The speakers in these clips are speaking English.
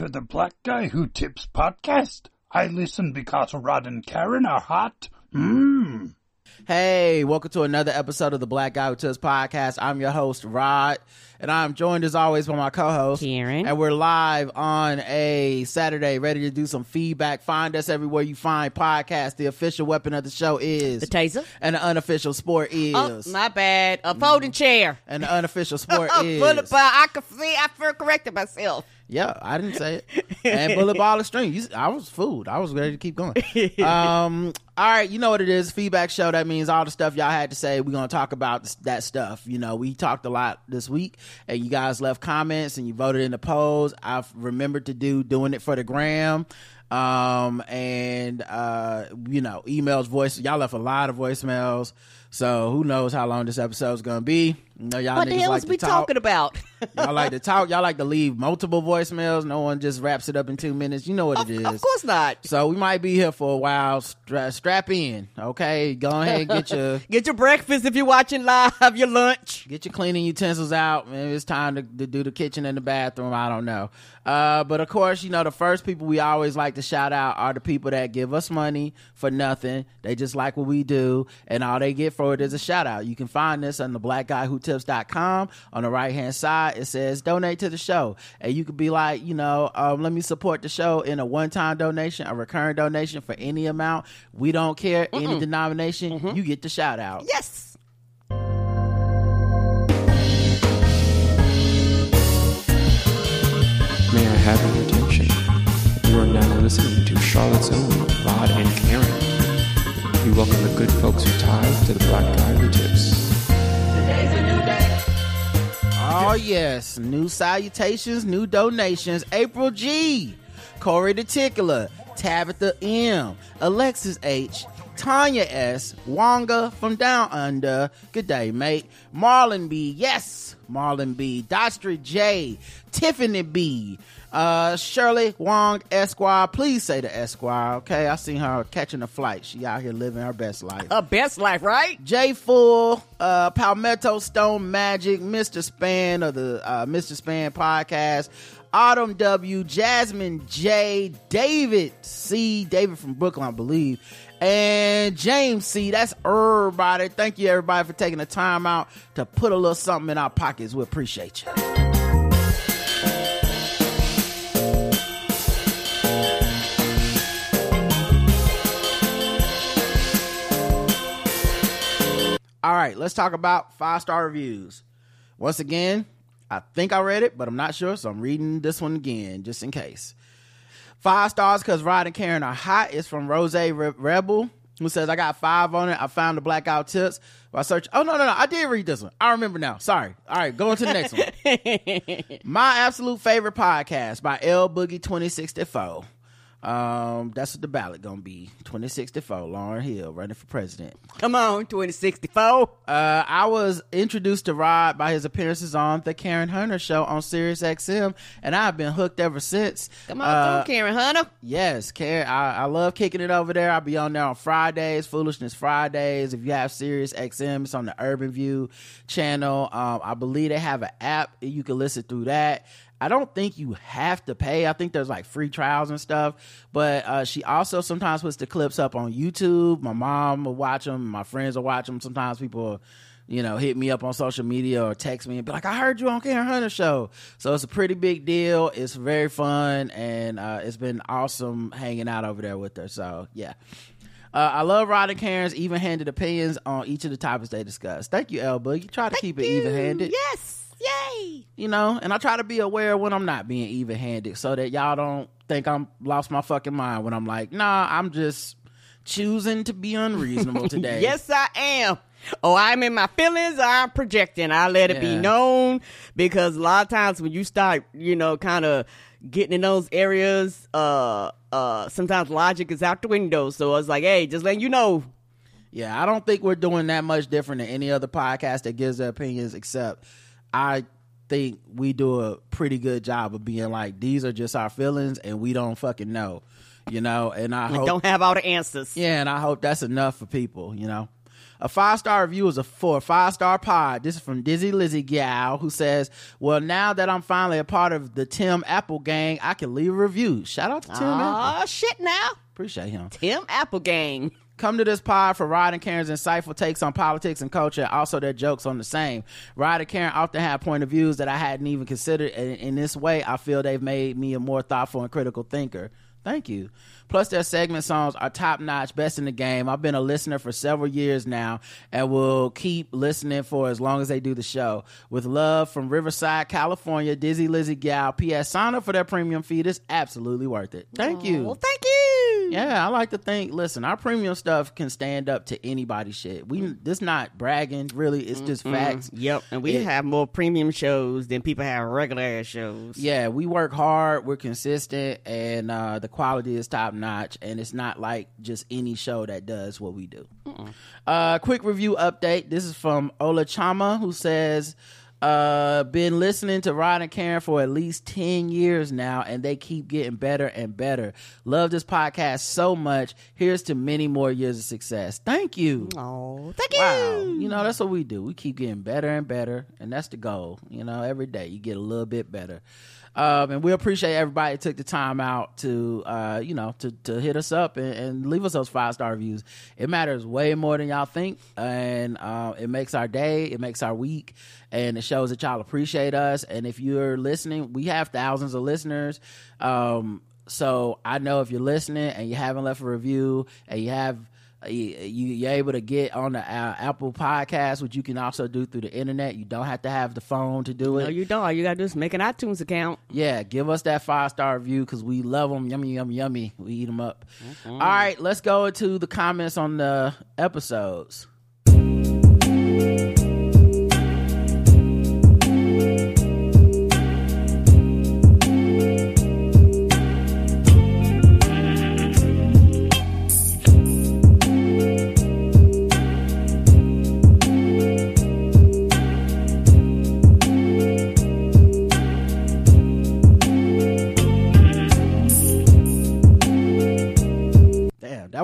to the Black Guy Who Tips podcast. I listen because Rod and Karen are hot. Mmm. Hey, welcome to another episode of the Black Guy Who Tips podcast. I'm your host, Rod, and I'm joined as always by my co-host, Karen. And we're live on a Saturday, ready to do some feedback. Find us everywhere you find podcasts. The official weapon of the show is The taser? and the unofficial sport oh, is, Oh, my bad. A folding chair. and the unofficial sport is. Bullet ball. I could see. I feel corrected myself. Yeah, I didn't say it. And bullet ball extreme. You, I was fooled. I was ready to keep going. Um, all right, you know what it is. Feedback show. That means all the stuff y'all had to say. We're gonna talk about that stuff. You know, we talked a lot this week, and you guys left comments and you voted in the polls. I've remembered to do doing it for the gram. Um, and uh, you know, emails, voice. Y'all left a lot of voicemails. So who knows how long this episode's gonna be? Know, y'all What the hell like is we talk talking about? y'all like to talk. Y'all like to leave multiple voicemails. No one just wraps it up in two minutes. You know what of, it is. of course not. So we might be here for a while. Stra- strap in, okay? Go ahead, and get your Get your breakfast if you're watching live. Your lunch. get your cleaning utensils out. Maybe it's time to, to do the kitchen and the bathroom. I don't know. Uh, but of course, you know the first people we always like to shout out are the people that give us money for nothing. They just like what we do, and all they get for it is a shout out. You can find this on the blackguywhotips.com. On the right hand side, it says donate to the show, and you could be like, you know, um, let me support the show in a one time donation, a recurring donation for any amount. We don't care any denomination. You get the shout out. Yes. May I have your attention? You are now listening to Charlotte's Own Rod and Karen. We welcome the good folks who tithe to the black guy who tips. Oh yes, new salutations, new donations. April G, Corey the Tickler, Tabitha M, Alexis H, Tanya S, Wonga from Down Under. Good day, mate. Marlon B, yes, Marlon B, Dostra J, Tiffany B, uh, Shirley Wong Esquire. Please say the Esquire, okay? I seen her catching a flight. She out here living her best life. A best life, right? J Full, uh, Palmetto Stone Magic, Mr. Span of the uh, Mr. Span podcast, Autumn W, Jasmine J, David C, David from Brooklyn, I believe, and James C. That's everybody. Thank you, everybody, for taking the time out to put a little something in our pockets. We appreciate you. All right, let's talk about five star reviews. Once again, I think I read it, but I'm not sure, so I'm reading this one again just in case. Five stars because Rod and Karen are hot. It's from Rose Re- Rebel, who says, I got five on it. I found the blackout tips. I search. Oh, no, no, no. I did read this one. I remember now. Sorry. All right, going to the next one. My absolute favorite podcast by L Boogie 2064. Um, that's what the ballot gonna be. 2064, Lauryn Hill running for president. Come on, 2064. Uh, I was introduced to Rod by his appearances on the Karen Hunter show on Sirius XM, and I've been hooked ever since. Come on Uh, through, Karen Hunter. Yes, Karen, I, I love kicking it over there. I'll be on there on Fridays, Foolishness Fridays. If you have Sirius XM, it's on the Urban View channel. Um, I believe they have an app. You can listen through that. I don't think you have to pay. I think there's like free trials and stuff. But uh, she also sometimes puts the clips up on YouTube. My mom will watch them. My friends will watch them. Sometimes people you know, hit me up on social media or text me and be like, I heard you on Karen Hunter show. So it's a pretty big deal. It's very fun and uh, it's been awesome hanging out over there with her. So yeah. Uh, I love Rod and Karen's even handed opinions on each of the topics they discuss. Thank you, Elba. You try to keep it even handed. Yes. Yay. You know, and I try to be aware when I'm not being even handed so that y'all don't think I'm lost my fucking mind when I'm like, nah, I'm just choosing to be unreasonable today. Yes, I am. Oh, I'm in my feelings. I'm projecting. I let it be known because a lot of times when you start, you know, kind of getting in those areas, uh, uh, sometimes logic is out the window. So I was like, hey, just letting you know. Yeah, I don't think we're doing that much different than any other podcast that gives their opinions, except I think we do a pretty good job of being like, these are just our feelings and we don't fucking know, you know, and I hope, don't have all the answers. yeah, and I hope that's enough for people, you know. A five star review is a for a five star pod. This is from Dizzy Lizzy Gal, who says, "Well, now that I'm finally a part of the Tim Apple gang, I can leave a review. Shout out to Tim. Oh shit! Now Appreciate him. Tim Apple gang. Come to this pod for Rod and Karen's insightful takes on politics and culture, also their jokes on the same. Rod and Karen often have point of views that I hadn't even considered, and in this way, I feel they've made me a more thoughtful and critical thinker. Thank you. Plus, their segment songs are top notch, best in the game. I've been a listener for several years now and will keep listening for as long as they do the show. With love from Riverside, California, Dizzy Lizzy Gal. P.S. Sign up for their premium feed. It's absolutely worth it. Thank you. Well, thank you. Yeah, I like to think. Listen, our premium stuff can stand up to anybody's shit. We this not bragging, really. It's just facts. Yep, and we It- have more premium shows than people have regular ass shows. Yeah, we work hard. We're consistent, and uh, the quality is top notch. And it's not like just any show that does what we do. Uh, quick review update. This is from Ola Chama, who says. Uh, been listening to Rod and Karen for at least 10 years now, and they keep getting better and better. Love this podcast so much. Here's to many more years of success. Thank you. Oh, thank Wow. you. You know, that's what we do. We keep getting better and better, and that's the goal. You know, every day you get a little bit better. Um, and we appreciate everybody took the time out to, uh, you know, to, to hit us up and, and leave us those five star reviews. It matters way more than y'all think, and uh, it makes our day, it makes our week, and it shows that y'all appreciate us. And if you're listening, we have thousands of listeners. Um, so I know if you're listening and you haven't left a review and you have you, you- you're able to get on the uh, Apple Podcast, which you can also do through the internet. You don't have to have the phone to do it. No, you don't. All you gotta do is make an iTunes account. yeah, give us that five star review because we love them. Yummy, yummy, yummy. We eat them up. All right, let's go into the comments on the episodes.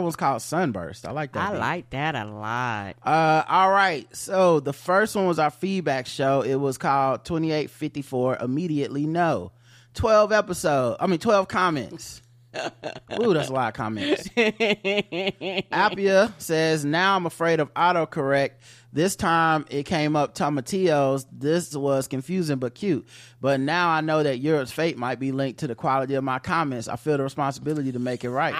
One's called Sunburst. I like that. I like that a lot. Uh, all right. So the first one was our feedback show. It was called 2854 Immediately No. 12 episode. I mean, 12 comments. Ooh, that's a lot of comments. Appia says, now I'm afraid of autocorrect. This time it came up tomatillos. This was confusing but cute. But now I know that Europe's fate might be linked to the quality of my comments. I feel the responsibility to make it right.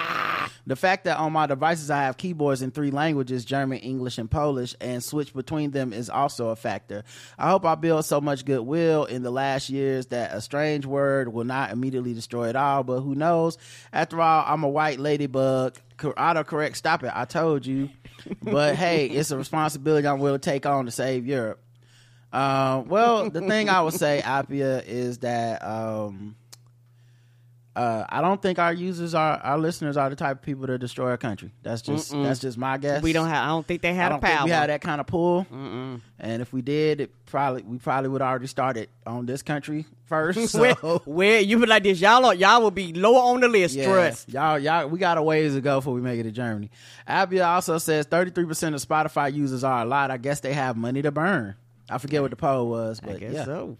The fact that on my devices I have keyboards in three languages German, English, and Polish and switch between them is also a factor. I hope I built so much goodwill in the last years that a strange word will not immediately destroy it all, but who knows? After all, I'm a white ladybug. Co- Autocorrect, stop it. I told you. But hey, it's a responsibility I'm willing to take on to save Europe. Uh, well, the thing I would say, Appia, is that um, uh, I don't think our users are our listeners are the type of people to destroy a country. That's just that's just my guess. We don't have. I don't think they don't the power. we have that kind of pull. And if we did, it probably we probably would already started on this country first. So where, where you be like this, y'all are, y'all will be lower on the list. yeah, Trust. y'all, y'all, we got a ways to go before we make it to Germany. Abia also says 33% of Spotify users are a lot. I guess they have money to burn. I forget what the poll was, but I guess yeah. so.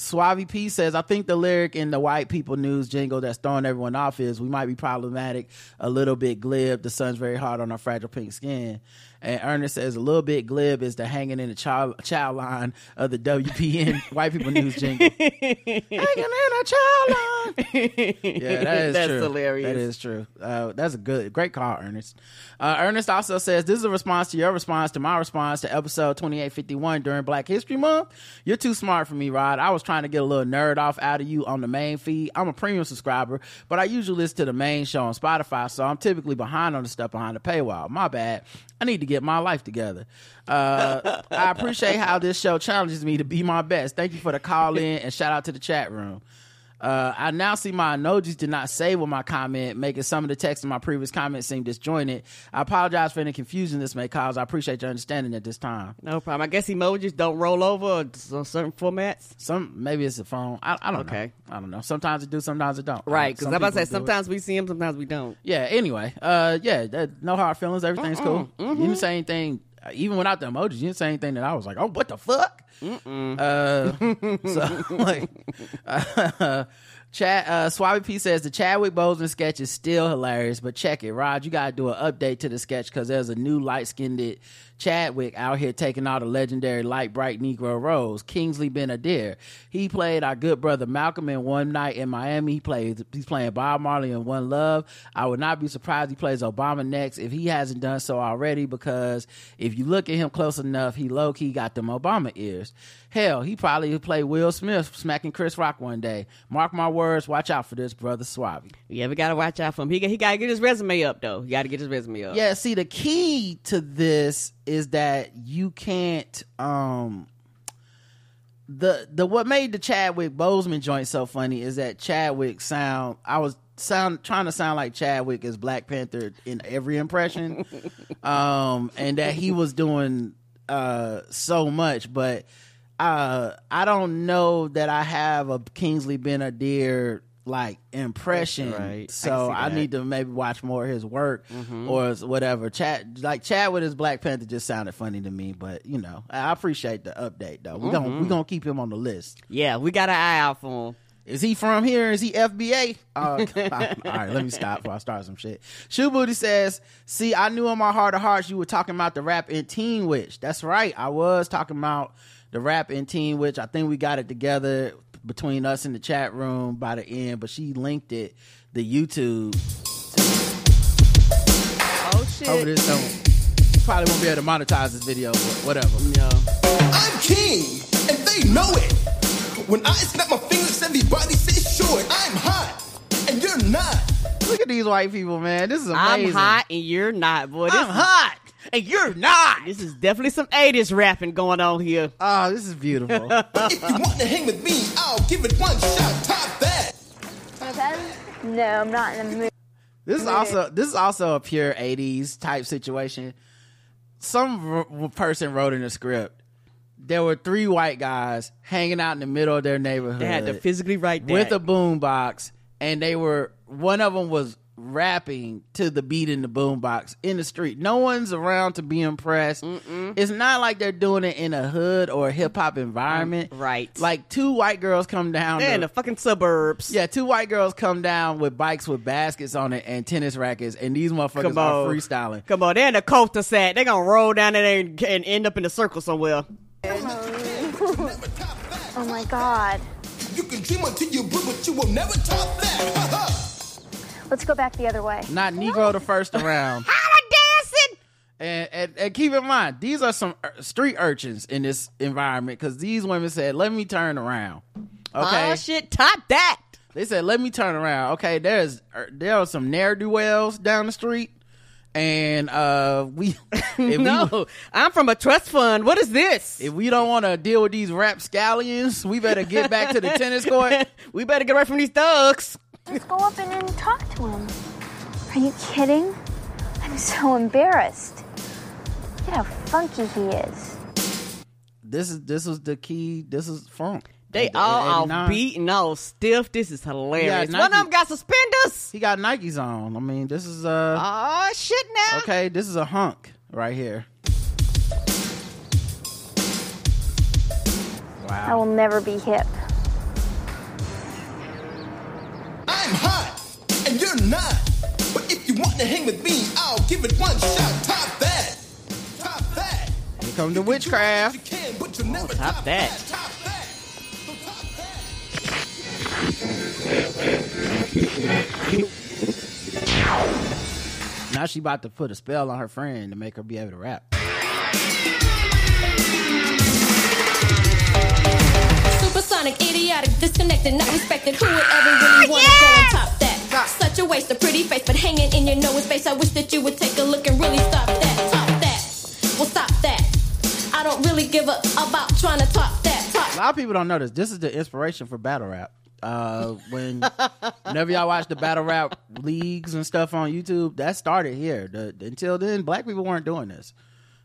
Suave P says, I think the lyric in the white people news jingle that's throwing everyone off is we might be problematic, a little bit glib. The sun's very hard on our fragile pink skin. And Ernest says a little bit glib is the hanging in the child, child line of the WPN white people news jingle. hanging in a child line. Yeah, that is That's true. hilarious. That is true. Uh, that's a good, great call, Ernest. Uh, Ernest also says this is a response to your response to my response to episode twenty eight fifty one during Black History Month. You're too smart for me, Rod. I was trying to get a little nerd off out of you on the main feed. I'm a premium subscriber, but I usually listen to the main show on Spotify, so I'm typically behind on the stuff behind the paywall. My bad. I need to get my life together. Uh, I appreciate how this show challenges me to be my best. Thank you for the call in and shout out to the chat room. Uh, I now see my emojis did not save with my comment, making some of the text in my previous comments seem disjointed. I apologize for any confusion this may cause. I appreciate your understanding at this time. No problem. I guess emojis don't roll over on certain formats. Some maybe it's a phone. I, I don't Okay. know. I don't know. Sometimes it do, sometimes it don't. Right, because I'm about to say do it. sometimes we see them, sometimes we don't. Yeah. Anyway, uh, yeah, that, no hard feelings. Everything's cool. You didn't say anything Even without the emojis, you didn't say anything that I was like, oh, what the fuck? Uh, so like, uh, Chad uh, Swabby P says the Chadwick Boseman sketch is still hilarious, but check it, Rod. You gotta do an update to the sketch because there's a new light skinned Chadwick out here taking all the legendary light bright Negro roles. Kingsley Ben-Adir. He played our good brother Malcolm in One Night in Miami. He plays he's playing Bob Marley in One Love. I would not be surprised he plays Obama next if he hasn't done so already because if you look at him close enough, he low key got them Obama ears. Hell, he probably play Will Smith smacking Chris Rock one day. Mark my words, watch out for this brother Swabby. Yeah, we gotta watch out for him. He got, he gotta get his resume up though. He gotta get his resume up. Yeah, see the key to this is that you can't um the the what made the Chadwick Boseman joint so funny is that Chadwick sound I was sound trying to sound like Chadwick as Black Panther in every impression. um and that he was doing uh so much but uh I don't know that I have a Kingsley Ben-Adir like impression Right. So see I, need to maybe watch more of his work or whatever Chad like Chad with his Black Panther just sounded funny to me but you know I appreciate the update though we gonna we gonna keep him on the list Yeah, we got an eye out for him. is he from here? Is he FBA? Uh, all right, let me stop before I start some shit. Shoe Booty says, See, I knew in my heart of hearts you were talking about the rap in Teen Witch. That's right. I was talking about the rapping team, which I think we got it together between us in the chat room by the end, but she linked it, the YouTube. Oh shit. Over this don't probably won't be able to monetize this video, but whatever. No. I'm king, and they know it. When I snap my fingers, everybody says short. I'm hot, and you're not. Look at these white people, man. This is amazing. I'm hot and you're not, boy. This I'm is, hot, and you're not. This is definitely some 80s rapping going on here. Oh, this is beautiful. If you want to hang with me, I'll give it one shot. Top that. No, I'm not in the mood. This is also this is also a pure '80s type situation. Some r- person wrote in the script. There were three white guys hanging out in the middle of their neighborhood They had to physically write that. with a boombox, and they were one of them was rapping to the beat in the boombox in the street. No one's around to be impressed. It's not like they're doing it in a hood or a hip hop environment. Mm, right. Like two white girls come down. They're to- in the fucking suburbs. yeah, two white girls come down with bikes with baskets on it and tennis rackets, and these motherfuckers Come are on. freestyling. Come on, they're in the cul-de-sac. They're gonna roll down there and, and end up in a circle somewhere. Oh my god. You can dream until you blue, but you will never top that. Let's go back the other way. Not Negro the first around. dancing. And, and, and keep in mind, these are some street urchins in this environment because these women said, "Let me turn around." Okay, Oh shit, top that. they said, "Let me turn around." Okay, there's er, there are some ne'er do wells down the street, and uh, we if we no, I'm from a trust fund. What is this? if we don't want to deal with these rap scallions, we better get back to the tennis court. we better get away from these thugs. Let's go up and, and talk to him. Are you kidding? I'm so embarrassed. Look at how funky he is. This is this was the key. This is funk. They At- all 89. off beat and all stiff. This is hilarious. One of them got suspenders. He got Nikes on. I mean, this is uh Oh shit now. okay. This is a hunk right here. Wow. I will never be hip. I'm hot, and you're not. But if you want to hang with me, I'll give it one shot. Top that. Top that. Here come the You witchcraft. can, but you'll never top top, that. that. Top that. So top that. Now she about to put a spell on her friend to make her be able to rap. Supersonic, idiotic, disconnected, not respected. Who would ever really want to go and top that? Such a waste of pretty face, but hanging in your nose face. I wish that you would take a look and really stop that. Top that. Well, stop that. I don't really give a about trying to top that. Top. A lot of people don't know this. This is the inspiration for battle rap. Uh, when whenever y'all watch the battle rap leagues and stuff on YouTube, that started here. The, until then, black people weren't doing this.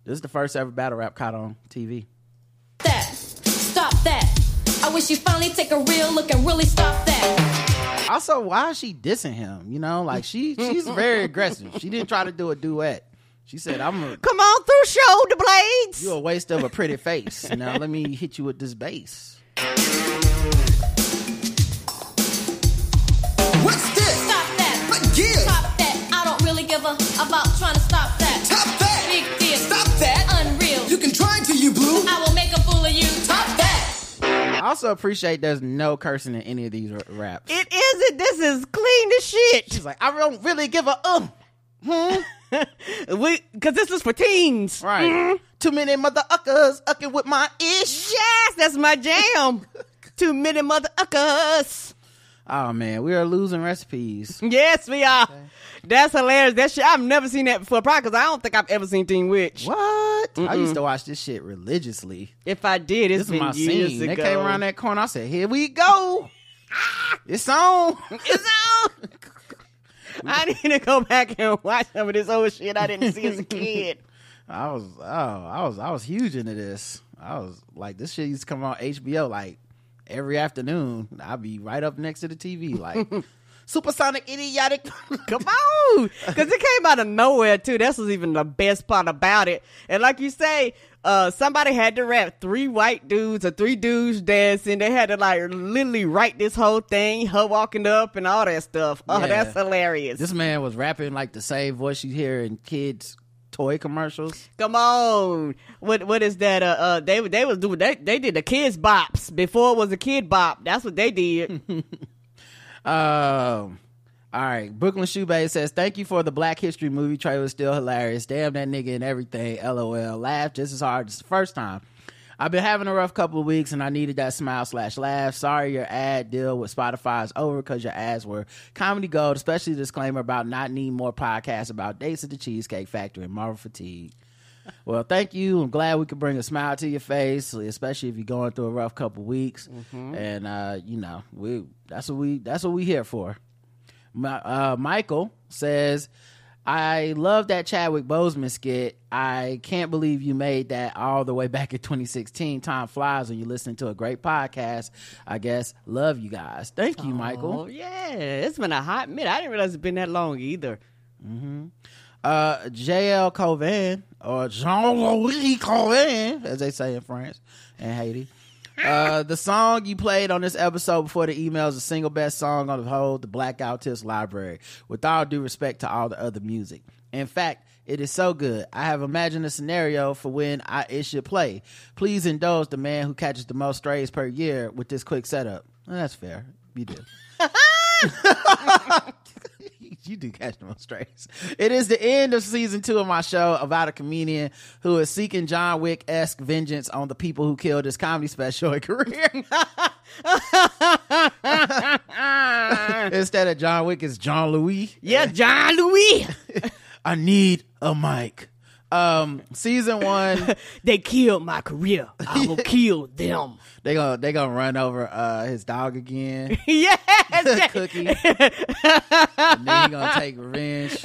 This is the first ever battle rap caught on TV. That. Stop that. I wish you finally take a real look and really stop that. Also, why is she dissing him? You know, like she she's very aggressive. She didn't try to do a duet. She said, "I'm a Come on through shoulder blades. you a waste of a pretty face. Now let me hit you with this bass." What's this? Stop that. But give. Stop that. I don't really give a about trying to stop also appreciate there's no cursing in any of these r- raps. It isn't. This is clean as shit. She's like, I don't really give a um. we because this is for teens. Right. Too many mother uckers ucking with my ish. Yes, that's my jam. Too many mother uckers. Oh man, we are losing recipes. Yes, we are. That's hilarious. That shit. I've never seen that before. Probably because I don't think I've ever seen Teen Witch. What? I used to watch this shit religiously. If I did, it's This been my years scene. ago. They came around that corner. I said, "Here we go. It's on. It's on." I need to go back and watch some of this old shit I didn't see as a kid. I was oh, I was I was huge into this. I was like this shit used to come on HBO like every afternoon. I'd be right up next to the TV like supersonic idiotic. Come on, because it came out of nowhere too. That's was even the best part about it. And like you say, uh, somebody had to rap three white dudes or three dudes dancing. They had to like literally write this whole thing, her walking up and all that stuff. Oh, Yeah. that's hilarious. this man was rapping like the same voice you hear in kids toy commercials. Come on, what what is that? Uh, uh they they was doing they they did the Kidz Bops before it was a kid bop. That's what they did. Um, all right. Brooklyn Shoebay says, "Thank you for the Black History movie trailer. Still hilarious. Damn that nigga and everything. LOL. Laugh just as hard as the first time. I've been having a rough couple of weeks and I needed that smile slash laugh. Sorry your ad deal with Spotify is over because your ads were comedy gold, especially the disclaimer about not needing more podcasts about dates at the Cheesecake Factory and Marvel fatigue. Well, thank you. I'm glad we could bring a smile to your face, especially if you're going through a rough couple of weeks. And uh, you know, we that's what we that's what we here for. My, uh, Michael says, "I love that Chadwick Boseman skit. I can't believe you made that all the way back in 2016. Time flies when you're listening to a great podcast. I guess love you guys. Thank you, Michael. oh yeah, it's been a hot minute. I didn't realize it's been that long either. uh JL Covan or Jean-Louis Covan, as they say in France and Haiti. Uh, the song you played on this episode before the email is the single best song on the whole the Blackout Tips library. With all due respect to all the other music, in fact, it is so good. I have imagined a scenario for when I it should play. Please indulge the man who catches the most strays per year with this quick setup. Well, that's fair. You do. you do catch them on strays. It is the end of season two of my show about a comedian who is seeking John Wick esque vengeance on the people who killed his comedy special and career. Instead of John Wick, it's John Louis. Yeah, John Louis. I need a mic. Um, season one, they killed my career. I will kill them. they gonna they gonna run over uh his dog again. yes. Cookie. and then he gonna take revenge.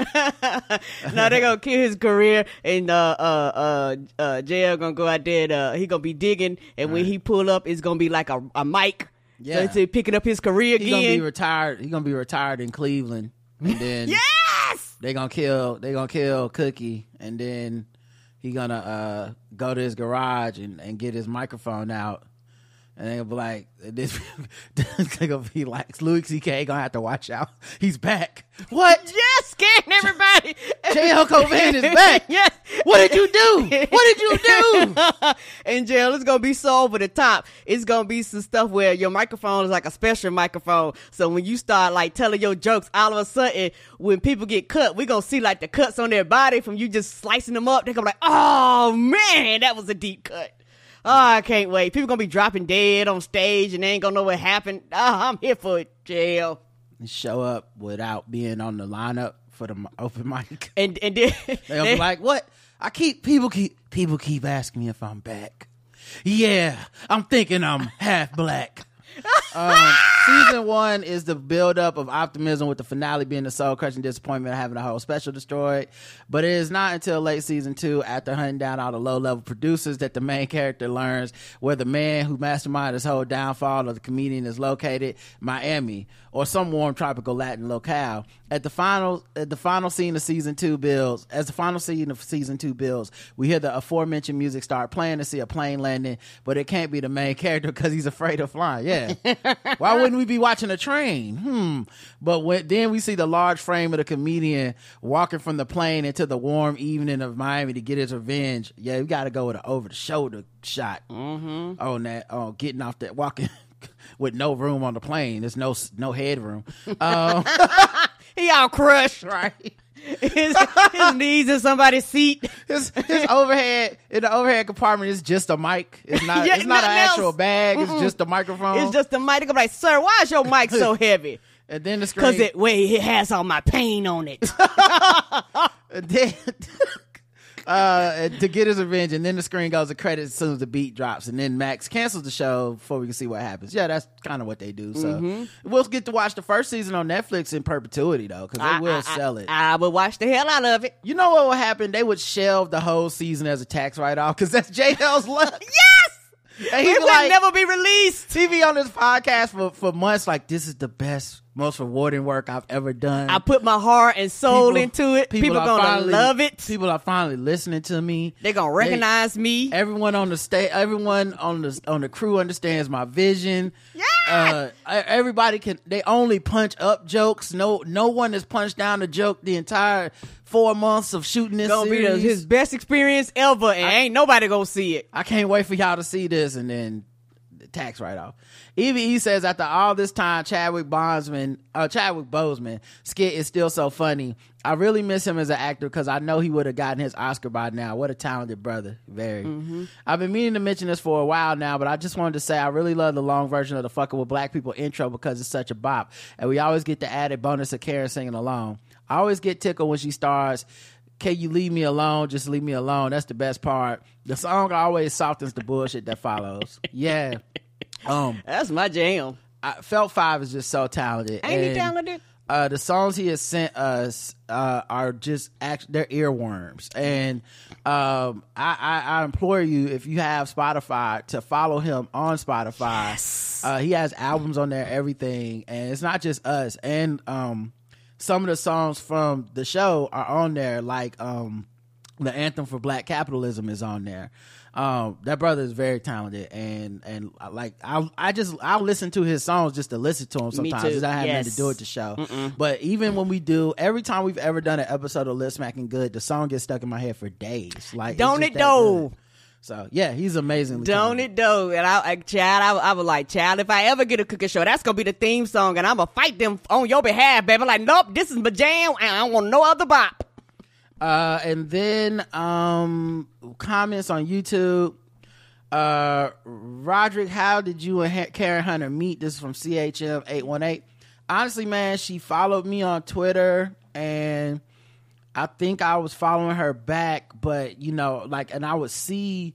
no, they gonna kill his career, and uh, uh, uh, uh, JL gonna go out there. And, uh, he gonna be digging, and when he pull up, it's gonna be like a, a mic. Yeah. so picking up his career He gonna be retired. He gonna be retired in Cleveland, and then yes. They gonna kill they gonna kill Cookie, and then he gonna uh go to his garage and, and get his microphone out, and they gonna be like this. gonna be like Louis C.K. gonna have to watch out. He's back. What? Yes, scaring everybody. J.L. Covan is back. yes. What did you do? What did you do? in jail, it's gonna be so over the top. It's gonna be some stuff where your microphone is like a special microphone. So when you start like telling your jokes, all of a sudden, when people get cut, we gonna see like the cuts on their body from you just slicing them up. They're gonna be like, oh man, that was a deep cut. Oh, I can't wait. People gonna be dropping dead on stage and they ain't gonna know what happened. Oh, I'm here for it, jail. Show up without being on the lineup for the open mic. And and then They'll be like, "What? I keep people keep people keep asking me if I'm back. Yeah, I'm thinking I'm half black. Um, season one is the build up of optimism with the finale being the soul crushing disappointment of having the whole special destroyed. But it is not until late season two, after hunting down all the low level producers, that the main character learns where the man who masterminded his whole downfall of the comedian is located, Miami, or some warm tropical Latin locale. At the final, at the final scene of season two builds, as the final scene of season two builds, we hear the aforementioned music start playing to see a plane landing, but it can't be the main character because he's afraid of flying. Yeah, why wouldn't we be watching a train? Hmm. But when then we see the large frame of the comedian walking from the plane into the warm evening of Miami to get his revenge. Yeah, we got to go with an over the shoulder shot mm-hmm. on that. on getting off that walking. With no room on the plane, there's no no headroom. Um, He all crushed. right. His, his knees in somebody's seat. his his overhead in the overhead compartment is just a mic. It's not. Yeah, it's not an nothing actual else. bag. It's just a microphone. It's just a mic. I'm like, sir, why is your mic so heavy? and then the screen. Because it, wait, it has all my pain on it. and then, uh, to get his revenge, and then the screen goes to credits as soon as the beat drops, and then Max cancels the show before we can see what happens. Yeah, that's kind of what they do. So Mm-hmm. we'll get to watch the first season on Netflix in perpetuity though, because they will sell it. I would watch the hell out of it. you know what would happen? They would shelve the whole season as a tax write off because that's JL's luck. Yes! And he'd would like, never be released. TV on this podcast for, for months, like this is the best, most rewarding work I've ever done. I put my heart and soul People- into it. People, are gonna finally- love it. People are finally listening to me. They're gonna recognize me. Everyone on the state, everyone on the on the crew understands my vision. Yeah. Uh, everybody can. They only punch up jokes. No, no one has punched down a joke the entire four months of shooting this Gonna series. the, his best experience ever, and ain't nobody gonna see it. I can't wait for y'all to see this and then the tax write off. EVE says after all this time, Chadwick Bondsman, uh, Chadwick Boseman skit is still so funny. I really miss him as an actor because I know he would have gotten his Oscar by now. What a talented brother, very. I've been meaning to mention this for a while now, but I just wanted to say I really love the long version of the "fucking with black people" intro because it's such a bop, and we always get the added bonus of Karen singing along. I always get tickled when she starts can you leave me alone? Just leave me alone. That's the best part. The song always softens the bullshit that follows. Yeah. Um, That's my jam. I, Felt Five is just so talented. Ain't he talented? Uh, the songs he has sent us uh, are just act- they're earworms, and um, I, I, I implore you if you have Spotify to follow him on Spotify. Uh, he has albums on there, everything, and it's not just us. And um, some of the songs from the show are on there, like um, the anthem for Black capitalism is on there. Um, that brother is very talented, and and uh, like I I just I'll listen to his songs just to listen to him sometimes. It doesn't have nothing to do with the show. But even when we do, every time we've ever done an episode of Lip Smacking Good, the song gets stuck in my head for days. Like, Don't it though? good. So yeah, he's amazing. Don't talented. it though? And I, I child, I, I was like, child, if I ever get a cooking show, that's gonna be the theme song, and I'm gonna fight them on your behalf, baby. Like, nope, this is my jam, and I don't want no other bop. Uh, and then um, comments on YouTube. Uh, Roderick, how did you and Karen Hunter meet? This is from CHM eight one eight. Honestly, man, she followed me on Twitter, and I think I was following her back. But you know, like, and I would see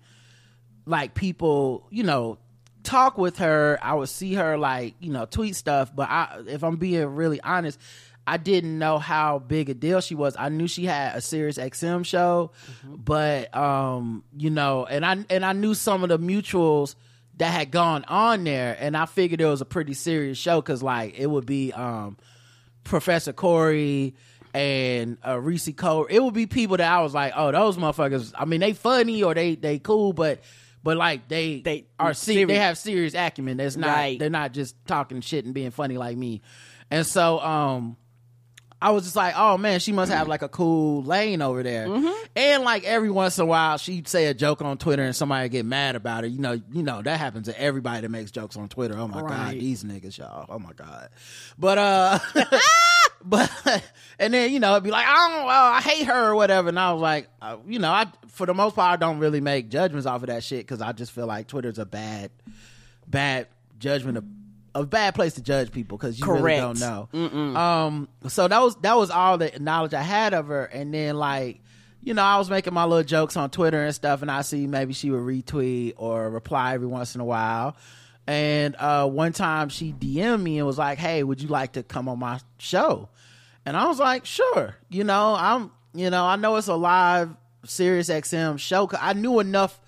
like people, you know, talk with her. I would see her like, you know, tweet stuff. But I, if I'm being really honest, I didn't know how big a deal she was. I knew she had a Sirius XM show, but um, you know, and I and I knew some of the mutuals that had gone on there, and I figured it was a pretty serious show because like it would be um Professor Corey and uh, Reese Cole. It would be people that I was like, oh, those motherfuckers. I mean, they funny or they they cool, but but like they They- are se- serious. they have serious acumen. That's not Right. they're not just talking shit and being funny like me. And so um I was just like, oh man, she must have like a cool lane over there. Mm-hmm. And like every once in a while, she'd say a joke on Twitter and somebody get mad about it. You know, you know that happens to everybody that makes jokes on Twitter. Oh my god, these niggas, y'all. Oh my god. But uh, but and then you know it'd be like, I don't, uh, I hate her or whatever. And I was like, uh, you know, I for the most part I don't really make judgments off of that shit because I just feel like Twitter's a bad, bad judgment of. A bad place to judge people because you really don't know. Um, so that was that was all the knowledge I had of her, and then like, you know, I was making my little jokes on Twitter and stuff, and I see maybe she would retweet or reply every once in a while. And uh, one time she DM'd me and was like, "Hey, would you like to come on my show?" And I was like, "Sure." You know, I'm, you know, I know it's a live Sirius XM show. 'cause I knew enough.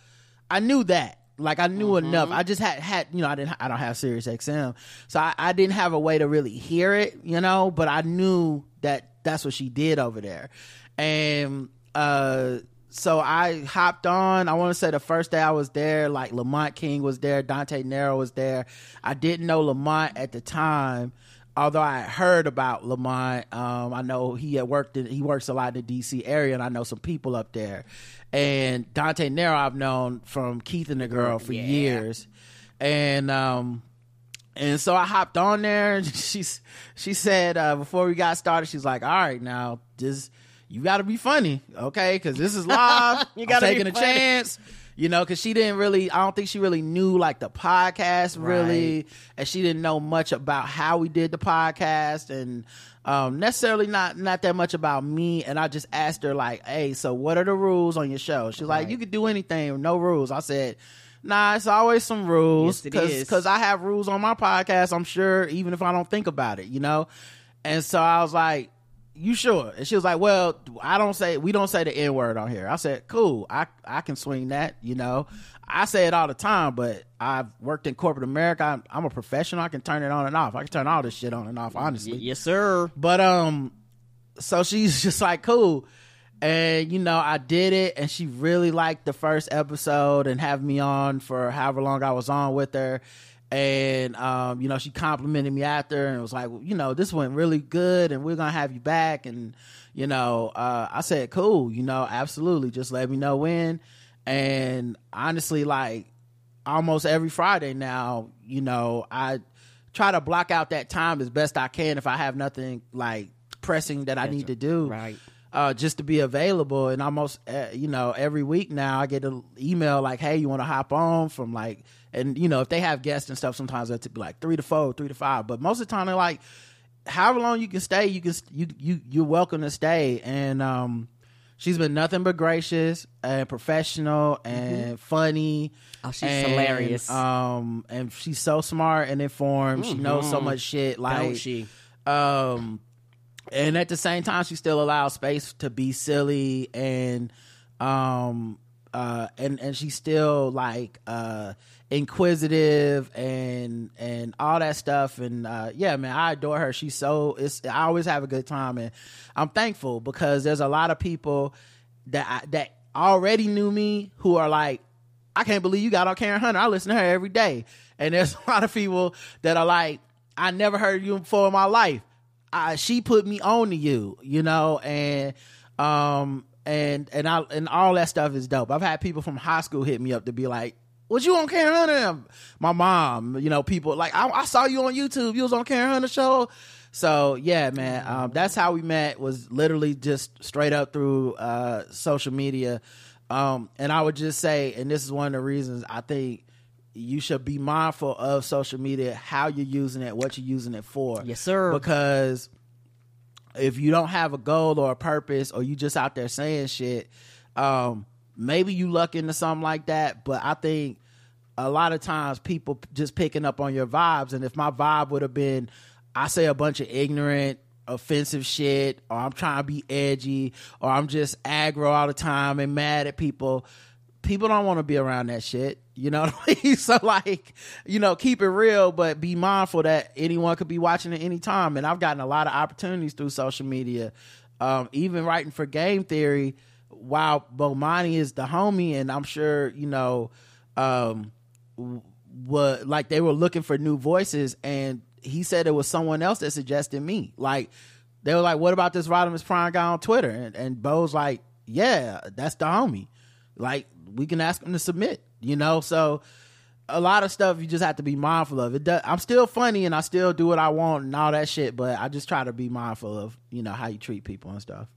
I knew that. Like I knew enough. I just had had you know I didn't I don't have Sirius XM, so I, I didn't have a way to really hear it. You know, but I knew that that's what she did over there, and uh so I hopped on. I want to say the first day I was there, like Lamont King was there, Dante Nero was there. I didn't know Lamont at the time, although I heard about Lamont. Um, I know he had worked in, he works a lot in the DC area, and I know some people up there. And Dante Nero I've known from Keith and the Girl for years, and um, and so I hopped on there and she's she said uh, before we got started, she's like, All right, now just you gotta be funny, okay? Because this is live. You I'm gotta be taking a chance. You know, because she didn't really, I don't think she really knew like the podcast really, and she didn't know much about how we did the podcast, and um, necessarily not not that much about me. And I just asked her like, "Hey, so what are the rules on your show?" She's like, "You could do anything, no rules." I said, Nah, it's always some rules Yes, it is. because I have rules on my podcast. I'm sure, even if I don't think about it, you know. And so I was like, "You sure?" And she was like, "Well, I don't say we don't say the n word on here." I said, "Cool, I I can swing that." You know, I say it all the time, but I've worked in corporate America. I'm, I'm a professional. I can turn it on and off. I can turn all this shit on and off. Honestly, Yes, sir. but um, so she's just like cool, and you know I did it, and she really liked the first episode and have me on for however long I was on with her, and um, you know she complimented me after and was like, you know, this went really good, and we're gonna have you back, and you know, uh, I said cool, you know, absolutely, just let me know when, and honestly, like almost every Friday now, you know, I try to block out that time as best I can if I have nothing like pressing that I need to do. Right. Uh, just to be available. And almost uh, you know every week now I get an email like hey you want to hop on? from like and you know if they have guests and stuff sometimes that's like three to four three to five. But most of the time they're like however long you can stay you can you you you're welcome to stay. And um she's been nothing but gracious and professional and funny. Oh, she's and, hilarious. um and she's so smart and informed. She knows so much shit like Don't she? um and at the same time she still allows space to be silly and um uh and and she's still like uh inquisitive and and all that stuff and uh yeah man i adore her she's so it's i always have a good time and i'm thankful because there's a lot of people that I, that already knew me who are like I can't believe you got on Karen Hunter. I listen to her every day. And there's a lot of people that are like, I never heard you before in my life. I, she put me on to you, you know, and um and and I and all that stuff is dope. I've had people from high school hit me up to be like, "Was you on Karen Hunter?" My mom, you know, people like, I, I saw you on YouTube. You was on Karen Hunter show. So yeah, man, um, that's how we met. Was literally just straight up through uh, social media. Um, and I would just say, and this is one of the reasons I think you should be mindful of social media, how you're using it, what you're using it for. Yes, sir. Because if you don't have a goal or a purpose, or you just out there saying shit, um, maybe you luck into something like that. But I think a lot of times people just picking up on your vibes, and if my vibe would have been, I say a bunch of ignorant, offensive shit, or I'm trying to be edgy, or I'm just aggro all the time and mad at people. People don't want to be around that shit. You know I mean? So like, you know, keep it real, but be mindful that anyone could be watching at any time. And I've gotten a lot of opportunities through social media. Um, even writing for game theory, while Bomani is the homie, and I'm sure, you know, um, what like they were looking for new voices and he said it was someone else that suggested me like they were like what about this Rodimus Prime guy on Twitter and, and Bo's like yeah that's the homie like we can ask them to submit you know so a lot of stuff you just have to be mindful of it does, I'm still funny and I still do what I want and all that shit but I just try to be mindful of you know how you treat people and stuff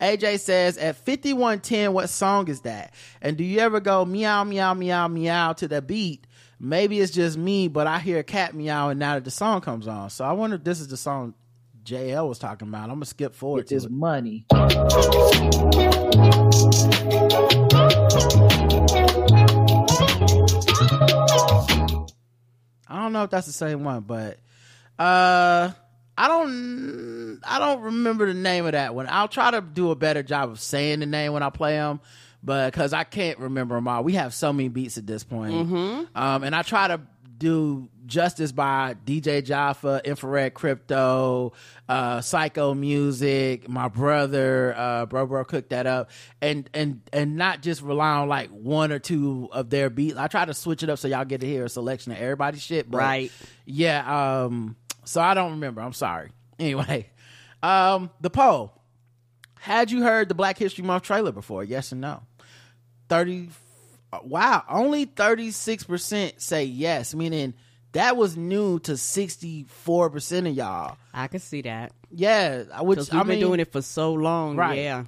AJ says at 5110, what song is that? And do you ever go meow, meow, meow, meow to the beat? Maybe it's just me, but I hear a cat meowing now that the song comes on. So I wonder if this is the song JL was talking about. I'm gonna skip forward Get to this it. money. I don't know if that's the same one, but uh I don't I don't remember the name of that one. I'll try to do a better job of saying the name when I play them, but because I can't remember them all. We have so many beats at this point. Um, and I try to do justice by DJ Jaffa, Infrared Crypto, uh, Psycho Music, my brother, uh, Bro Bro cooked that up, and and and not just rely on like one or two of their beats. I try to switch it up so y'all get to hear a selection of everybody's shit. But Right. Yeah. Um. So I don't remember. I'm sorry. Anyway, um, the poll. Had you heard the Black History Month trailer before? Yes or no? 30 wow only 36% say yes meaning that was new to 64% of y'all I can see that yeah which we've i been doing it for so long. Right. Yeah,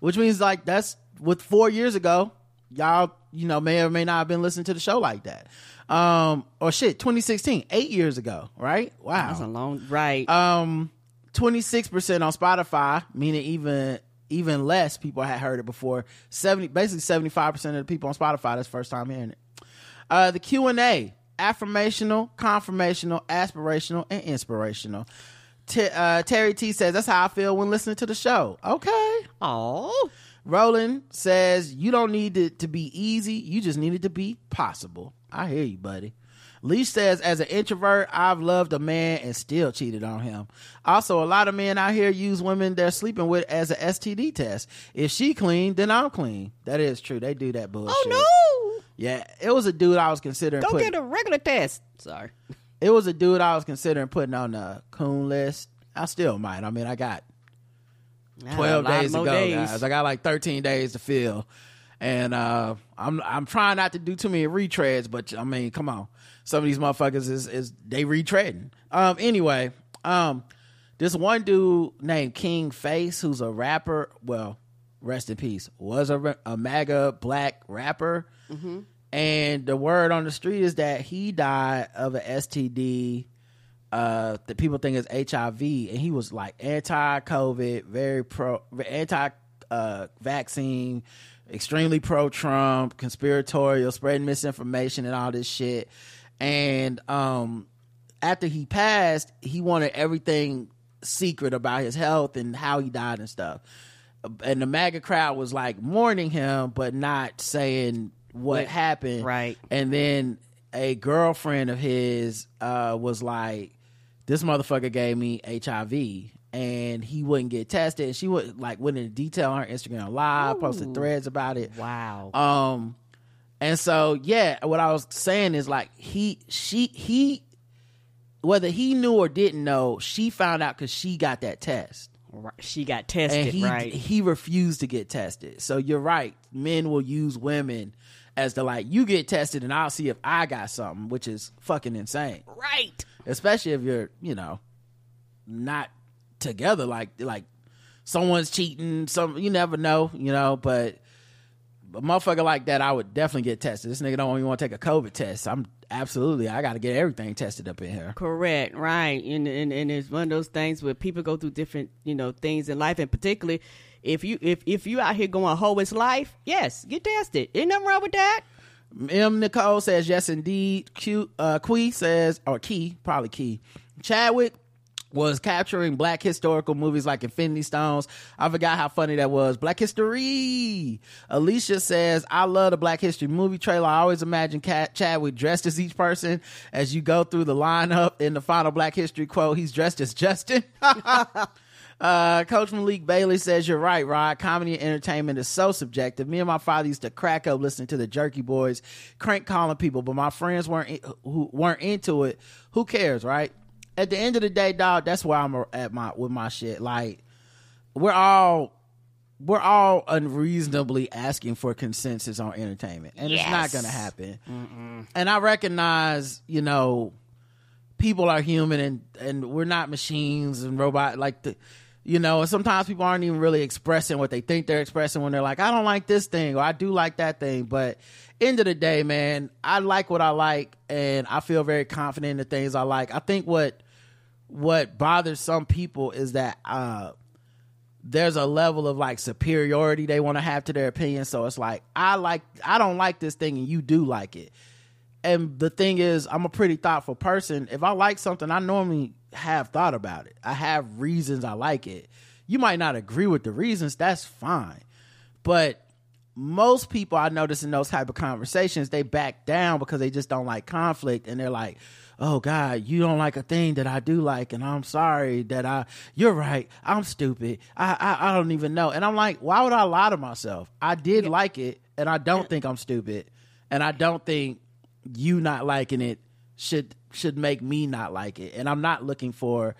which means like that's with four years ago y'all you know may or may not have been listening to the show like that um or shit 2016 eight years ago right wow that's a long right. um 26% on spotify meaning even even less people had heard it before. 70 basically 75% of the people on spotify that's first time hearing it. Uh the q&a affirmational confirmational aspirational and inspirational. T- uh, terry t says that's how i feel when listening to the show. Okay. Oh, roland says you don't need it to be easy. You just need it to be possible. I hear you buddy Leash says, as an introvert, I've loved a man and still cheated on him. Also, a lot of men out here use women they're sleeping with as a STD test. If she clean, then I'm clean. That is true. They do that bullshit. oh no! Yeah, it was a dude I was considering. Go putting, get a regular test. Sorry. It was a dude I was considering putting on the coon list. I still might. I mean, I got twelve A lot days to go, days. guys. I got like thirteen days to fill, and uh, I'm I'm trying not to do too many retreads. But I mean, come on, some of these motherfuckers is is they retreading. Um, anyway, um, this one dude named King Face, who's a rapper. Well, rest in peace. Was a, a MAGA black rapper. And the word on the street is that he died of an STD uh that people think is HIV and he was like anti COVID, very pro anti uh vaccine, extremely pro Trump, conspiratorial, spreading misinformation and all this shit. And um after he passed, he wanted everything secret about his health and how he died and stuff. And the MAGA crowd was like mourning him, but not saying what happened. right. And then a girlfriend of his uh, was like, "This motherfucker gave me HIV." And he wouldn't get tested. And she would like went into detail on her Instagram live, posted threads about it. Wow. Um, and so yeah, what I was saying is like he, she, he, whether he knew or didn't know, she found out because she got that test, Right. She got and tested, he right? he refused to get tested. So you're right, men will use women as the like you get tested and I'll see if I got something, which is fucking insane. right. Especially if you're you know not together, like like someone's cheating. Some you never know, you know, but. A motherfucker like that, I would definitely get tested. This nigga don't even want to take a COVID test. I'm absolutely, I got to get everything tested up in here. Correct, right. And, and and it's one of those things where people go through different, you know, things in life and particularly if you if if you out here going whole his life, yes, get tested. Ain't nothing wrong with that. M. Nicole says yes, indeed. Q uh, Quee says or Key probably Key. Chadwick was capturing black historical movies like Infinity Stones. I forgot how funny that was. Black History. Alicia says, I love the Black History movie trailer. I always imagine Cat Chadwick dressed as each person as you go through the lineup in the final Black History quote. He's dressed as Justin. Uh, Coach Malik Bailey says you're right, Rod. Comedy and entertainment is so subjective. Me and my father used to crack up listening to the Jerky Boys, crank calling people, but my friends weren't in- who weren't into it. Who cares, right? At the end of the day, dog, that's where I'm at my with my shit. Like we're all we're all unreasonably asking for consensus on entertainment, and it's not going to happen. And I recognize, you know, people are human and and we're not machines and robot like the you know and sometimes people aren't even really expressing what they think they're expressing when they're like i don't like this thing or i do like that thing but end of the day man i like what i like and i feel very confident in the things i like i think what what bothers some people is that uh there's a level of like superiority they want to have to their opinion so it's like i like i don't like this thing and you do like it and the thing is, I'm a pretty thoughtful person. If I like something, I normally have thought about it. I have reasons I like it. You might not agree with the reasons, that's fine. But most people I notice in those type of conversations, they back down because they just don't like conflict and they're like, Oh God, you don't like a thing that I do like, and I'm sorry that I you're right. I'm stupid. I I, I don't even know. And I'm like, why would I lie to myself? I did like it, and I don't think I'm stupid. And I don't think you not liking it should should make me not like it. And I'm not looking for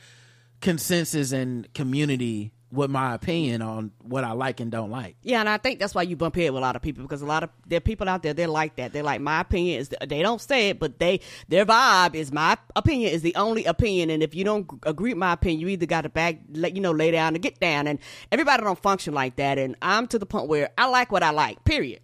consensus and community with my opinion on what I like and don't like. Yeah, and I think that's why you bump head with a lot of people because a lot of there are people out there they're like that. They're like my opinion is they don't say it, but they their vibe is my opinion is the only opinion. And if you don't agree with my opinion, you either got to back let you know lay down and get down. And everybody don't function like that. And I'm to the point where I like what I like. Period.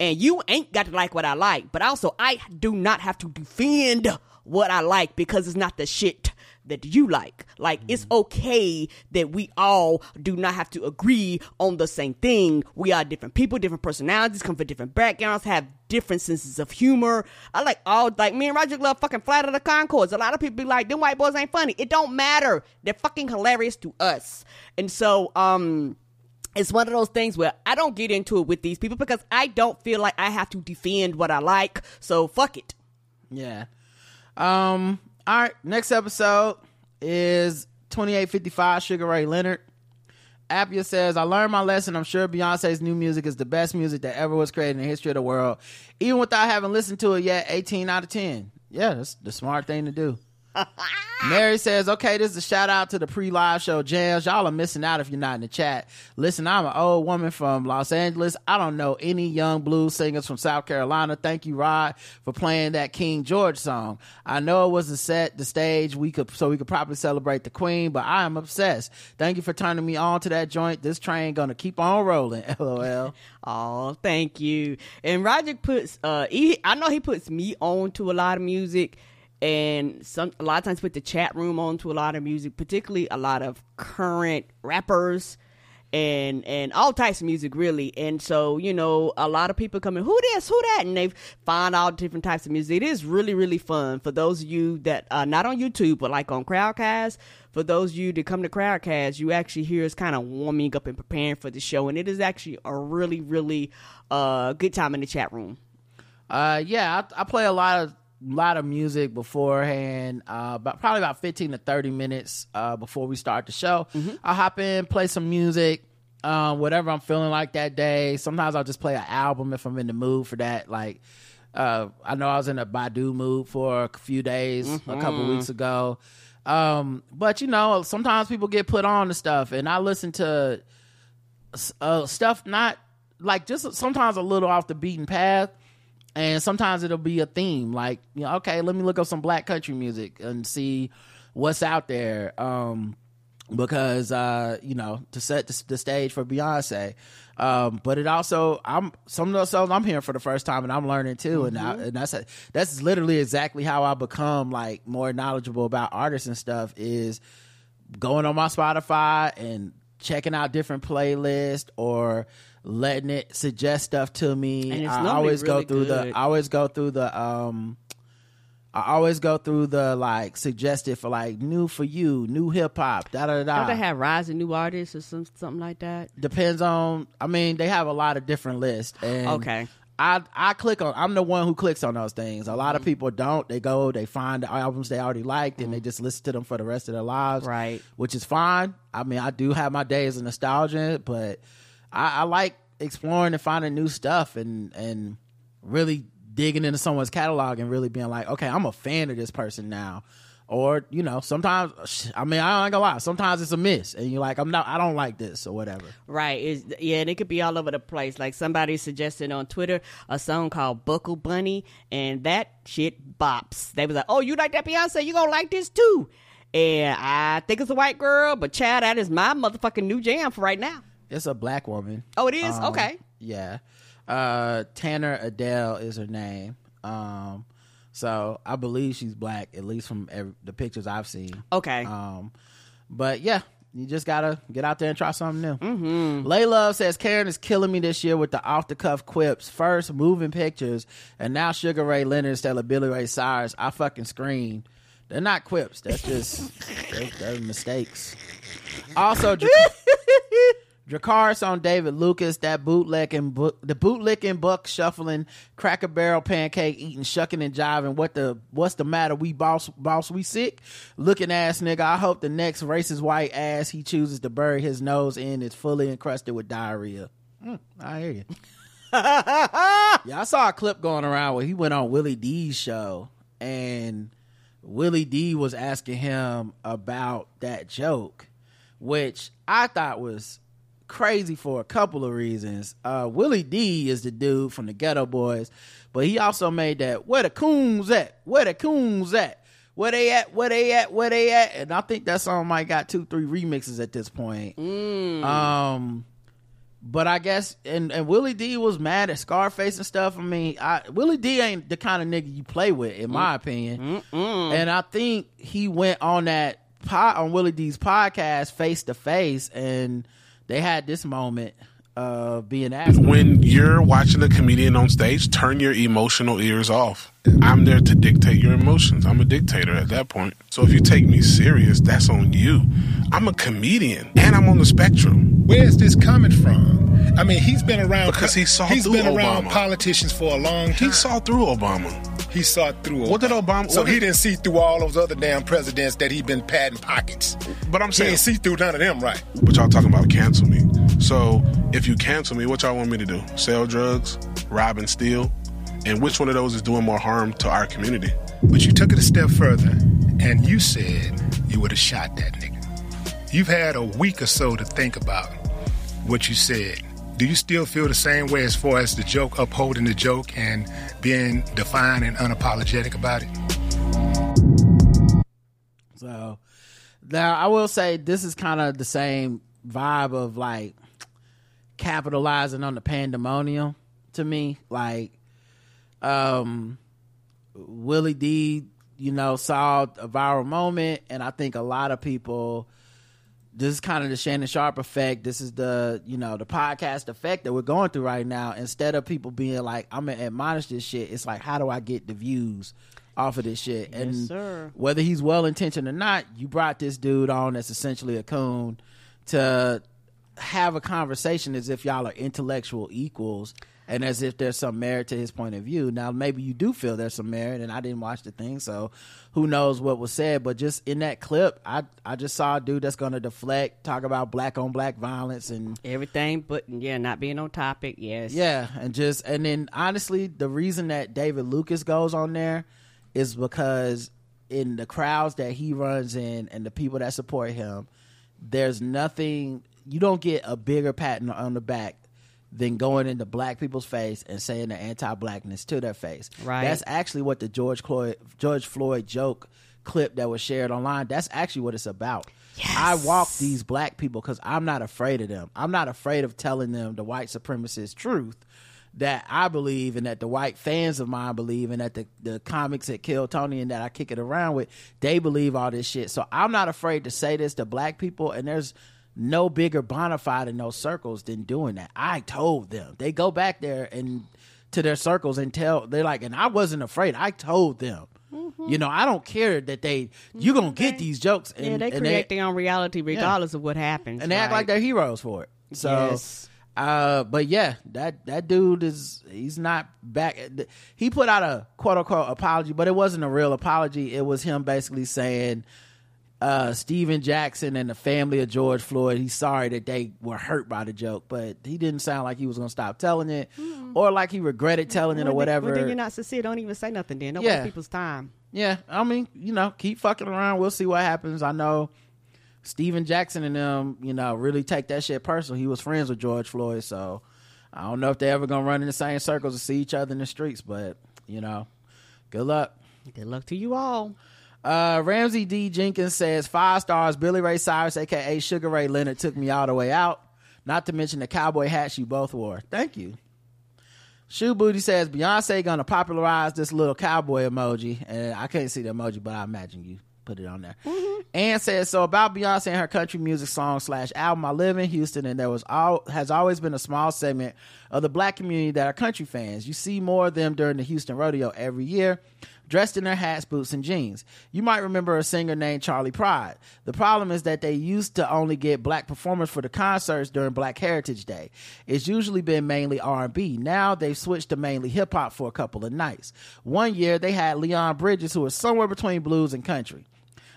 And you ain't got to like what I like, but also I do not have to defend what I like because it's not the shit that you like. Like it's okay that we all do not have to agree on the same thing. We are different people, different personalities, come from different backgrounds, have different senses of humor. I like all like me and Roger love fucking Flight of the Conchords. A lot of people be like, them white boys ain't funny. It don't matter. They're fucking hilarious to us. And so um it's one of those things where I don't get into it with these people because I don't feel like I have to defend what I like. So fuck it. Yeah. Um. All right. Next episode is twenty eight fifty five. Sugar Ray Leonard. Appia says, I learned my lesson. I'm sure Beyonce's new music is the best music that ever was created in the history of the world. Even without having listened to it yet, 18 out of 10. Yeah, that's the smart thing to do. Mary says, okay, this is a shout out to the pre live show jams. Y'all are missing out if you're not in the chat. Listen, I'm an old woman from Los Angeles. I don't know any young blues singers from South Carolina. Thank you, Rod, for playing that King George song. I know it was a set, the stage, we could, so we could properly celebrate the Queen, but I am obsessed. Thank you for turning me on to that joint. This train gonna keep on rolling. LOL. Oh, thank you. And Roger puts uh he I know he puts me on to a lot of music and some a lot of times put the chat room on to a lot of music, particularly a lot of current rappers and and all types of music really. And so, you know, a lot of people come in, who this, who that, and they find all different types of music. It is really, really fun for those of you that are not on YouTube but like on Crowdcast. For those of you that come to Crowdcast, you actually hear us kind of warming up and preparing for the show, and it is actually a really, really uh good time in the chat room. Uh, yeah, I, I play a lot of lot of music beforehand. Uh, about probably about fifteen to thirty minutes uh, before we start the show. I'll hop in, play some music, um, whatever I'm feeling like that day. Sometimes I'll just play an album if I'm in the mood for that. Like, uh, I know I was in a Badu mood for a few days a couple weeks ago. Um, but you know, sometimes people get put on to stuff, and I listen to uh, stuff not like just sometimes a little off the beaten path and sometimes it'll be a theme like you know okay let me look up some black country music and see what's out there um because uh you know to set the, the stage for beyonce. Um but it also i'm some of those songs i'm hearing for the first time and i'm learning too. And, I, and that's that's literally exactly how i become like more knowledgeable about artists and stuff is going on my Spotify and checking out different playlists or letting it suggest stuff to me. And it's I always go really through the. I always go through the um I always go through the like suggested for like new for you, new hip hop, da da da. Don't they have rising new artists or some something like that? Depends on I mean, they have a lot of different lists and Okay. I I click on I'm the one who clicks on those things. A lot of people don't. They go, they find the albums they already liked and they just listen to them for the rest of their lives. Right. Which is fine. I mean, I do have my days of nostalgia, but I, I like exploring and finding new stuff and and really digging into someone's catalog and really being like, okay, I'm a fan of this person now. Or, you know, sometimes I mean, I ain't gonna lie, sometimes it's a miss and you're like, I'm not I don't like this or whatever. Right. It's, yeah, and it could be all over the place. Like somebody suggested on Twitter a song called Buckle Bunny, and that shit bops. They was like, "Oh, you like that Beyonce? You gonna like this too?" And I think it's a white girl, but Chad, that is my motherfucking new jam for right now. It's a black woman. Oh, it is Um, okay. Yeah. Uh Tanner Adell is her name. Um so I believe she's black at least from every, the pictures I've seen. Okay. Um but yeah, You just gotta get out there and try something new. Mm-hmm. Lay Love says Karen is killing me this year with the off the cuff quips. First, moving pictures, and now Sugar Ray Leonard instead of Billy Ray Cyrus. I fucking screamed. They're not quips. That's just they're, they're mistakes. Also, Dra- Dracarys on David Lucas, that bootlegging, bu- the bootlicking, buck shuffling, cracker barrel pancake eating, shucking and jiving. What the what's the matter? We boss boss we sick? Looking ass nigga. I hope the next racist white ass he chooses to bury his nose in is fully encrusted with diarrhea. Hmm, I hear you. yeah, I saw a clip going around where he went on Willie D's show and Willie D was asking him about that joke, which I thought was crazy for a couple of reasons. Uh, Willie D is the dude from the Geto Boys, but he also made that "Where the coons at? Where the coons at? Where they at? Where they at? Where they at?" And I think that song might got two, three remixes at this point. Um, but I guess and and Willie D was mad at Scarface and stuff. I mean, I, Willie D ain't the kind of nigga you play with, in my opinion. And I think he went on that pod, on Willie D's podcast face to face, and they had this moment of being asked. when you're watching a comedian on stage, turn your emotional ears off. I'm there to dictate your emotions. I'm a dictator at that point. So if you take me serious, that's on you. I'm a comedian and I'm on the spectrum. Where's this coming from? I mean, he's been around Because he saw He's through been around politicians for a long time. He saw through Obama. He saw through. What did Obama- So what he did- didn't see through all those other damn presidents that he'd been padding pockets. But I'm He saying, didn't see through none of them, right? but y'all talking about cancel me. So if you cancel me, what y'all want me to do? Sell drugs, rob and steal? And which one of those is doing more harm to our community? But you took it a step further, and you said you would have shot that nigga. You've had a week or so to think about what you said. Do you still feel the same way as far as the joke, upholding the joke, and being defiant and unapologetic about it? So now I will say this is kind of the same vibe of like capitalizing on the pandemonium to me. Like um Willie D, you know, saw a viral moment and I think a lot of people this is kind of the Shannon Sharpe effect. This is the, you know, the podcast effect that we're going through right now. Instead of people being like, I'm gonna admonish this shit, it's like, how do I get the views off of this shit? and sir. whether he's well intentioned or not, you brought this dude on that's essentially a coon to have a conversation as if y'all are intellectual equals and as if there's some merit to his point of view. Now, maybe you do feel there's some merit, and I didn't watch the thing, so who knows what was said. But just in that clip, I I just saw a dude that's going to deflect, talk about black on black violence, and Everything, but yeah, not being on topic. Yes. yeah, and just and then honestly, the reason that David Lucas goes on there is because in the crowds that he runs in and the people that support him, there's nothing you don't get a bigger pat on the back than going into black people's face and saying the anti-blackness to their face. Right. That's actually what the George Floyd George Floyd joke clip that was shared online. That's actually what it's about. Yes. I walk these black people because I'm not afraid of them. I'm not afraid of telling them the white supremacist truth that I believe and that the white fans of mine believe and that the, the comics that kill Tony and that I kick it around with, they believe all this shit. So I'm not afraid to say this to black people and there's no bigger bona fide in those circles than doing that. I told them. They go back there and to their circles and tell they're like, and I wasn't afraid. I told them. You know, I don't care that they you're gonna get these jokes and, Yeah, they create their own reality regardless of what happens. and they act like they're heroes for it. So, Yes. uh, but yeah, that that dude is he's not back. He put out a quote unquote apology, but it wasn't a real apology. It was him basically saying, uh, Stephen Jackson and the family of George Floyd, he's sorry that they were hurt by the joke, but he didn't sound like he was gonna stop telling it, or like he regretted telling it or whatever. Well, then you're not sincere. Don't even say nothing. Then don't waste people's time. Yeah, I mean, you know, keep fucking around. We'll see what happens. I know Stephen Jackson and them, you know, really take that shit personal. He was friends with George Floyd, so I don't know if they're ever gonna run in the same circles and see each other in the streets, but you know, good luck. Good luck to you all. Uh, Ramsey D. Jenkins says five stars. Billy Ray Cyrus, aka Sugar Ray Leonard, took me all the way out. Not to mention the cowboy hats you both wore. Thank you. Shoe Booty says Beyonce gonna popularize this little cowboy emoji, and I can't see the emoji, but I imagine you put it on there. And says so about Beyonce and her country music song slash album. I live in Houston, and there was all has always been a small segment of the black community that are country fans. You see more of them during the Houston rodeo every year, dressed in their hats, boots, and jeans. You might remember a singer named Charley Pride. The problem is that they used to only get black performers for the concerts during Black Heritage Day. It's usually been mainly R&B. Now they've switched to mainly hip hop for a couple of nights. One year they had Leon Bridges, who was somewhere between blues and country.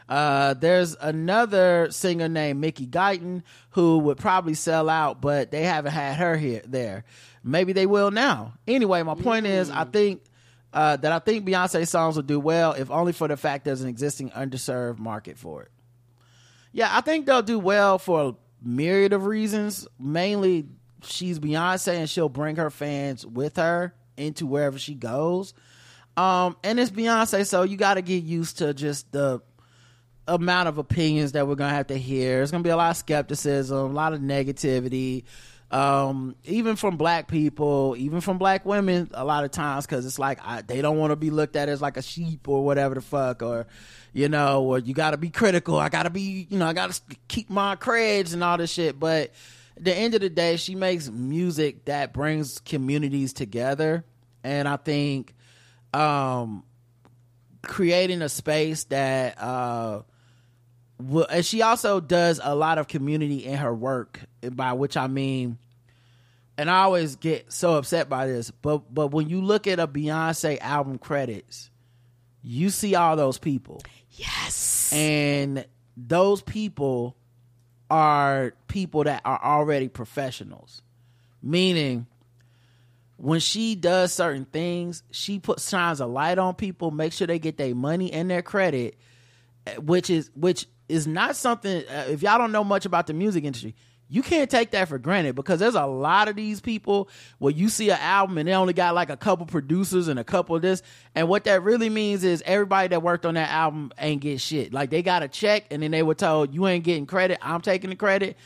Uh, there's another singer named Mickey Guyton who would probably sell out, but they haven't had her here there. Maybe they will now. Anyway, my point is, I think uh, that I think Beyonce songs will do well, if only for the fact there's an existing underserved market for it. Yeah, I think they'll do well for a myriad of reasons. Mainly, she's Beyonce and she'll bring her fans with her into wherever she goes. Um, and it's Beyonce, so you got to get used to just the amount of opinions that we're gonna have to hear. It's gonna be a lot of skepticism, a lot of negativity, um, even from black people, even from black women. A lot of times, because it's like I, they don't want to be looked at as like a sheep or whatever the fuck, or you know, or you got to be critical. I got to be, you know, I got to keep my creds and all this shit. But at the end of the day, she makes music that brings communities together, and I think. Um, creating a space that uh and she also does a lot of community in her work by which i mean and i always get so upset by this but but when you look at a beyonce album credits you see all those people Yes. and those people are people that are already professionals meaning when she does certain things she puts shines a light on people make sure they get their money and their credit eh, which is which is not something uh, if y'all don't know much about the music industry you can't take that for granted because there's a lot of these people where you see an album and they only got like a couple producers and a couple of this and what that really means is everybody that worked on that album ain't get shit. Like they got a check and then they were told you ain't getting credit i'm taking the credit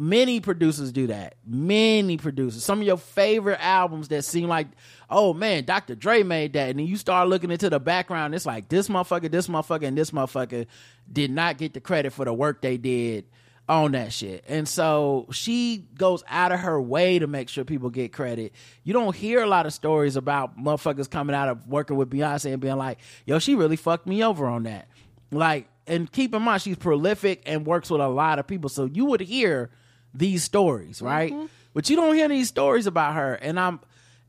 many producers do that many producers some of your favorite albums that seem like oh man dr dre made that and then you start looking into the background it's like this motherfucker this motherfucker and this motherfucker did not get the credit for the work they did on that shit. And so she goes out of her way to make sure people get credit. You don't hear a lot of stories about motherfuckers coming out of working with Beyonce and being like, yo, she really fucked me over on that. Like, and keep in mind, she's prolific and works with a lot of people. So you would hear these stories, right? Mm-hmm. But you don't hear these stories about her. And I'm,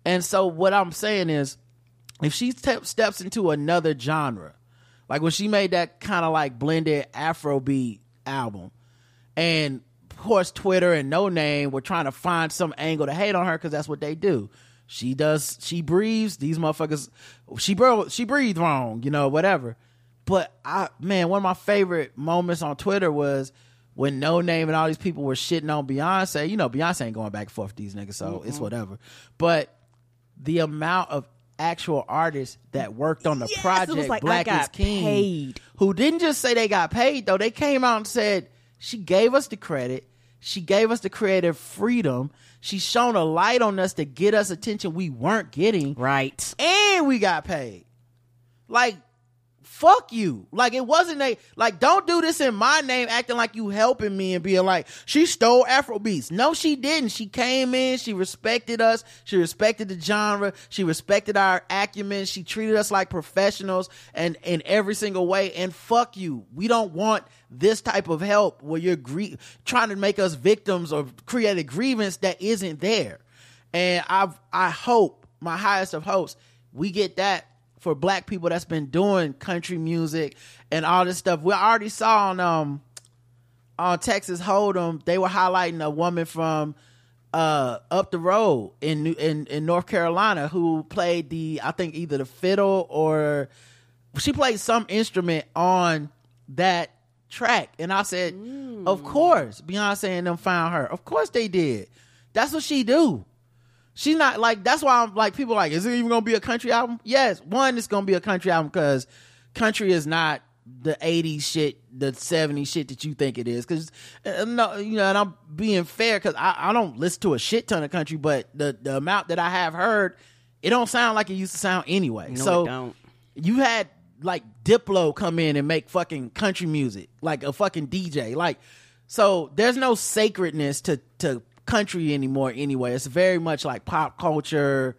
and so what I'm saying is, if she step, steps into another genre, like when she made that kind of like blended Afrobeat album, and of course Twitter and Noname were trying to find some angle to hate on her because that's what they do. She does. She breathes. These motherfuckers. She bro. She breathed wrong. You know. Whatever. But I man, one of my favorite moments on Twitter was when Noname and all these people were shitting on Beyonce. You know, Beyonce ain't going back and forth with these niggas, so it's whatever. But the amount of actual artists that worked on the Yes, project like, Black is King, paid. who didn't just say they got paid though. They came out and said she gave us the credit. She gave us the creative freedom. She shone a light on us to get us attention we weren't getting. Right. And we got paid. Like, fuck you. Like, it wasn't a, like, don't do this in my name acting like you helping me and being like, she stole Afro beats. No, she didn't. She came in, she respected us, she respected the genre, she respected our acumen, she treated us like professionals and in every single way. And fuck you. We don't want this type of help where you're gre- trying to make us victims or create a grievance that isn't there. And I I hope my highest of hopes we get that for black people that's been doing country music and all this stuff. We already saw on um on Texas Hold'em they were highlighting a woman from uh up the road in New, in in North Carolina who played the I think either the fiddle or she played some instrument on that track. And I said of course. Beyonce and them found her. Of course they did. That's what she do she's not like that's why I'm like people are like is it even gonna be a country album yes one it's gonna be a country album because country is not the 80s shit the 70s shit that you think it is because uh, no you know and I'm being fair because I, I don't listen to a shit ton of country but the the amount that I have heard it don't sound like it used to sound anyway No, so don't. you had like Diplo come in and make fucking country music, like a fucking DJ. Like, so there's no sacredness to to country anymore. Anyway, it's very much like pop culture,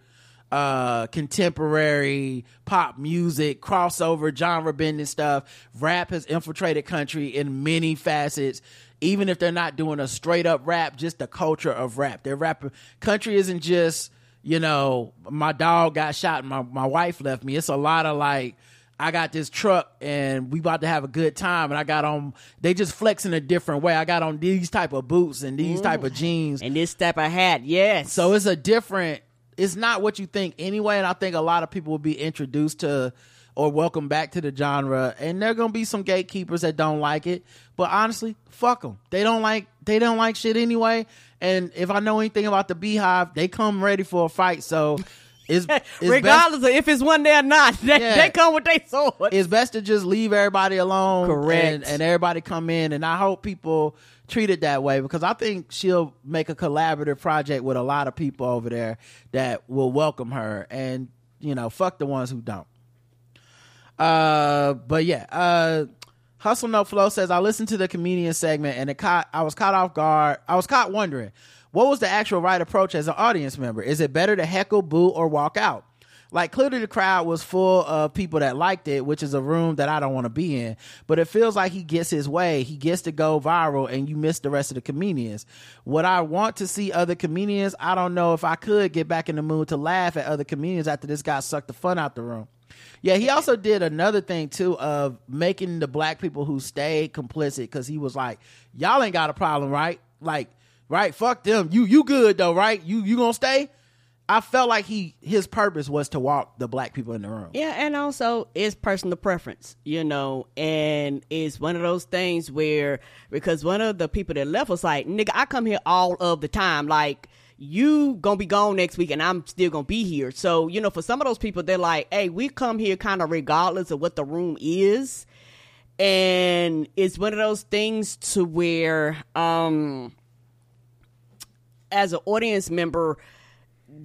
uh, contemporary pop music, crossover, genre bending stuff. Rap has infiltrated country in many facets. Even if they're not doing a straight up rap, just the culture of rap. They're rapping. Country isn't just you know, my dog got shot my, my wife left me. It's a lot of like, I got this truck and we about to have a good time. And I got on they just flex in a different way. I got on these type of boots and these type of jeans. And this type of hat, yes. So it's a different it's not what you think anyway, and I think a lot of people will be introduced to or welcome back to the genre. And there're gonna be some gatekeepers that don't like it. But honestly fuck them they don't like they don't like shit anyway. And if i know anything about the BeyHive they come ready for a fight. So it's, it's regardless best, of if it's one there or not, they, Yeah. they come with their sword. it's best to just leave everybody alone Correct. and, and everybody come in and i hope people treat it that way because i think she'll make a collaborative project with a lot of people over there that will welcome her and you know fuck the ones who don't uh, but yeah, uh, Hustle No Flow says I listened to the comedian segment and it caught. I was caught off guard. I was caught wondering what was the actual right approach as an audience member. Is it better to heckle, boo, or walk out? Like clearly the crowd was full of people that liked it, which is a room that I don't want to be in. But it feels like he gets his way. He gets to go viral and you miss the rest of the comedians. Would I want to see other comedians? I don't know if I could get back in the mood to laugh at other comedians after this guy sucked the fun out the room. Yeah, he also did another thing too of making the black people who stayed complicit because he was like, "Y'all ain't got a problem, right? Like, right? Fuck them. You you good though, right? You you gonna stay?" I felt like he his purpose was to walk the black people in the room. Yeah, and also it's personal preference, you know, and it's one of those things where because one of the people that left was like, nigga, I come here all of the time, like you gonna be gone next week and I'm still gonna be here. So, you know, for some of those people, they're like, hey, we come here kind of regardless of what the room is. And it's one of those things to where, um, as an audience member,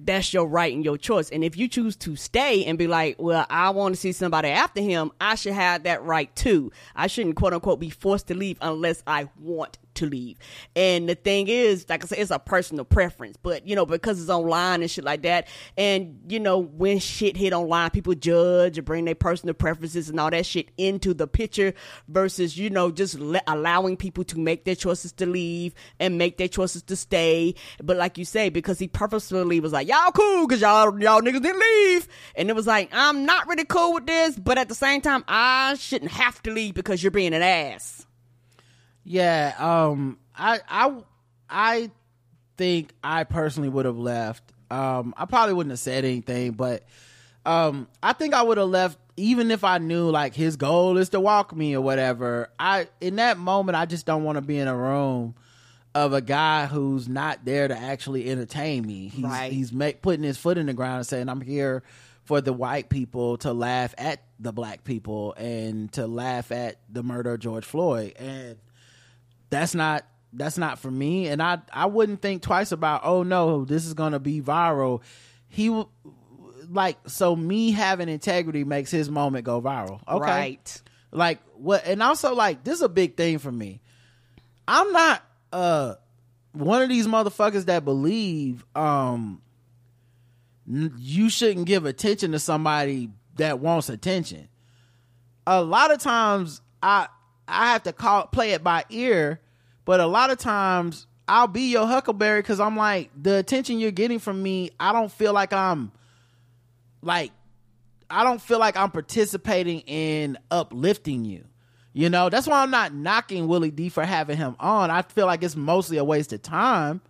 that's your right and your choice. And if you choose to stay and be like, well, I want to see somebody after him, I should have that right too. I shouldn't quote unquote be forced to leave unless I want to leave. And the thing is, like I said, it's a personal preference, but you know, because it's online and shit like that. And you know, when shit hit online, people judge and bring their personal preferences and all that shit into the picture versus, you know, just le- allowing people to make their choices to leave and make their choices to stay. But like you say, because he purposefully was like, y'all cool because y'all, y'all niggas didn't leave. And it was like, I'm not really cool with this, but at the same time, I shouldn't have to leave because you're being an ass. Yeah, um, I I I think I personally would have left. Um, I probably wouldn't have said anything, but um, I think I would have left even if I knew like his goal is to walk me or whatever. I in that moment, I just don't want to be in a room of a guy who's not there to actually entertain me. He's Right. he's make, putting his foot in the ground and saying, "I'm here." For the white people to laugh at the black people and to laugh at the murder of George Floyd, and that's not that's not for me. And i i wouldn't think twice about oh no this is gonna be viral. He w- like so me having integrity makes his moment go viral. Okay. Right. like what and also like this is a big thing for me. I'm not uh one of these motherfuckers that believe um n- you shouldn't give attention to somebody that wants attention. A lot of times I I have to call play it by ear, but a lot of times I'll be your huckleberry because I'm like the attention you're getting from me. I don't feel like I'm like I don't feel like I'm participating in uplifting you. You know, that's why I'm not knocking Willie D for having him on. I feel like it's mostly a waste of time.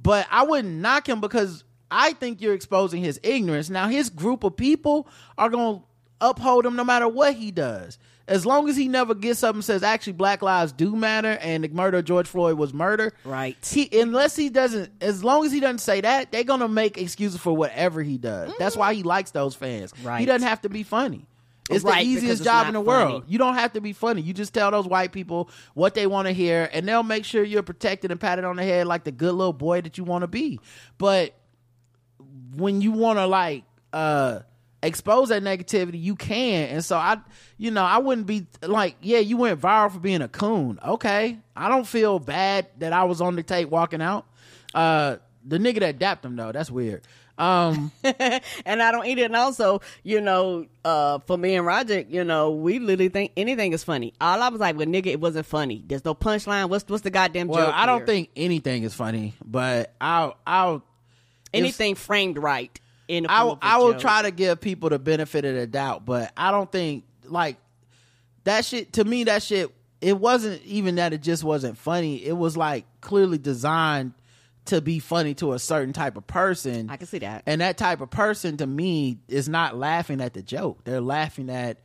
But I wouldn't knock him because I think you're exposing his ignorance. Now his group of people are going to uphold him no matter what he does. As long as he never gets up and says actually black lives do matter and the murder of George Floyd was murder. Right. He unless he doesn't as long as he doesn't say that, they're going to make excuses for whatever he does. That's why he likes those fans. Right. He doesn't have to be funny. It's Right, the easiest it's job in the funny. world. You don't have to be funny. You just tell those white people what they want to hear, and they'll make sure you're protected and patted on the head like the good little boy that you want to be. But when you want to like uh expose that negativity, you can. And so I, you know, I wouldn't be like, yeah, you went viral for being a coon. Okay. I don't feel bad that I was on the tape walking out. Uh, the nigga that dapped him though, that's weird. Um, and I don't eat it. And also, you know, uh, for me and Roger, you know, we literally think anything is funny. All I was like, well, nigga, it wasn't funny. There's no punchline. What's what's the goddamn well, joke? I don't here? think anything is funny, but I'll, I'll, anything framed right. In I, will- I will joke. try to give people the benefit of the doubt, but I don't think like that shit. To me, that shit. It wasn't even that it just wasn't funny. It was like clearly designed to be funny to a certain type of person. I can see that. And that type of person to me is not laughing at the joke. They're laughing at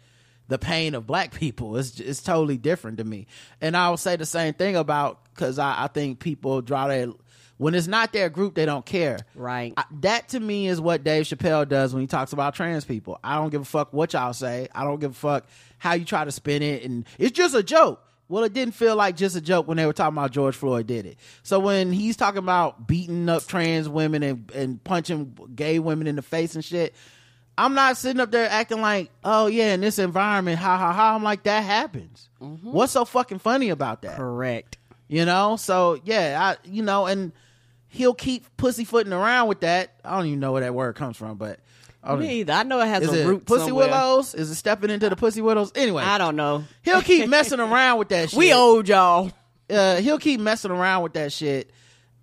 the pain of black people. It's it's totally different to me. And I will say the same thing about because I, I think people draw their when it's not their group, they don't care. Right. I- that to me is what Dave Chappelle does when he talks about trans people. I don't give a fuck what y'all say. I don't give a fuck how you try to spin it. And it's just a joke. Well, it didn't feel like just a joke when they were talking about George Floyd did it. So when he's talking about beating up trans women and, and punching gay women in the face and shit, I'm not sitting up there acting like, oh yeah, in this environment, ha ha ha. I'm like, that happens. Mm-hmm. What's so fucking funny about that? Correct. You know? So yeah, I you know, and he'll keep pussyfooting around with that. I don't even know where that word comes from, but I Me either. I know it has is a it root Pussy somewhere. Willows? Is it stepping into the Pussy Willows? Anyway, I don't know. he'll keep messing around with that shit. We old y'all. uh, he'll keep messing around with that shit.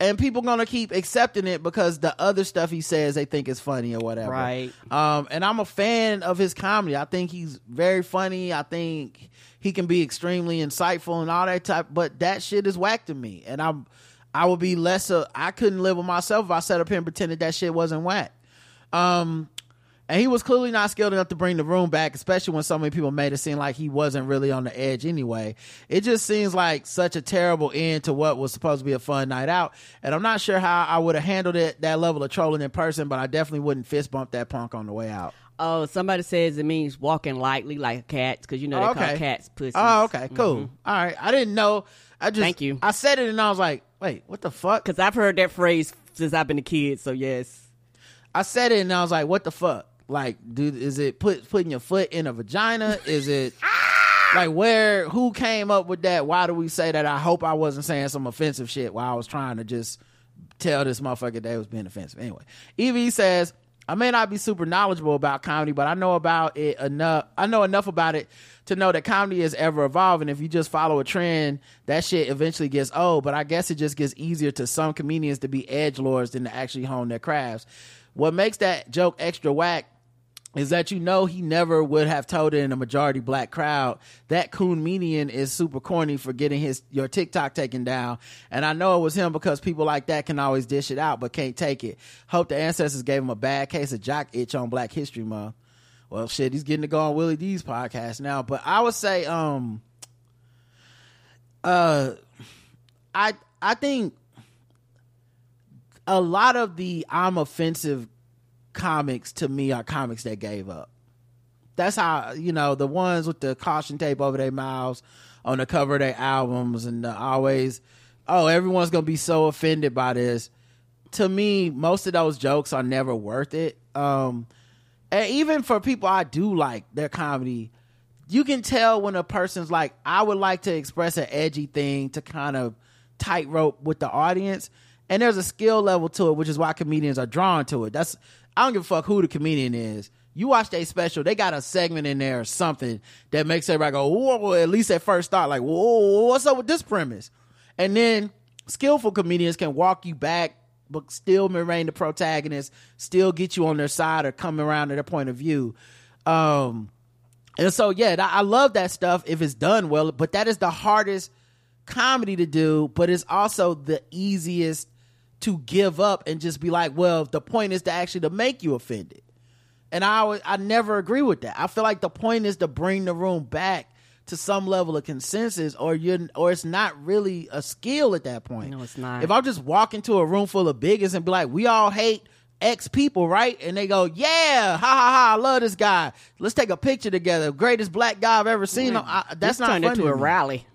And people gonna keep accepting it because the other stuff he says they think is funny or whatever. Right. Um, and I'm a fan of his comedy. I think he's very funny. I think he can be extremely insightful and all that type. But that shit is whack to me, and I'm I would be less. Of, I couldn't live with myself if I sat up here and pretended that shit wasn't whack. Um, and he was clearly not skilled enough to bring the room back, especially when so many people made it seem like he wasn't really on the edge anyway. It just seems like such a terrible end to what was supposed to be a fun night out. And I'm not sure how I would have handled it, that level of trolling in person, but I definitely wouldn't fist bump that punk on the way out. Oh, somebody says it means walking lightly like cats because you know they Oh, call cats pussies. Oh, okay, cool. All right. I didn't know. I just, Thank you. I said it and I was like, wait, what the fuck? Because I've heard that phrase since I've been a kid. So yes. I said it and I was like, what the fuck? Like, dude, is it put putting your foot in a vagina? Is it ah! like where who came up with that? Why do we say that? I hope I wasn't saying some offensive shit while I was trying to just tell this motherfucker that it was being offensive. Anyway, Evie says, I may not be super knowledgeable about comedy, but I know about it enough. I know enough about it to know that comedy is ever evolving. If you just follow a trend, that shit eventually gets old. But I guess it just gets easier to some comedians to be edge lords than to actually hone their crafts. What makes that joke extra whack is that you know he never would have told it in a majority black crowd. That coon median is super corny for getting his your TikTok taken down. And I know it was him because people like that can always dish it out but can't take it. Hope the ancestors gave him a bad case of jock itch on Black History Month. Well shit, he's getting to go on Willie D's podcast now. But I would say um uh I I think a lot of the I'm offensive comics to me are comics that gave up. That's how you know the ones with the caution tape over their mouths on the cover of their albums and the always, oh, everyone's gonna be so offended by this. To me, most of those jokes are never worth it. Um, and even for people I do like their comedy, you can tell when a person's like, I would like to express an edgy thing to kind of tightrope with the audience. And there's a skill level to it, which is why comedians are drawn to it. That's I don't give a fuck who the comedian is. You watch their special, they got a segment in there or something that makes everybody go, whoa, at least at first thought, like, whoa, what's up with this premise? And then skillful comedians can walk you back, but still remain the protagonist, still get you on their side or come around to their point of view. Um, and so, yeah, I love that stuff if it's done well, but that is the hardest comedy to do, but it's also the easiest to give up and just be like, well, the point is to actually to make you offended. And I always, I never agree with that. I feel like the point is to bring the room back to some level of consensus or you or it's not really a skill at that point. No, it's not. If I'm just walk into a room full of bigots and be like, we all hate X people, right? And they go, yeah, ha ha ha, I love this guy. Let's take a picture together. Greatest black guy I've ever seen. I, that's This not turned funny into a me. rally.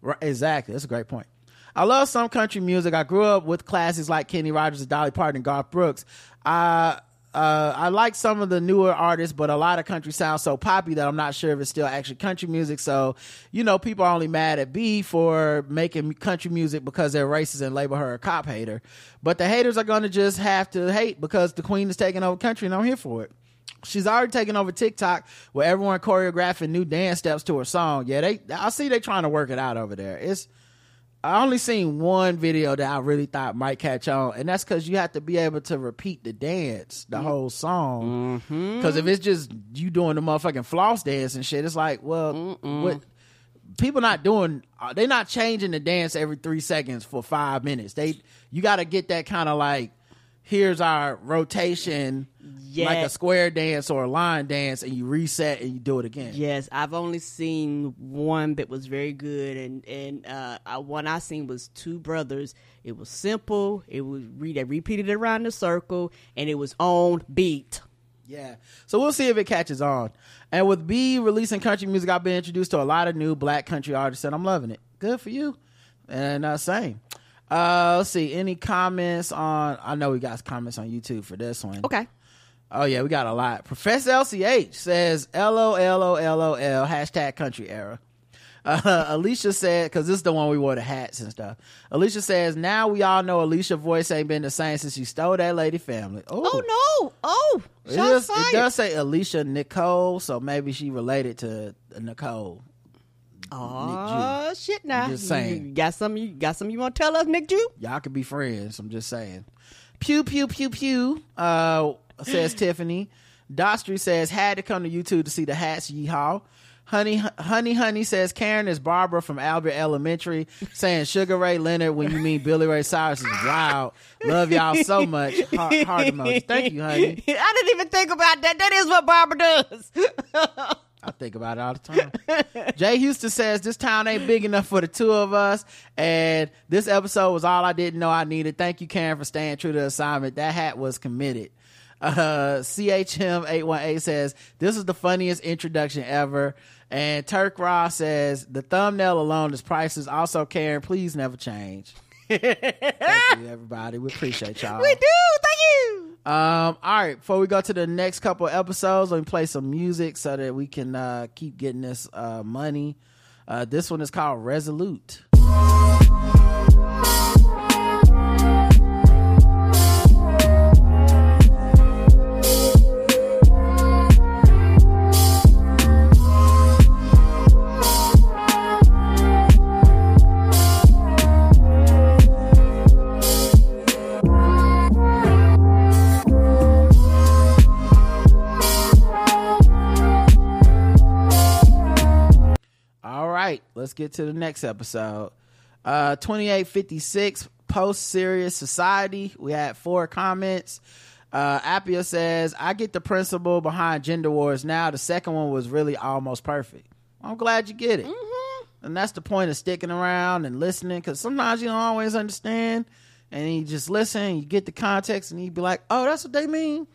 Right, exactly. That's a great point. I love some country music. I grew up with classics like Kenny Rogers, Dolly Parton, and Garth Brooks. I uh, I like some of the newer artists, but a lot of country sounds so poppy that I'm not sure if it's still actually country music. So, you know, people are only mad at B for making country music because they're racist and label her a cop hater. But the haters are going to just have to hate because the queen is taking over country and I'm here for it. She's already taken over TikTok where everyone choreographing new dance steps to her song. Yeah, they I see they trying to work it out over there. It's I only seen one video that I really thought might catch on, and that's because you have to be able to repeat the dance, the whole song. Because if it's just you doing the motherfucking floss dance and shit, it's like, well, what? People not doing, uh, they not changing the dance every three seconds for five minutes. They, you got to get that kind of like, here's our rotation, like a square dance or a line dance, and you reset and you do it again. Yes, I've only seen one that was very good, and and uh, I, one I seen was two brothers. It was simple. It was re- they repeated it around the circle, and it was on beat. Yeah. So we'll see if it catches on. And with B releasing country music, I've been introduced to a lot of new black country artists and I'm loving it. Good for you. And uh same. Uh let's see. Any comments on I know we got comments on YouTube for this one. Okay. Oh yeah, we got a lot. Professor LCH says L O L O L O L hashtag country era. Uh, Alicia said, because this is the one we wore the hats and stuff. Alicia says, now we all know Alicia voice ain't been the same since she stole that lady family. Oh no! Oh, It, fired. it does say Alicia Nicole, so maybe she related to Nicole. Oh shit! Now just saying. You got some. You got some. You want to tell us, Nick Jew? Y'all could be friends. I'm just saying. Pew pew pew pew. Uh, says Tiffany. Dostry says had to come to YouTube to see the hats. Yeehaw. Honey, honey, honey says Karen is Barbara from Abbott Elementary saying Sugar Ray Leonard when you mean Billy Ray Cyrus is wild. Love y'all so much. Heart, heart emoji. Thank you, honey. I didn't even think about that. That is what Barbara does. I think about it all the time. Jay Houston says this town ain't big enough for the two of us, and this episode was all I didn't know I needed. Thank you, Karen, for staying true to the assignment. That hat was committed. Uh, CHM eight one eight says this is the funniest introduction ever, and Turk Ross says the thumbnail alone is priceless. Also, Karen, please never change. Thank you, everybody. We appreciate y'all. we do. Thank you. Um, all right, before we go to the next couple episodes, let me play some music so that we can uh, keep getting this uh, money. Uh, this one is called Resolute. Right, let's get to the next episode. Uh 2856 post serious society. We had four comments. Uh Appia says, I get the principle behind gender wars now. The second one was really almost perfect. I'm glad you get it. And that's the point of sticking around and listening because sometimes you don't always understand. And you just listen, you get the context, and you be like, oh, that's what they mean.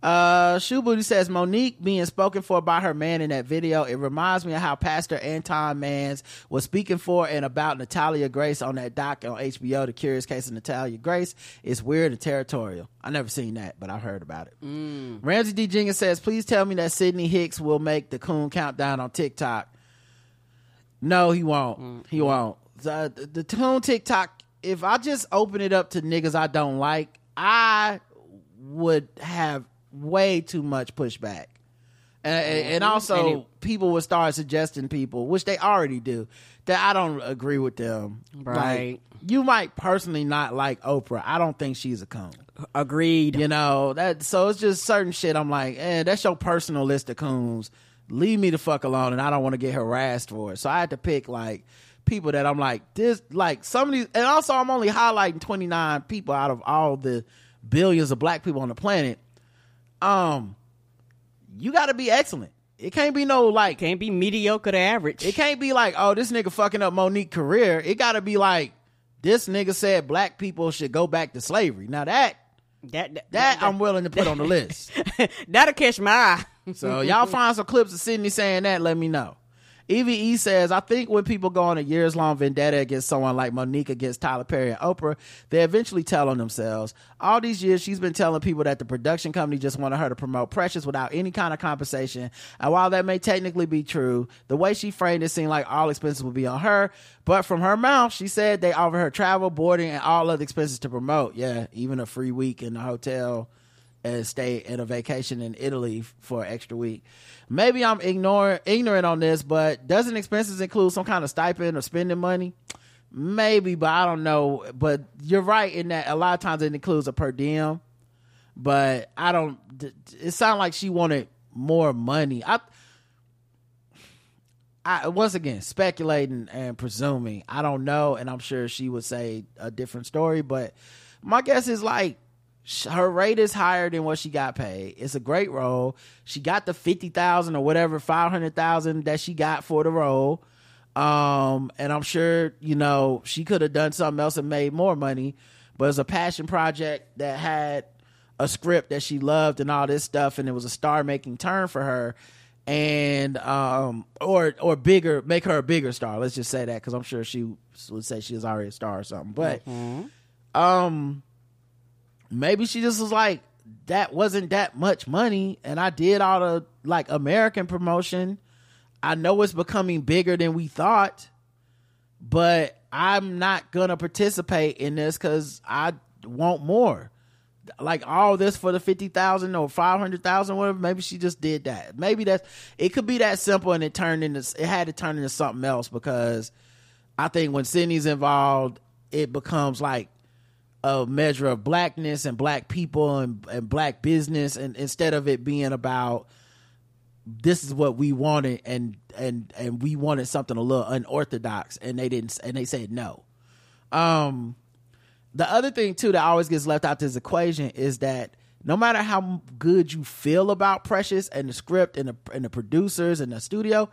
Uh, Shoe Booty says Monique being spoken for by her man in that video. It reminds me of how Pastor Antwon Mans was speaking for and about Natalia Grace on that doc on HBO, The Curious Case of Natalia Grace. It's weird and territorial. I never seen that, but I've heard about it. Mm. Ramsey D. Jenkins says, please tell me that Sidney Hicks will make the Coon Countdown on TikTok. No, he won't. Mm, he mm. won't. The, the, the Coon TikTok, if I just open it up to niggas I don't like, I would have way too much pushback. And, and also, And it- people would start suggesting people, which they already do, that I don't agree with them. Right. Like, you might personally not like Oprah. I don't think she's a coon. Agreed. You know that. So it's just certain shit. I'm like, eh, that's your personal list of coons. Leave me the fuck alone, and I don't want to get harassed for it. So I had to pick like people that I'm like this, like some of these, and also I'm only highlighting 29 people out of all the billions of black people on the planet. Um, you got to be excellent. It can't be no like Can't be mediocre to average. it can't be like, oh, this nigga fucking up Monique career. It got to be like, this nigga said black people should go back to slavery. Now that that that, that I'm willing to put on the list. that'll catch my eye. So y'all find some clips of Sidney saying that. Let me know. EVE says, I think when people go on a years long vendetta against someone like Monique against Tyler Perry and Oprah, they eventually tell on themselves. All these years, she's been telling people that the production company just wanted her to promote Precious without any kind of compensation. And while that may technically be true, the way she framed it seemed like all expenses would be on her. But from her mouth, she said they offered her travel, boarding, and all other expenses to promote. Yeah, even a free week in the hotel and stay in a vacation in Italy for an extra week. Maybe I'm ignore, ignorant on this, but doesn't expenses include some kind of stipend or spending money? Maybe, but I don't know. But you're right in that a lot of times it includes a per diem. But I don't. It sounded like she wanted more money. I, I once again speculating and presuming. I don't know, and I'm sure she would say a different story. But my guess is like her rate is higher than what she got paid. It's a great role. She got the fifty thousand or whatever five hundred thousand that she got for the role. Um, and I'm sure you know she could have done something else and made more money, but it's a passion project that had a script that she loved and all this stuff, and it was a star making turn for her. And um, or or bigger, make her a bigger star. Let's just say that because I'm sure she would say she was already a star or something. But um maybe she just was like that wasn't that much money and i did all the like american promotion. I know it's becoming bigger than we thought but i'm not gonna participate in this because i want more. Like all this for the 50,000 or 500,000 whatever maybe she just did that. Maybe that's it could be that simple and it turned into it had to turn into something else because i think when sidney's involved it becomes like a measure of blackness and black people and, and black business and instead of it being about this is what we wanted and and and we wanted something a little unorthodox and they didn't and they said no. Um the other thing too that always gets left out this equation is that no matter how good you feel about precious and the script and the and the producers and the studio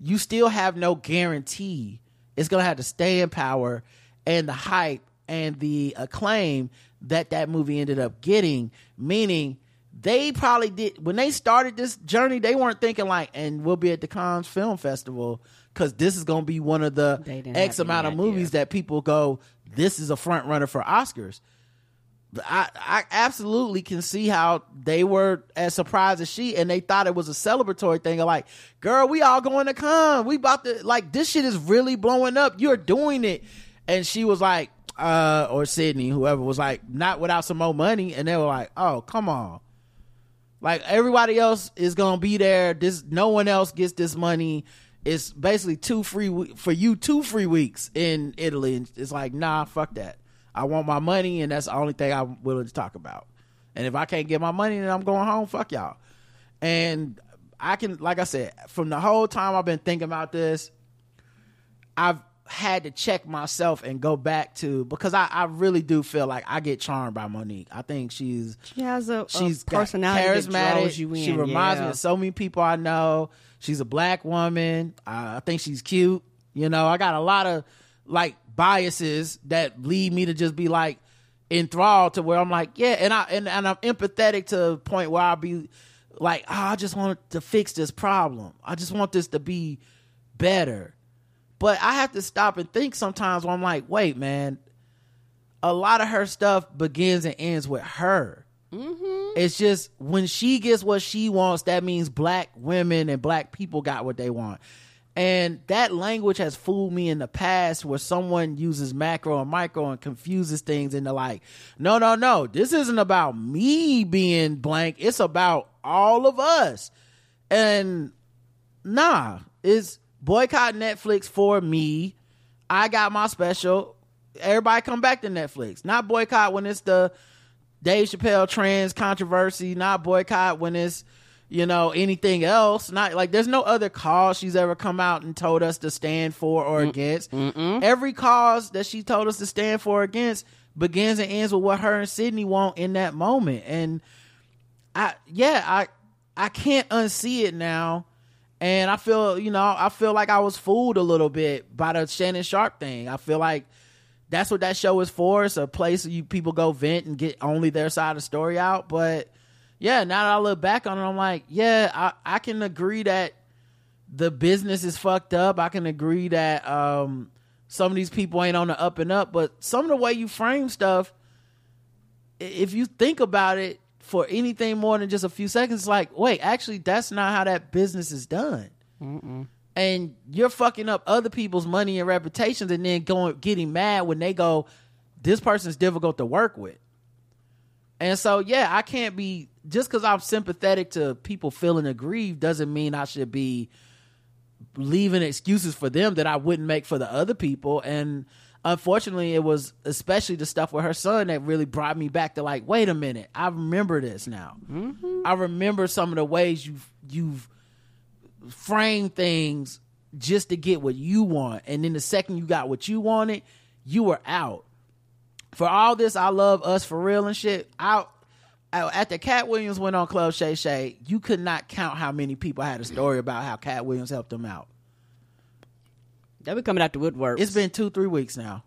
you still have no guarantee it's gonna have to stay in power and the hype and the acclaim that that movie ended up getting meaning they probably did when they started this journey they weren't thinking like and we'll be at the Cannes Film Festival because this is going to be one of the X amount of idea. movies that people go this is a front runner for Oscars. I, I absolutely can see how they were as surprised as she and they thought it was a celebratory thing of like girl we all going to come we about to like this shit is really blowing up. You're doing it. And she was like uh or Sidney whoever was like not without some more money and they were like oh come on. Like everybody else is gonna be there. This no one else gets this money. It's basically two free for you two free weeks in italy. And it's like nah fuck that. I want my money and that's the only thing i'm willing to talk about. And if i can't get my money then i'm going home. Fuck y'all. And i can like i said from the whole time i've been thinking about this i've had to check myself and go back to because i, I really do feel like i get charmed by monique i think she's She has a, she's a personality charismatic. you in. She reminds me of so many people I know. She's a black woman. Uh, I think she's cute. You know, I got a lot of like biases that lead me to just be like enthralled to where I'm like, yeah, and I and, and I'm empathetic to the point where I'll be like, oh, I just want to fix this problem. I just want this to be better. But I have to stop and think sometimes where I'm like, wait, man, a lot of her stuff begins and ends with her. Mm-hmm. It's just when she gets what she wants, that means black women and black people got what they want. And that language has fooled me in the past where someone uses macro and micro and confuses things into like, no, no, no, this isn't about me being blank. It's about all of us. And nah, it's boycott Netflix for me. I got my special. Everybody come back to Netflix. Not boycott when it's the Dave Chappelle trans controversy, not boycott when it's, you know, anything else. Not like there's no other cause she's ever come out and told us to stand for or mm, against. Every cause that she told us to stand for or against begins and ends with what her and Sidney want in that moment. And I yeah, I I can't unsee it now. And I feel, you know, I feel like I was fooled a little bit by the Shannon Sharpe thing. I feel like that's what that show is for. It's a place where you people go vent and get only their side of the story out. But yeah, now that I look back on it, I'm like, yeah, I, I can agree that the business is fucked up. I can agree that um, some of these people ain't on the up and up, but some of the way you frame stuff, if you think about it for anything more than just a few seconds, like, wait, actually, that's not how that business is done. And you're fucking up other people's money and reputations, and then going getting mad when they go, "This person's difficult to work with." And so, yeah, I can't be just because I'm sympathetic to people feeling aggrieved doesn't mean I should be leaving excuses for them that I wouldn't make for the other people. And unfortunately, it was especially the stuff with her son that really brought me back to like, wait a minute, I remember this now. Mm-hmm. I remember some of the ways you've you've framed things just to get what you want, and then the second you got what you wanted, you were out for all this, I love us for real and shit. I after Katt Williams went on Club Shay Shay, you could not count how many people had a story about how Katt Williams helped them out. They be coming out the woodwork. It's been two, three weeks now.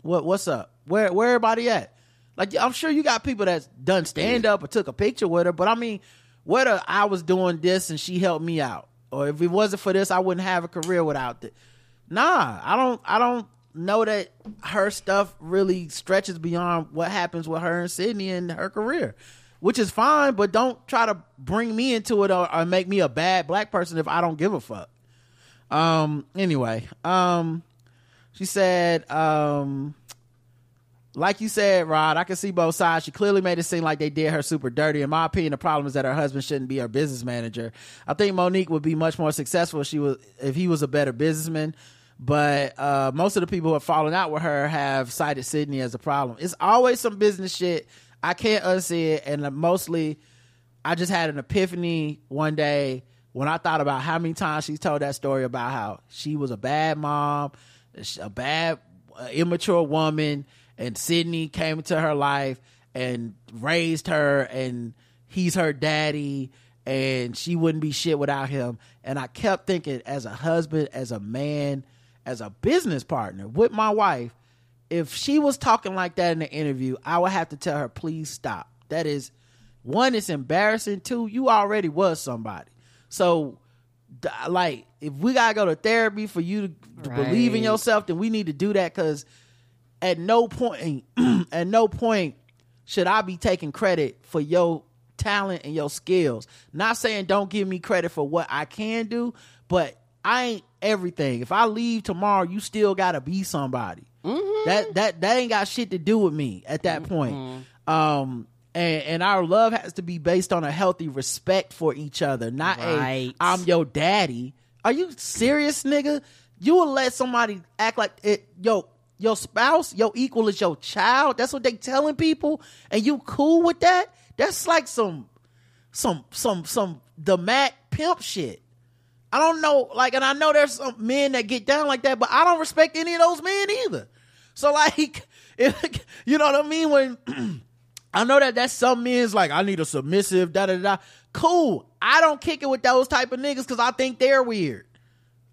What what's up? Where where everybody at? Like I'm sure you got people that's done stand up or took a picture with her, but I mean, whether I was doing this and she helped me out, or if it wasn't for this, I wouldn't have a career without it. Nah, I don't I don't know that her stuff really stretches beyond what happens with her and Sidney and her career. Which is fine, but don't try to bring me into it or, or make me a bad black person if I don't give a fuck. Um anyway, um she said, um like you said, Rod, I can see both sides. She clearly made it seem like they did her super dirty. In my opinion, the problem is that her husband shouldn't be her business manager. I think Monique would be much more successful if she was if he was a better businessman. But uh, most of the people who have fallen out with her have cited Sidney as a problem. It's always some business shit. I can't unsee it, and mostly, I just had an epiphany one day when I thought about how many times she's told that story about how she was a bad mom, a bad, immature woman, and Sidney came into her life and raised her, and he's her daddy, and she wouldn't be shit without him. And I kept thinking, as a husband, as a man, as a business partner with my wife, if she was talking like that in the interview, I would have to tell her, please stop. That is one, it's embarrassing. Two, you already was somebody. So, like, if we gotta go to therapy for you to, to believe in yourself, then we need to do that because at no point, at no point should I be taking credit for your talent and your skills. Not saying don't give me credit for what I can do, but I ain't everything. If I leave tomorrow, you still gotta be somebody. That that that ain't got shit to do with me at that point. Um and, and our love has to be based on a healthy respect for each other, not Right. a I'm your daddy. Are you serious, nigga? You will let somebody act like it yo your spouse, your equal is your child. That's what they telling people, and you cool with that? That's like some some some some the Mack pimp shit. I don't know, like, and I know there's some men that get down like that, but I don't respect any of those men either. So like, if, you know what I mean? When I know that that's some men's like, I need a submissive, da da da. Cool. I don't kick it with those type of niggas because I think they're weird.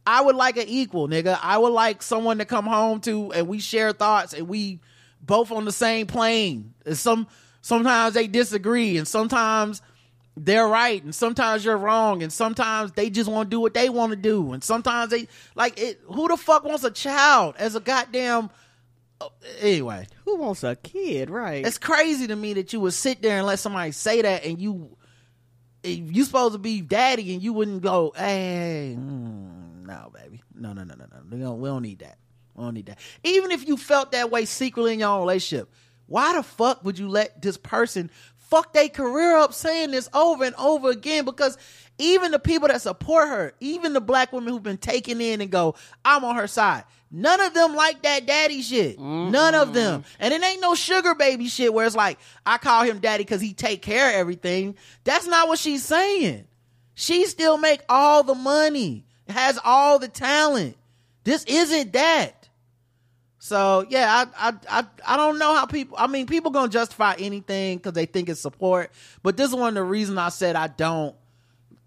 I would like an equal nigga. I would like someone to come home to and we share thoughts and we both on the same plane. And some sometimes they disagree and sometimes they're right and sometimes you're wrong and sometimes they just want to do what they want to do and sometimes they like it who the fuck wants a child as a goddamn anyway. Who wants a kid, right? it's crazy to me that you would sit there and let somebody say that and you you supposed to be daddy and you wouldn't go hey mm, no baby. No no no no no. We don't, we don't need that. We don't need that. Even if you felt that way secretly in your own relationship why the fuck would you let this person fuck their career up saying this over and over again? Because even the people that support her even the black women who've been taken in and go i'm on her side none of them like that daddy shit. None of them. Mm-hmm. And it ain't no sugar baby shit where it's like i call him daddy because he take care of everything. That's not what she's saying. She still make all the money has all the talent. This isn't that. So yeah, I I I, I don't know how people. I mean, people gonna justify anything because they think it's support. But this is one of the reasons I said I don't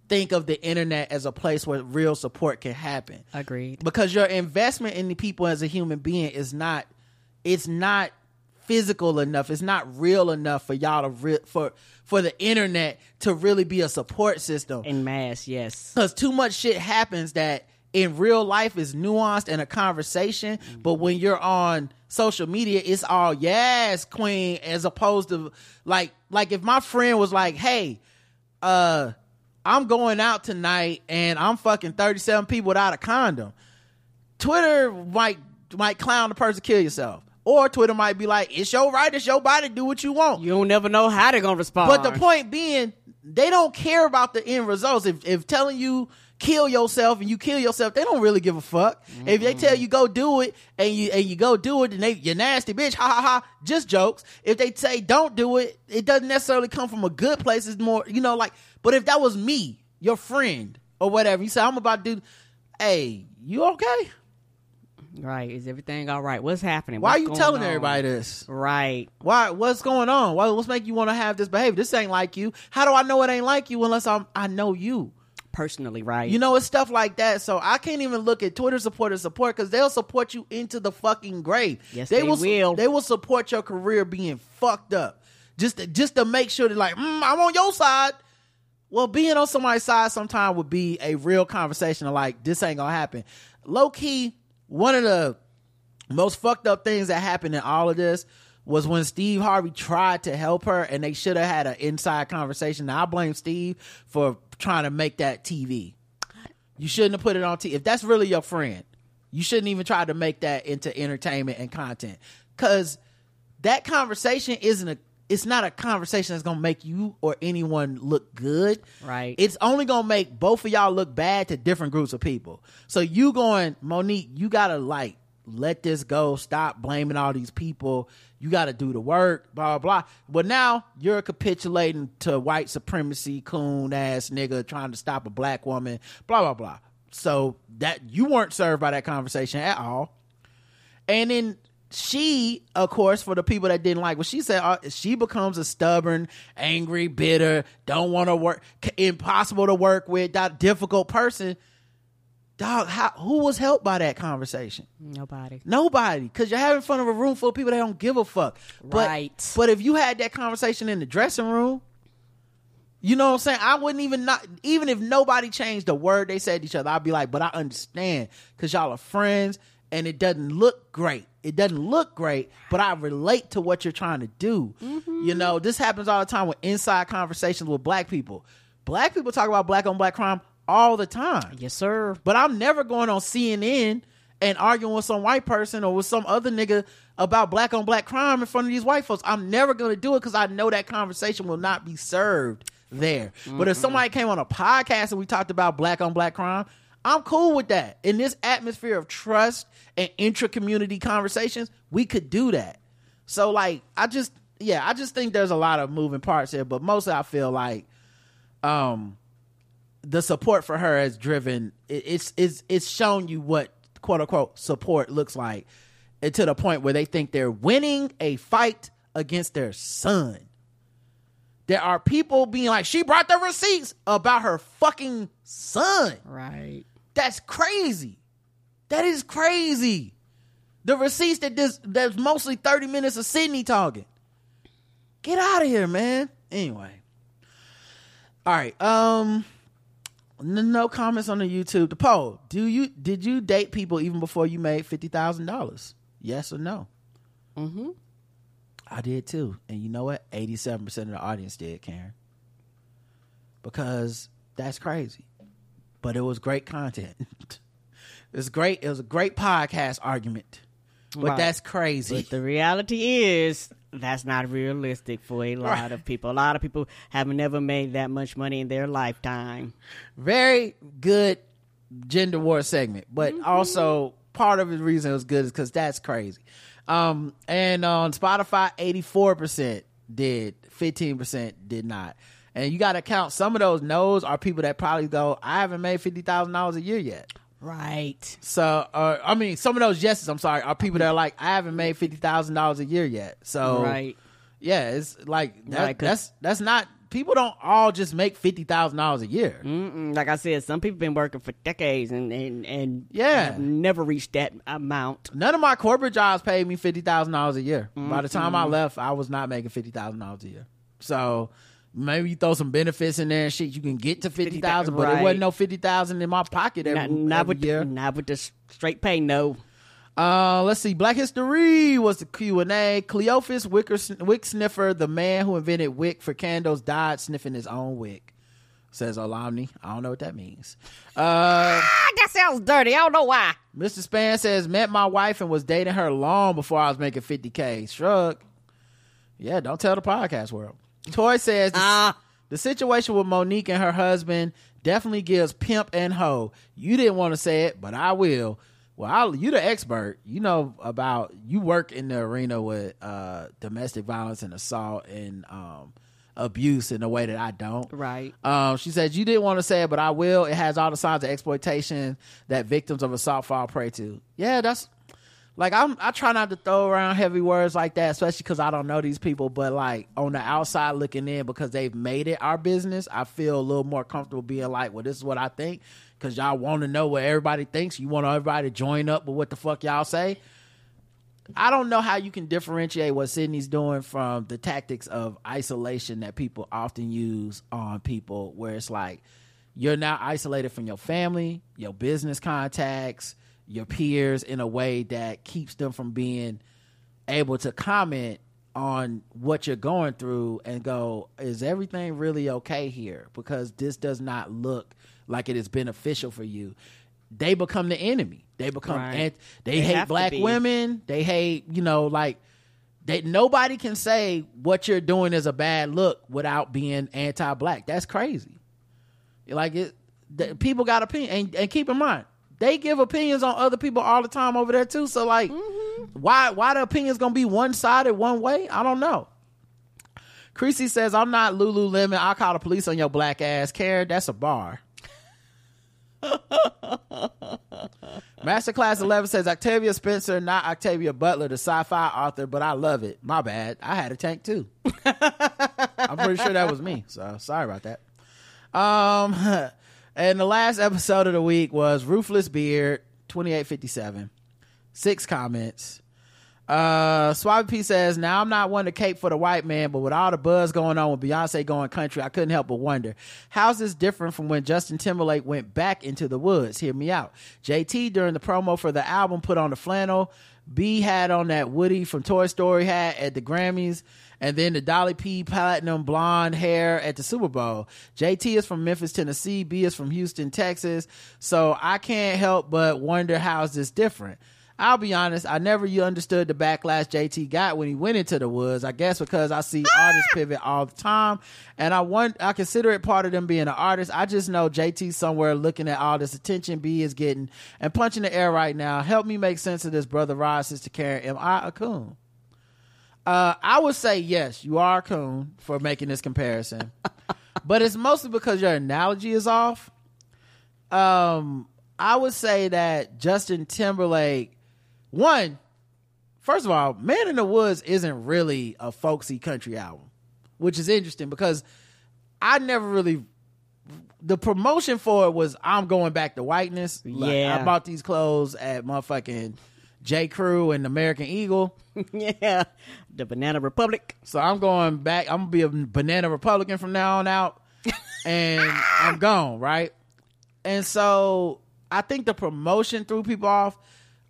think of the internet as a place where real support can happen. Agreed. Because your investment in the people as a human being is not. It's not physical enough. It's not real enough for y'all to re- for for the internet to really be a support system. In mass, yes. Because too much shit happens that in real life is nuanced and a conversation, but when you're on social media, it's all yes, queen, as opposed to like like if my friend was like, hey, uh, I'm going out tonight and I'm fucking 37 people without a condom. Twitter might might clown the person kill yourself. Or Twitter might be like, it's your right, it's your body, do what you want. You don't never know how they're gonna respond. But the point being, they don't care about the end results. If if telling you kill yourself and you kill yourself, they don't really give a fuck. If they tell you go do it and you and you go do it, and they you nasty bitch, ha ha ha, just jokes. If they say don't do it, it doesn't necessarily come from a good place. It's more, you know, like. But if that was me, your friend or whatever, you say I'm about to do, hey, you okay? right, is everything all right? What's happening? Why are you telling on? everybody this? Right. Why? What's going on? Why, what's making you want to have this behavior? This ain't like you. How do I know it ain't like you unless I'm I know you? Personally, right. You know, it's stuff like that. So I can't even look at Twitter supporter support because they'll support you into the fucking grave. Yes, they will. They will support your career being fucked up just to, just to make sure that like mm, I'm on your side. Well, being on somebody's side sometimes would be a real conversation of like this ain't gonna happen. Low key, one of the most fucked up things that happened in all of this was when Steve Harvey tried to help her and they should have had an inside conversation. Now I blame Steve for trying to make that TV. You shouldn't have put it on TV. If that's really your friend, you shouldn't even try to make that into entertainment and content. Cause that conversation isn't a it's not a conversation that's gonna make you or anyone look good. Right. It's only gonna make both of y'all look bad to different groups of people. So you going, Monique, you gotta like let this go. Stop blaming all these people. You gotta do the work, blah blah blah. But now you're capitulating to white supremacy, coon ass nigga trying to stop a black woman, blah blah blah. So that you weren't served by that conversation at all. And then she, of course, for the people that didn't like what she said, uh, she becomes a stubborn, angry, bitter, don't want to work, impossible to work with, that difficult person. Dog, how, who was helped by that conversation? Nobody. Nobody, because you're having fun of a room full of people that don't give a fuck. But, Right. But if you had that conversation in the dressing room, you know what I'm saying? I wouldn't even not even if nobody changed a word they said to each other, I'd be like, but I understand because y'all are friends and it doesn't look great. It doesn't look great, but I relate to what you're trying to do. Mm-hmm. You know, this happens all the time with inside conversations with black people. Black people talk about black on black crime all the time. Yes, sir. But I'm never going on CNN and arguing with some white person or with some other nigga about black on black crime in front of these white folks. I'm never going to do it because I know that conversation will not be served there. But if somebody came on a podcast and we talked about black on black crime, I'm cool with that. In this atmosphere of trust and intra community conversations, we could do that. So, like, I just, yeah, I just think there's a lot of moving parts here, but mostly I feel like, um, the support for her has driven it's it's it's shown you what quote unquote support looks like and to the point where they think they're winning a fight against their son there are people being like she brought the receipts about her fucking son Right. that's crazy that is crazy the receipts that this that's mostly 30 minutes of sidney talking get out of here man anyway all right um no comments on the YouTube. The poll: Do you did you date people even before you made fifty thousand dollars? Yes or no? Mm-hmm. I did too, and you know what? Eighty-seven percent of the audience did, Karen, because that's crazy. But it was great content. it was great. It was a great podcast argument, but that's crazy. But the reality is that's not realistic for a lot Right. of people. A lot of people have never made that much money in their lifetime. very good gender war segment, but mm-hmm. also part of the reason it was good is because that's crazy. Um, and on Spotify, eighty four percent did, fifteen percent did not. And you got to count some of those no's are people that probably go, I haven't made fifty thousand dollars a year yet. Right. So, uh, I mean, some of those yeses, I'm sorry, are people that are like, I haven't made fifty thousand dollars a year yet. So, Right. yeah, it's like that, Right, that's that's not people don't all just make fifty thousand dollars a year. Mm-mm. Like I said, some people been working for decades and and, and Yeah. never reached that amount. None of my corporate jobs paid me fifty thousand dollars a year. By the time I left, I was not making fifty thousand dollars a year. So maybe you throw some benefits in there and shit, you can get to fifty thousand, but it wasn't no fifty thousand in my pocket every, Not, not every with year. the, not with the straight pay. No. Uh, let's see. Black History was the Q and A. Cleophas Wicker, Wick Sniffer, the man who invented wick for candles, died sniffing his own wick. Says Olamni. I don't know what that means. Uh, Ah, that sounds dirty. I don't know why. Mr. Span says met my wife and was dating her long before I was making 50k. Shrug. Yeah, don't tell the podcast world. Toy says the, Ah. the situation with Monique and her husband definitely gives pimp and hoe. You didn't want to say it, but I will. Well, I'll, you the expert. You know about you work in the arena with uh, domestic violence and assault and um, abuse in a way that I don't. Right. Um, she said, You didn't want to say it, but I will. It has all the signs of exploitation that victims of assault fall prey to. Yeah, that's like I'm I try not to throw around heavy words like that, especially because I don't know these people, but like on the outside looking in, because they've made it our business, I feel a little more comfortable being like, Well, this is what I think, because y'all want to know what everybody thinks. You want everybody to join up with what the fuck y'all say. I don't know how you can differentiate what Sidney's doing from the tactics of isolation that people often use on people, where it's like you're now isolated from your family, your business contacts, your peers in a way that keeps them from being able to comment on what you're going through and go, is everything really okay here? Because this does not look like it is beneficial for you. They become the enemy. They become Right. ant- they, They hate black be. women. They hate, you know, like they nobody can say what you're doing is a bad look without being anti-black. That's crazy. Like it, the, people got opinion, and, and keep in mind they give opinions on other people all the time over there too. So like, mm-hmm. why why the opinions gonna be one sided one way? I don't know. Creasy says, "I'm not Lululemon. I'll call the police on your black ass. Care? That's a bar." Masterclass 11 says Octavia Spencer, not Octavia Butler, the sci-fi author, but I love it. My bad. I had a tank too. I'm pretty sure that was me. So sorry about that. Um, and the last episode of the week was Ruthless Beard, 2857. Six comments. Uh, Swabby P says, now I'm not one to cape for the white man, but with all the buzz going on with Beyonce going country, I couldn't help but wonder, how's this different from when Justin Timberlake went back into the woods? Hear me out. JT during the promo for the album put on the flannel. B had on that Woody from Toy Story hat at the Grammys, and then the Dolly P platinum blonde hair at the Super Bowl. JT is from Memphis, Tennessee. B is from Houston, Texas. So I can't help but wonder how is this different. I'll be honest, I never you understood the backlash JT got when he went into the woods. I guess because I see artists pivot all the time, and I want I consider it part of them being an artist. I just know JT somewhere looking at all this attention B is getting and punching the air right now. Help me make sense of this, brother Rod, sister Karen. Am I a coon? Uh, I would say yes, you are a coon for making this comparison, but it's mostly because your analogy is off. Um, I would say that Justin Timberlake, one, first of all, Man in the Woods isn't really a folksy country album, which is interesting because I never really. The promotion for it was I'm going back to whiteness. Like, Yeah. I bought these clothes at motherfucking J. Crew and American Eagle. yeah. The Banana Republic. So I'm going back. I'm gonna be a banana Republican from now on out, and I'm gone, right? And so I think the promotion threw people off.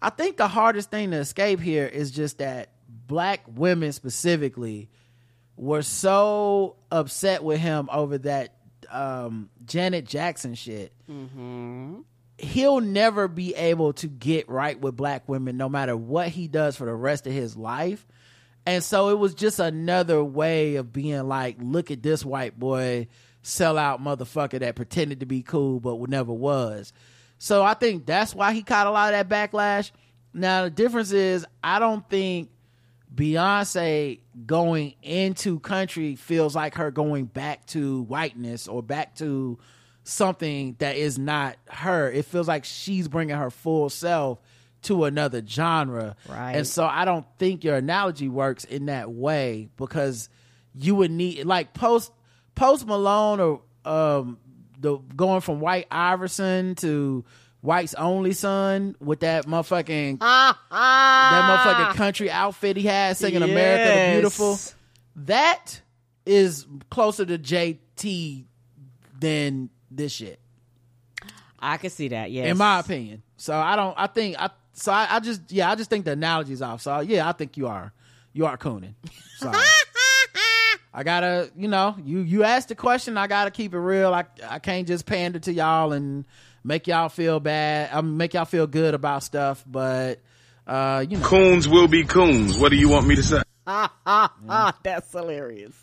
I think the hardest thing to escape here is just that black women specifically were so upset with him over that um, Janet Jackson shit. He'll never be able to get right with black women no matter what he does for the rest of his life. And so it was just another way of being like, look at this white boy sellout motherfucker that pretended to be cool but never was. So I think that's why he caught a lot of that backlash. Now the difference is I don't think Beyonce going into country feels like her going back to whiteness or back to something that is not her. It feels like she's bringing her full self to another genre. Right. And so I don't think your analogy works in that way because you would need like post Post Malone or um the going from White Iverson to White's only son with that motherfucking ah, ah. that motherfucking country outfit he had singing America the Beautiful. That is closer to JT than this shit, I can see that. Yes. in my opinion. So I don't. I think I. So I, I just yeah. I just think the analogy's off. So yeah, I think you are. You are cooning. Sorry. I gotta, you know, you you asked the question. I gotta keep it real. I I can't just pander to y'all and make y'all feel bad. I make y'all feel good about stuff. But uh, you know, Coons will be coons. What do you want me to say? Ah, ah, ah, that's hilarious.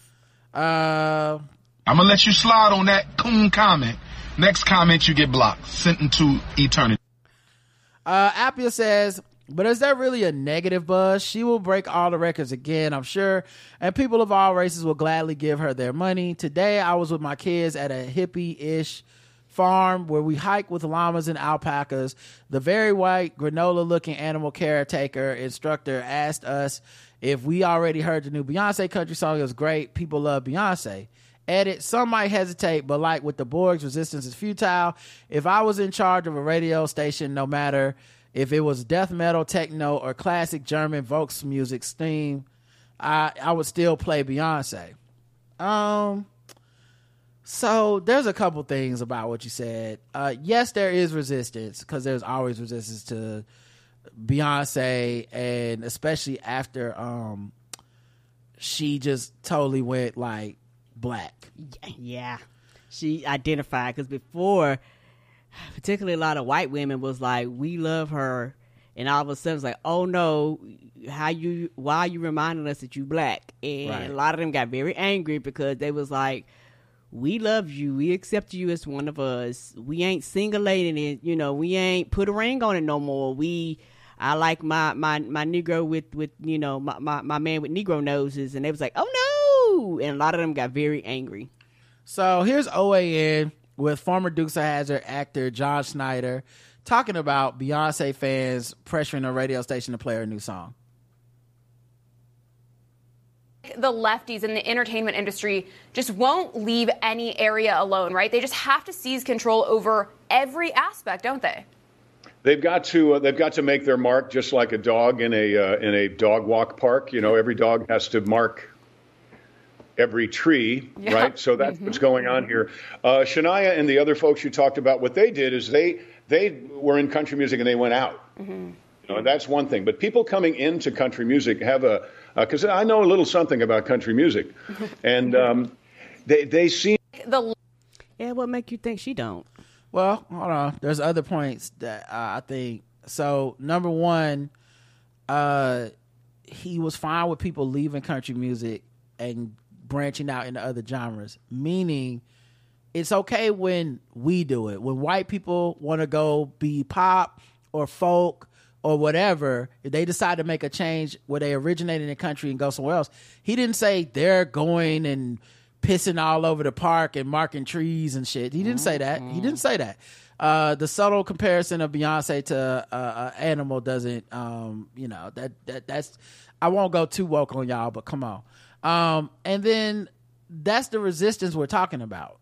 uh, I'm gonna let you slide on that coon comment. Next comment, you get blocked, sent into eternity. Uh, Appia says, but is that really a negative buzz? She will break all the records again, I'm sure, and people of all races will gladly give her their money. Today, I was with my kids at a hippie ish farm where we hike with llamas and alpacas. The very white, granola looking animal caretaker instructor asked us if we already heard the new Beyonce country song. It was great. People love Beyonce. Edit, some might hesitate, but like with the Borgs, resistance is futile. If I was in charge of a radio station, no matter if it was death metal, techno, or classic German Volksmusik theme, I, I would still play Beyonce. Um, so there's a couple things about what you said. Uh, yes, there is resistance because there's always resistance to Beyonce, and especially after um, she just totally went like black. Yeah. She identified because before, particularly a lot of white women was like, "We love her," and all of a sudden it's like, "Oh no, how you? Why are you reminding us that you black?" And Right. a lot of them got very angry because they was like. We love you. We accept you as one of us. We ain't singulating it. You know, we ain't put a ring on it no more. We, I like my my my Negro with with you know my my, my man with Negro noses, and they was like, oh no, and a lot of them got very angry. So here's OAN with former Dukes of Hazzard actor John Schneider talking about Beyonce fans pressuring a radio station to play her new song. the lefties in the entertainment industry just won't leave any area alone, right? They just have to seize control over every aspect, don't they? They've got to uh, they've got to make their mark just like a dog in a uh, in a dog walk park. You know, every dog has to mark every tree, Yeah. right? So that's what's going on here. Uh, Shania and the other folks you talked about, what they did is they they were in country music and they went out. You know, and that's one thing. But people coming into country music have a because I know a little something about country music, and um, they they seem The Yeah, what make you think she don't? Well, hold on. There's other points that uh, I think. So number one, uh, he was fine with people leaving country music and branching out into other genres. Meaning, it's okay when we do it. When white people want to go be pop or folk or whatever, if they decide to make a change where they originate in the country and go somewhere else, he didn't say they're going and pissing all over the park and marking trees and shit. He didn't say that. He didn't say that. Uh, the subtle comparison of Beyonce to uh, uh, Animal doesn't, um, you know, that that that's. I won't go too woke on y'all, but come on. Um, and then that's the resistance we're talking about.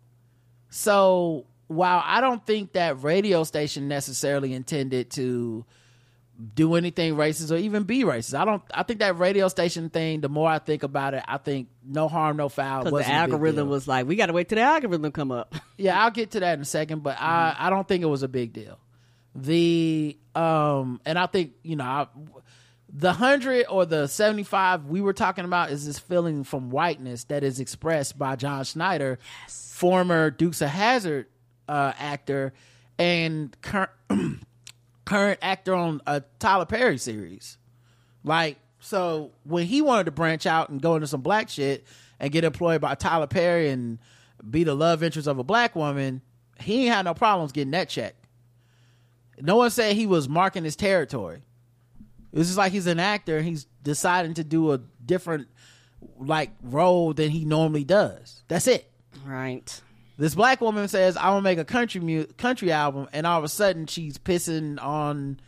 So while I don't think that radio station necessarily intended to do anything racist or even be racist, I don't. I think that radio station thing. The more I think about it, I think no harm, no foul. Because the wasn't a big algorithm was like, we got to wait till the algorithm come up. Yeah, I'll get to that in a second, but I I don't think it was a big deal. The um and I think you know I, the hundred or the seventy five we were talking about is this feeling from whiteness that is expressed by John Schneider, former Dukes of Hazzard uh, actor and cur- current actor on a Tyler Perry series. Like, so when he wanted to branch out and go into some black shit and get employed by Tyler Perry and be the love interest of a black woman, he ain't had no problems getting that check. No one said he was marking his territory. Was just like he's an actor and he's deciding to do a different like role than he normally does. That's it. right. This black woman says, "I want to make a country mu- country album," and all of a sudden she's pissing on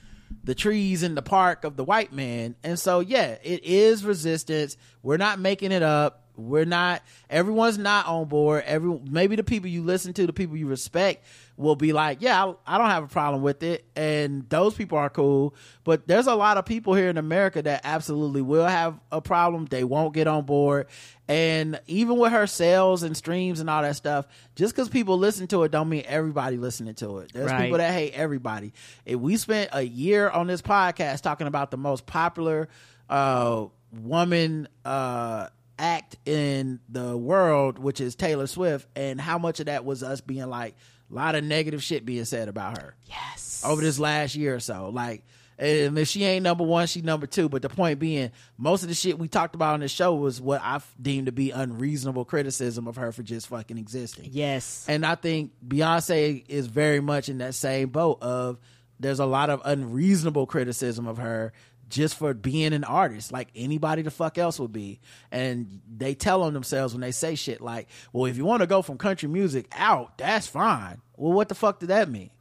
the trees in the park of the white man. And so, yeah, it is resistance. We're not making it up. We're not everyone's not on board. Every maybe the people you listen to the people you respect will be like yeah I, I don't have a problem with it. And those people are cool. But there's a lot of people here in america that absolutely will have a problem. They won't get on board. And even with her sales and streams and all that stuff just because people listen to it don't mean everybody listening to it. There's Right. people that hate everybody. If we spent a year on this podcast talking about the most popular uh woman uh act in the world which is taylor swift and how much of that was us being like a lot of negative shit being said about her. Yes. Over this last year or so. Like and if she ain't number one she number two. But the point being most of the shit we talked about on the show was what i deemed to be unreasonable criticism of her for just fucking existing. Yes. And I think Beyonce is very much in that same boat of there's a lot of unreasonable criticism of her just for being an artist like anybody the fuck else would be. And they tell on themselves when they say shit like, well, if you want to go from country music out, that's fine. Well, what the fuck did that mean?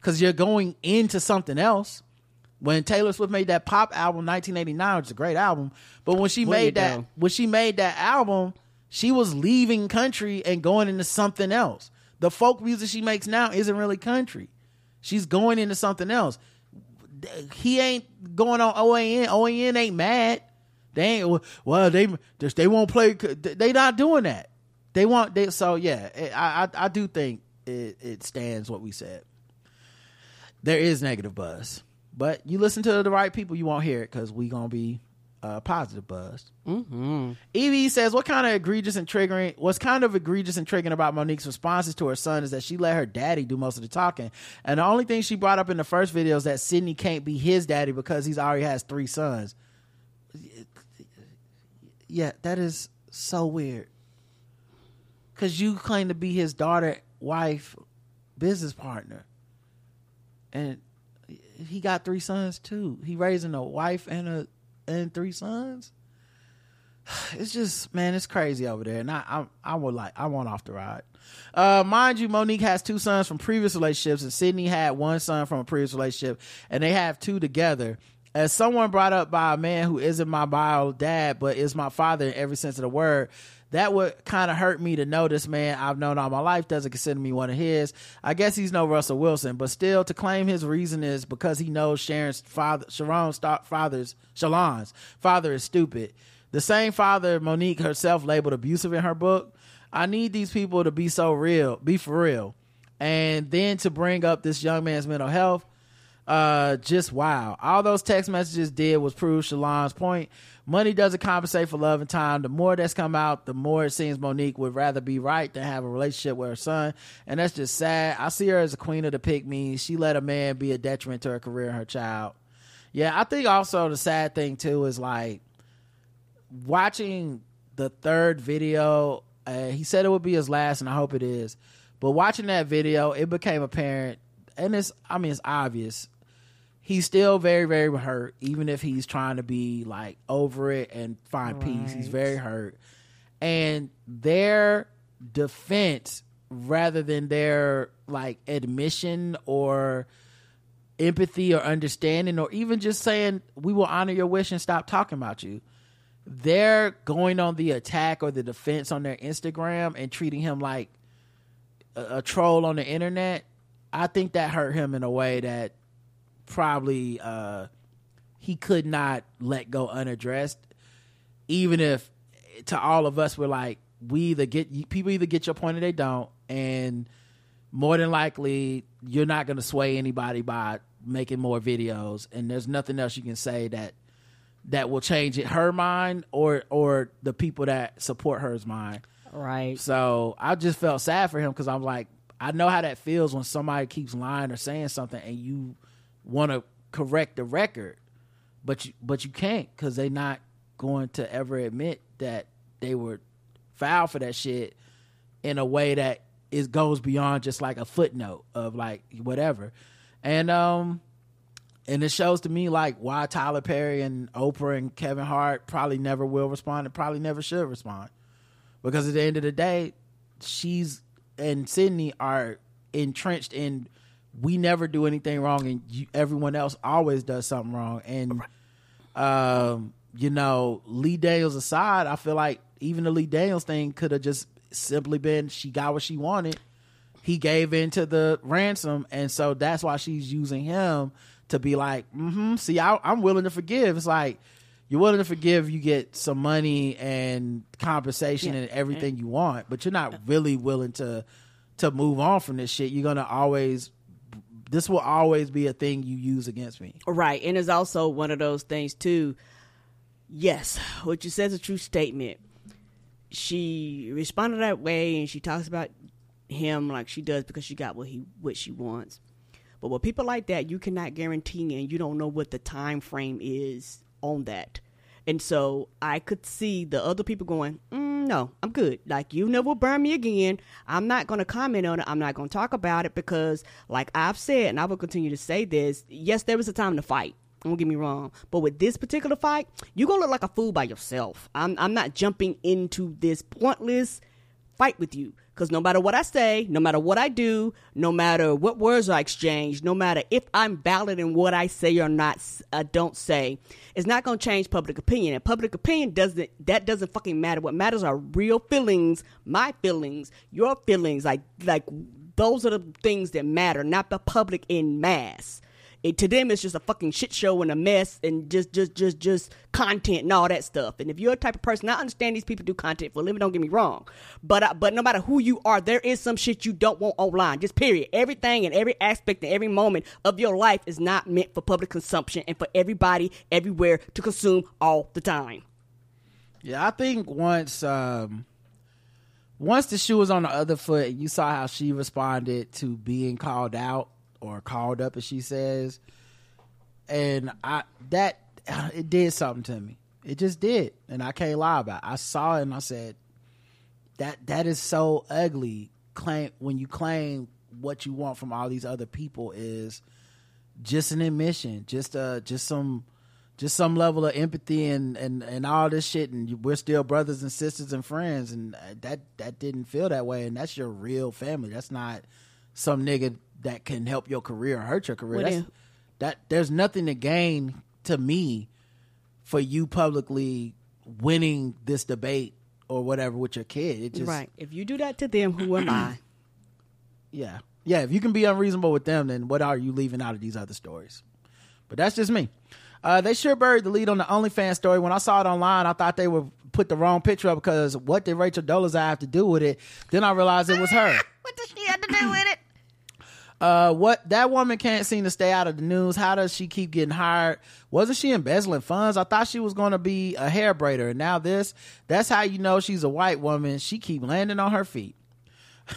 Cause you're going into something else. When Taylor Swift made that pop album 1989, which is a great album, but when she Put made that down. when she made that album, she was leaving country and going into something else. The folk music she makes now isn't really country. She's going into something else. He ain't going on OAN. OAN ain't mad. They ain't well. They just they won't play. They not doing that. They want they. So yeah, I I, I do think it, it stands what we said. There is negative buzz, but you listen to the right people, you won't hear it because we gonna be uh, positive buzz. Mm-hmm. Evie says, "What kind of egregious and triggering? What's kind of egregious and triggering about Monique's responses to her son is that she let her daddy do most of the talking, and the only thing she brought up in the first video is that Sidney can't be his daddy because he's already has three sons. Yeah, that is so weird. Cause you claim to be his daughter, wife, business partner, and he got three sons too. He raising a wife and a and three sons it's just man, it's crazy over there, and I I, I would like I want off the ride. Uh, mind you, Monique has two sons from previous relationships, and Sidney had one son from a previous relationship, and they have two together. As someone brought up by a man who isn't my bio dad, but is my father in every sense of the word, that would kind of hurt me to know this man I've known all my life doesn't consider me one of his. I guess he's no Russell Wilson, but still to claim his reason is because he knows Sharon's father, Sharon's father's, Shalon's father is stupid. The same father Monique herself labeled abusive in her book. I need these people to be so real, be for real. And then to bring up this young man's mental health, uh, just wow. All those text messages did was prove Shalon's point. Money doesn't compensate for love and time. The more that's come out, the more it seems Monique would rather be right than have a relationship with her son. And that's just sad. I see her as a queen of the pick me. She let a man be a detriment to her career and her child. Yeah, I think also the sad thing too is like watching the third video. Uh, he said it would be his last, and I hope it is. But watching that video, it became apparent, and it's I mean it's obvious. He's still very very hurt, even if he's trying to be like over it and find peace. He's very hurt, and their defense rather than their like admission or empathy or understanding or even just saying we will honor your wish and stop talking about you they're going on the attack or the defense on their instagram and treating him like a, a troll on the internet i think that hurt him in a way that probably uh he could not let go unaddressed. Even if to all of us we're like we either get people either get your point or they don't. And more than likely you're not going to sway anybody by making more videos. And there's nothing else you can say that that will change it her mind or or the people that support her's mind. Right. so i just felt sad for him because i'm like i know how that feels when somebody keeps lying or saying something and you want to correct the record but you but you can't because they're not going to ever admit that they were foul for that shit in a way that it goes beyond just like a footnote of like whatever. And um and it shows to me like why Tyler Perry and Oprah and Kevin Hart probably never will respond and probably never should respond. Because at the end of the day she's and Sidney are entrenched in we never do anything wrong and you, everyone else always does something wrong and um you know Lee Daniels aside I feel like even the Lee Daniels thing could have just simply been she got what she wanted. He gave in to the ransom, and so that's why she's using him to be like, mm-hmm, see, I, I'm willing to forgive. It's like you're willing to forgive, you get some money and compensation Yeah. and everything you want, but you're not really willing to to move on from this shit. You're gonna always this will always be a thing you use against me. Right. And it's also one of those things too. Yes, what you said is a true statement. She responded that way and she talks about him like she does because she got what he what she wants. But with people like that, you cannot guarantee and you don't know what the time frame is on that. And so I could see the other people going, mm, no, I'm good. Like, you never burn me again. I'm not going to comment on it. I'm not going to talk about it because, like I've said, and I will continue to say this, yes, there was a time to fight. Don't get me wrong. But with this particular fight, you're going to look like a fool by yourself. I'm, I'm not jumping into this pointless fight with you. Because no matter what I say, no matter what I do, no matter what words I exchange, no matter if I'm valid in what I say or not, uh, don't say, it's not going to change public opinion. And public opinion doesn't, that doesn't fucking matter. What matters are real feelings, my feelings, your feelings. Like, like those are the things that matter, not the public in mass. It, to them, it's just a fucking shit show and a mess and just, just, just, just content and all that stuff. And if you're a type of person, I understand these people do content for a living. Don't get me wrong, but uh, but no matter who you are, there is some shit you don't want online. Just period. Everything and every aspect and every moment of your life is not meant for public consumption and for everybody everywhere to consume all the time. Yeah, I think once um once the shoe was on the other foot, you saw how she responded to being called out or called up, as she says, and I that it did something to me. It just did, and I can't lie about. it. I saw it and I said, "That that is so ugly." Claim when you claim what you want from all these other people is just an admission, just uh, just some just some level of empathy and, and, and all this shit and we're still brothers and sisters and friends and uh, that that didn't feel that way and that's your real family that's not some nigga that can help your career or hurt your career Well, that's, then- that there's nothing to gain to me for you publicly winning this debate or whatever with your kid it just right. If you do that to them, who am I? yeah yeah if you can be unreasonable with them then what are you leaving out of these other stories but that's just me uh, they sure buried the lead on the OnlyFans story. When I saw it online, I thought they would put the wrong picture up because what did Rachel Dolezal have to do with it? Then I realized it was her. what does she have to do with it? Uh, what that woman can't seem to stay out of the news. How does she keep getting hired? Wasn't she embezzling funds? I thought she was going to be a hair braider, and now this. That's how you know she's a white woman. She keep landing on her feet.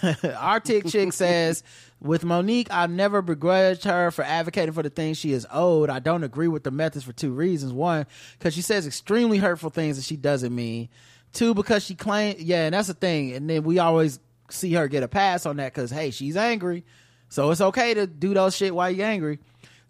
Arctic Chick says, with Monique, I've never begrudged her for advocating for the things she is owed. I don't agree with the methods for two reasons. One, because she says extremely hurtful things that she doesn't mean. Two, because she claims, yeah, and that's the thing. And then we always see her get a pass on that because, hey, she's angry. So it's okay to do those shit while you're angry.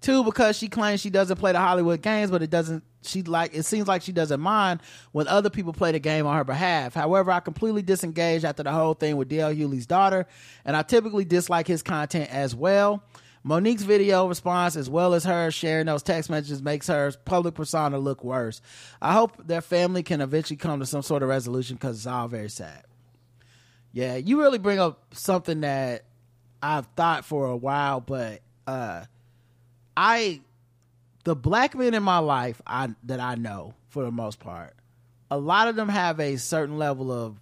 Two, because she claims she doesn't play the Hollywood games, but it doesn't. She like it seems like she doesn't mind when other people play the game on her behalf. However, I completely disengaged after the whole thing with DL Hughley's daughter, and I typically dislike his content as well. Monique's video response, as well as her sharing those text messages, makes her public persona look worse. I hope their family can eventually come to some sort of resolution because it's all very sad. Yeah, you really bring up something that I've thought for a while, but uh I the black men in my life I that I know for the most part, a lot of them have a certain level of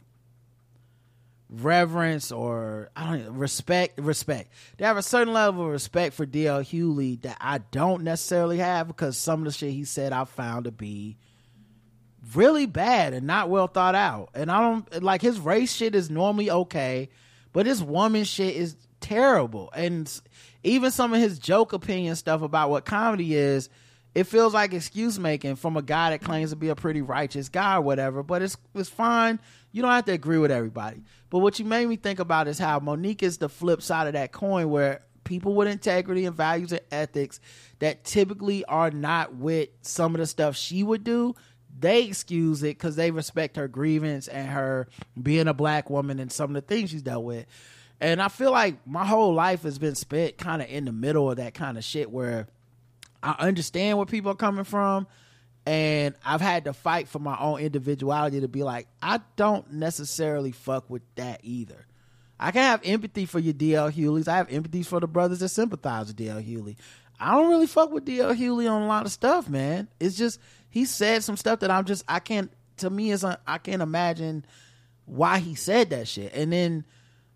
reverence or I don't know, respect respect. They have a certain level of respect for DL Hughley that I don't necessarily have because some of the shit he said I found to be really bad and not well thought out. And I don't like his race shit is normally okay, but his woman shit is terrible. And even some of his joke opinion stuff about what comedy is, it feels like excuse making from a guy that claims to be a pretty righteous guy or whatever. But it's it's fine. You don't have to agree with everybody. But what you made me think about is how Monique is the flip side of that coin where people with integrity and values and ethics that typically are not with some of the stuff she would do they excuse it because they respect her grievance and her being a black woman and some of the things she's dealt with. And I feel like my whole life has been spent kind of in the middle of that kind of shit where I understand where people are coming from And I've had to fight for my own individuality to be like, I don't necessarily fuck with that either. I can have empathy for your DL Hughleys. I have empathy for the brothers that sympathize with DL Hughley. I don't really fuck with DL Hughley on a lot of stuff, man. It's just he said some stuff that I'm just I can't. To me, is I can't imagine why he said that shit. And then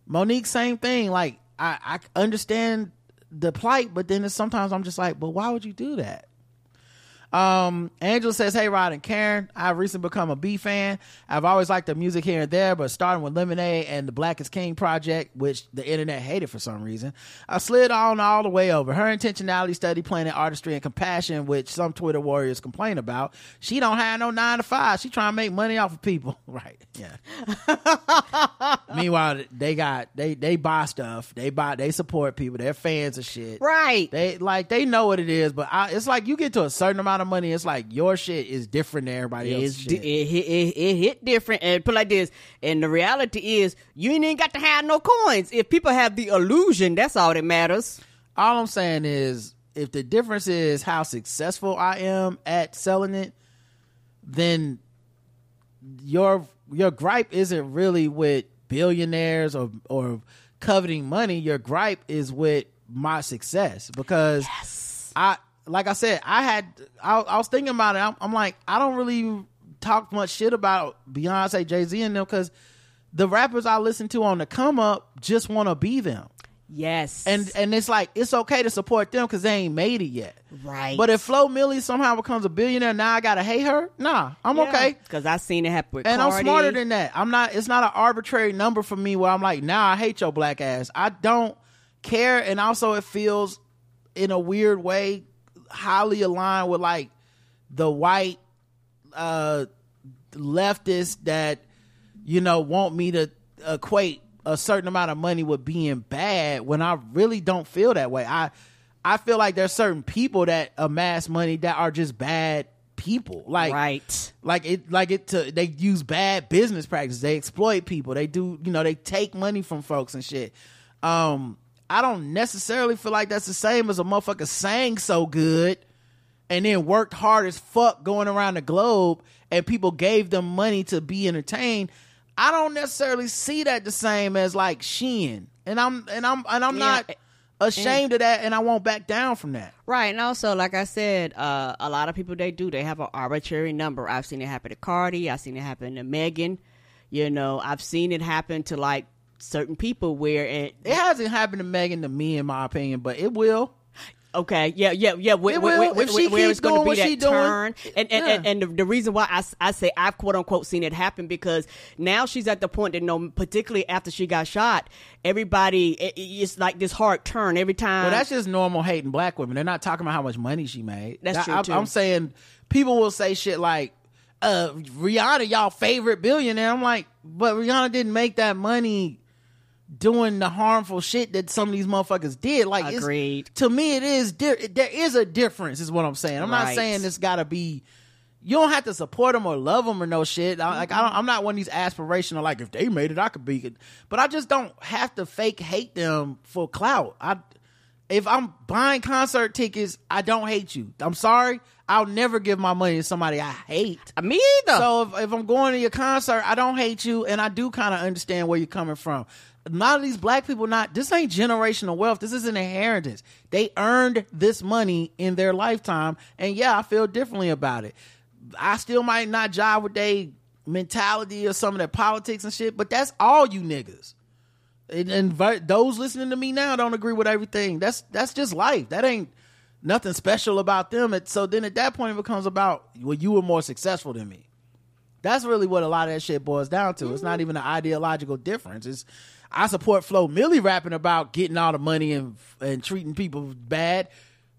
Monique, same thing. Like I, I understand the plight, but then sometimes I'm just like, but why would you do that? Um, Angela says, Hey Rod and Karen, I've recently become a B fan. I've always liked the music here and there, but starting with Lemonade and the Black is King project, which the internet hated for some reason, I slid on all the way over. Her intentionality study, planning artistry and compassion, which some Twitter warriors complain about. She don't have no nine to five. She trying to make money off of people. Right. Yeah. Meanwhile, they got, they, they buy stuff. They buy, they support people. They're fans of shit. Right. They like, they know what it is, but I, it's like you get to a certain amount of money, it's like your shit is different than everybody else's shit. it, hit, it, it hit different and put like this and the reality is you ain't even got to have no coins if people have the illusion that's all that matters All I'm saying is, if the difference is how successful I am at selling it, then your your gripe isn't really with billionaires or or coveting money. Your gripe is with my success because I like I said I had I, I was thinking about it. I'm, I'm like I don't really talk much shit about Beyonce, Jay Z, and them because the rappers I listen to on the come up just want to be them. Yes. And and it's like it's okay to support them because they ain't made it yet. Right. But if Flo Milli somehow becomes a billionaire, now I gotta hate her. Nah, I'm okay. because i seen it happen And I'm smarter than that. I'm not. It's not an arbitrary number for me where I'm like, now I hate your black ass. I don't care, and also it feels in a weird way highly aligned with like the white uh leftists that you know want me to equate a certain amount of money with being bad when I really don't feel that way. I I feel like there's certain people that amass money that are just bad people. Like right. like it like it to they use bad business practices. They exploit people. They do, you know, they take money from folks and shit. Um I don't necessarily feel like that's the same as a motherfucker sang so good and then worked hard as fuck going around the globe and people gave them money to be entertained. I don't necessarily see that the same as like Sheehan. And I'm and I'm and I'm Yeah. not ashamed of that and I won't back down from that. Right, and also, like I said, uh, a lot of people they do they have an arbitrary number. I've seen it happen to Cardi. I've seen it happen to Megan. You know, I've seen it happen to like certain people where it. It hasn't happened to Megan to me in my opinion, but it will. Okay, yeah, yeah, yeah. Where, It will, where, if she where keep it's going to doing be what that she doing. turn, and and, and, Yeah. and the, the reason why I, I say I've quote unquote seen it happen because now she's at the point that no, particularly after she got shot, everybody it, it's like this hard turn every time. Well, that's just normal hating black women. They're not talking about how much money she made. That's I- true, I'm, too. I'm saying people will say shit like, uh, Rihanna, y'all favorite billionaire. I'm like, but Rihanna didn't make that money doing the harmful shit that some of these motherfuckers did. Like, Agreed. to me, it is di- there is a difference. Is what I'm saying. I'm not saying it's got to be. You don't have to support them or love them or no shit. I, like I don't, I'm not one of these aspirational like if they made it, I could be it. But I just don't have to fake hate them for clout. I if I'm buying concert tickets, I don't hate you. I'm sorry. I'll never give my money to somebody I hate. Uh, me either. So if, if I'm going to your concert, I don't hate you, and I do kind of understand where you're coming from. A lot of these black people, not this ain't generational wealth. This is an inheritance. They earned this money in their lifetime, and yeah, I feel differently about it. I still might not jive with their mentality or some of their politics and shit, but that's all you niggas. And, and ver- those listening to me now don't agree with everything. That's that's just life. That ain't nothing special about them. It, so then at that point it becomes about well, you were more successful than me. That's really what a lot of that shit boils down to. It's not mm-hmm. even an ideological difference. It's I support Flo Milli rapping about getting all the money and and treating people bad,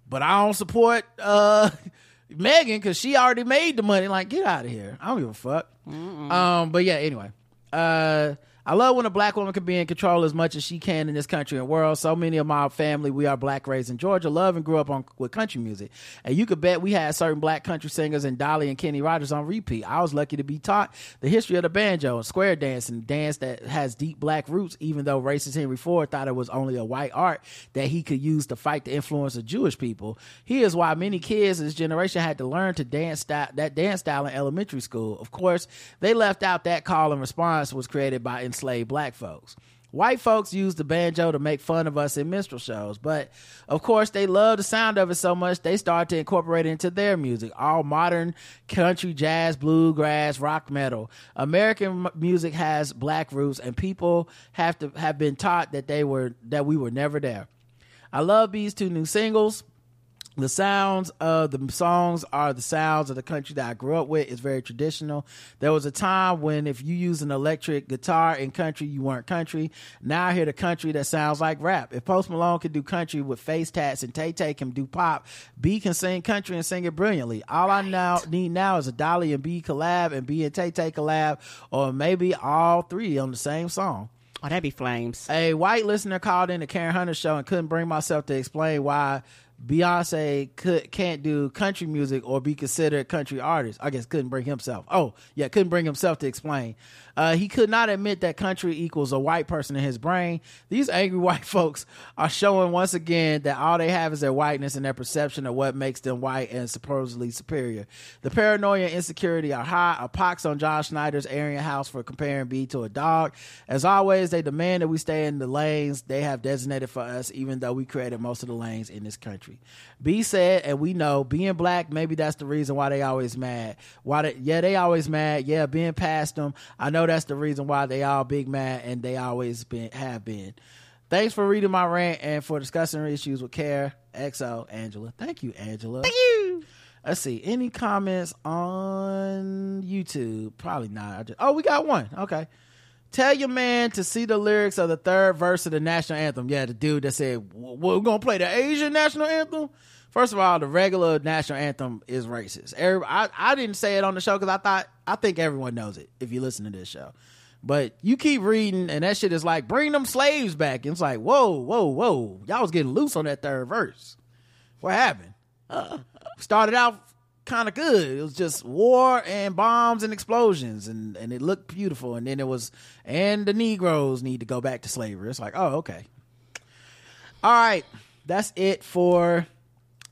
but I don't support uh Megan because she already made the money. Like, get out of here. I don't give a fuck. Um, but yeah, anyway. Uh I love when a black woman can be in control as much as she can in this country and world. So many of my family, we are black raised in Georgia, love and grew up on with country music. And you could bet we had certain black country singers and Dolly and Kenny Rogers on repeat. I was lucky to be taught the history of the banjo and square dance and dance that has deep black roots, even though racist Henry Ford thought it was only a white art that he could use to fight the influence of Jewish people. Here's why many kids in this generation had to learn to dance that dance style in elementary school. Of course, they left out that call and response was created by enslaved black folks. White folks use the banjo to make fun of us in minstrel shows, but of course they love the sound of it so much they start to incorporate it into their music. All modern country, jazz, bluegrass, rock, metal. American music has black roots, and people have to have been taught that they were that we were never there. I love these two new singles the sounds of the songs are the sounds of the country that I grew up with. It's very traditional. There was a time when if you use an electric guitar in country, you weren't country. Now I hear the country that sounds like rap. If Post Malone can do country with face tats and Tay Tay can do pop, B can sing country and sing it brilliantly. All I now need now is a Dolly and B collab and B and Tay Tay collab, or maybe all three on the same song. Oh, that'd be flames. A white listener called in the Karen Hunter show and couldn't bring myself to explain why Beyonce could can't do country music or be considered country artist. I guess couldn't bring himself. Oh, yeah, couldn't bring himself to explain. Uh, he could not admit that country equals a white person in his brain. These angry white folks are showing once again that all they have is their whiteness and their perception of what makes them white and supposedly superior. The paranoia and insecurity are high. A pox on John Schneider's Aryan house for comparing B to a dog. As always, they demand that we stay in the lanes they have designated for us, even though we created most of the lanes in this country. B said, and we know being black, maybe that's the reason why they always mad. Why they, yeah, they always mad. Yeah, being past them. I know that's the reason why they all big mad and they always been have been. Thanks for reading my rant and for discussing issues with care. XO Angela. Thank you, Angela. Thank you. Let's see. Any comments on YouTube? Probably not. Just, oh, we got one. Okay. Tell your man to see the lyrics of the third verse of the national anthem. Yeah, the dude that said, we're going to play the Asian national anthem. First of all, the regular national anthem is racist. Every, I, I didn't say it on the show because I thought, I think everyone knows it if you listen to this show. But you keep reading, and that shit is like, bring them slaves back. And it's like, whoa, whoa, whoa. Y'all was getting loose on that third verse. What happened? Uh, started out kind of good. It was just war and bombs and explosions, and, and it looked beautiful. And then it was, and the Negroes need to go back to slavery. It's like, oh, okay. All right. That's it for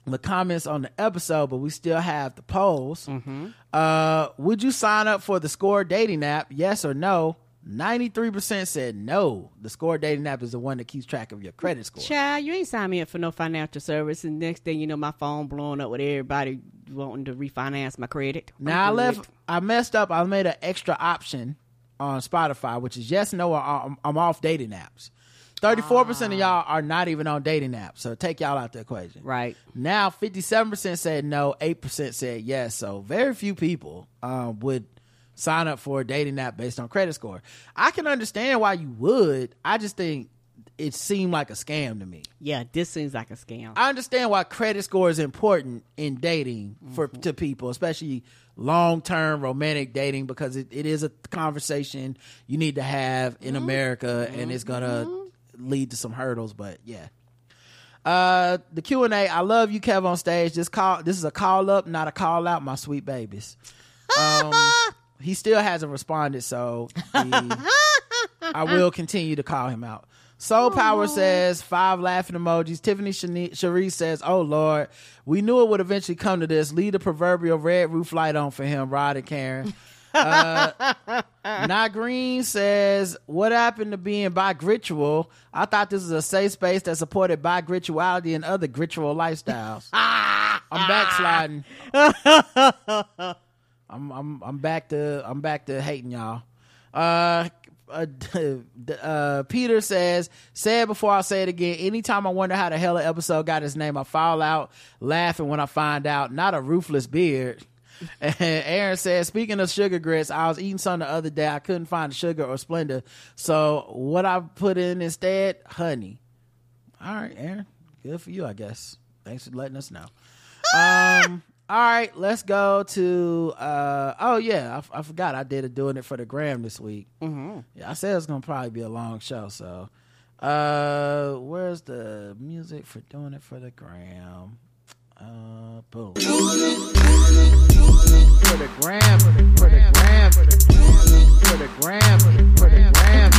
the comments on the episode, but we still have the polls. Uh, would you sign up for the Score dating app? Yes or no? 93% said no. The Score dating app is the one that keeps track of your credit score. Child, you ain't signed me up for no financial service, and next thing you know, my phone blowing up with everybody wanting to refinance my credit. Now I left. I messed up. I made an extra option on Spotify, which is yes, no, or I'm, I'm off dating apps. Thirty-four percent of ah. y'all are not even on dating apps, so take y'all out the equation. Right now, fifty-seven percent said no, eight percent said yes. So very few people um, would sign up for a dating app based on credit score. I can understand why you would. I just think it seemed like a scam to me. Yeah, this seems like a scam. I understand why credit score is important in dating for mm-hmm. to people, especially long term romantic dating, because it, it is a conversation you need to have in mm-hmm. America, and mm-hmm. it's gonna lead to some hurdles. But yeah. Uh, the Q and A. I love you, Kev, on stage. This call. This is a call up, not a call out. My sweet babies. Um, he still hasn't responded, so he- I will continue to call him out. Soul Power says five laughing emojis. Tiffany Cherie says, "Oh Lord, we knew it would eventually come to this. Leave the proverbial red roof light on for him, Rod and Karen." Uh, Not Green says, "What happened to being bigrittual? I thought this was a safe space that supported bigrittuality and other gritual lifestyles. I'm backsliding. I'm I'm I'm back to I'm back to hating y'all. Uh, uh, uh, Peter says, "Say it before I say it again. Anytime I wonder how the hell an episode got its name, I fall out laughing when I find out. Not a ruthless beard." And Aaron says, "Speaking of sugar grits, I was eating some the other day. I couldn't find sugar or Splenda, so what I put in instead, honey. All right, Aaron, good for you, I guess. Thanks for letting us know." um All right, let's go to. uh Oh yeah, I forgot I did a doing it for the gram this week. Mm-hmm. Yeah, I said it's gonna probably be a long show. So, uh where's the music for doing it for the gram? Uh, boom. For the gram, for the gram, for the gram, for the gram, for the gram,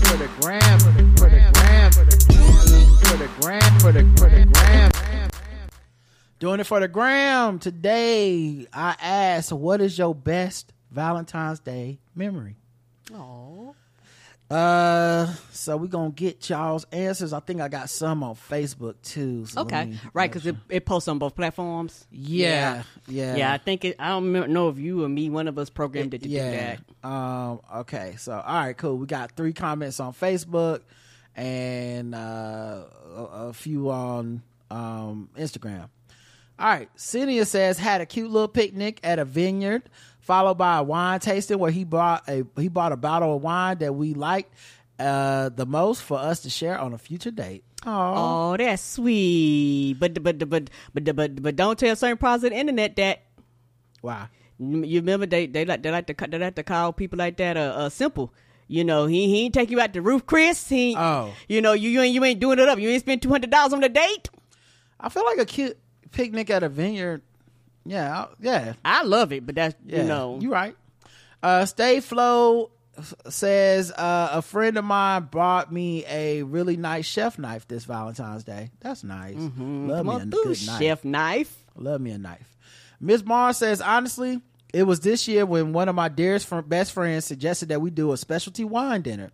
for the gram, for the gram, for the gram, Doing it for the gram today. I asked, "What is your best Valentine's Day memory?" Oh. Uh, so we're gonna get y'all's answers. I think I got some on Facebook too. so Okay, right, because it, it posts on both platforms. Yeah, yeah. yeah. I think it. I don't know if you or me, one of us programmed it to do that. Um. Okay. So, all right. Cool. We got three comments on Facebook and uh, a, a few on um Instagram. All right. Cynthia says had a cute little picnic at a vineyard, followed by a wine tasting where he bought a he bought a bottle of wine that we liked uh the most for us to share on a future date. Oh, that's sweet. But but but but but but don't tell certain parts of the internet that. Why? You remember they they like they like to they like to call people like that uh, uh simple. You know he he ain't take you out the roof, Chris. He oh you know you you ain't you ain't doing it up. You ain't spend two hundred dollars on the date. I feel like a cute picnic at a vineyard. Yeah, yeah. I love it, but that's Yeah, you know you right. Uh, Stay Flow says uh, a friend of mine bought me a really nice chef knife this Valentine's Day. That's nice. Love Come me a through, good knife. chef knife. Love me a knife. Miss Mars says honestly, it was this year when one of my dearest fr- best friends suggested that we do a specialty wine dinner.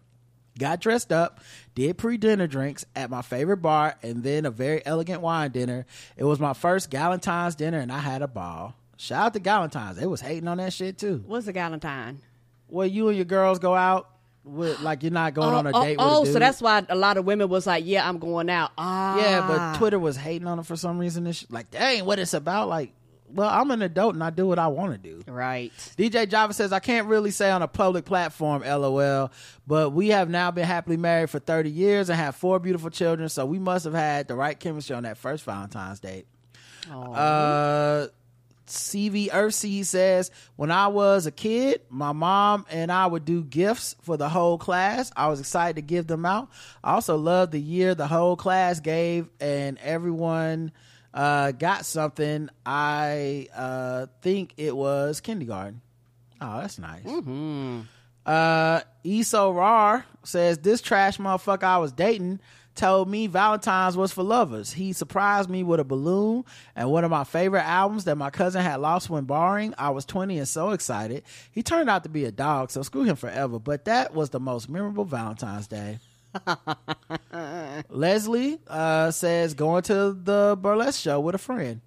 Got dressed up, did pre dinner drinks at my favorite bar, and then a very elegant wine dinner. It was my first Galentine's dinner, and I had a ball. Shout out to Galentine's. They was hating on that shit too. What's a Galentine? Well, you and your girls go out with like you're not going oh, on a oh, date oh, with dude. so that's why a lot of women was like, "Yeah, I'm going out." Ah, yeah, but Twitter was hating on it for some reason. This like, dang, what it's about? Like, well, I'm an adult and I do what I want to do. Right. DJ Java says I can't really say on a public platform, lol, but we have now been happily married for 30 years and have four beautiful children, so we must have had the right chemistry on that first Valentine's date. Uh, CV Earthsea says, when I was a kid, my mom and I would do gifts for the whole class. I was excited to give them out. I also loved the year the whole class gave and everyone uh, got something. I uh, think it was kindergarten. Oh, that's nice. Mm-hmm. Uh, Eso Rar says this trash motherfucker I was dating told me Valentine's was for lovers. He surprised me with a balloon and one of my favorite albums that my cousin had lost when borrowing. I was 20 and so excited. He turned out to be a dog, so screw him forever. But that was the most memorable Valentine's Day. Leslie uh, says going to the burlesque show with a friend.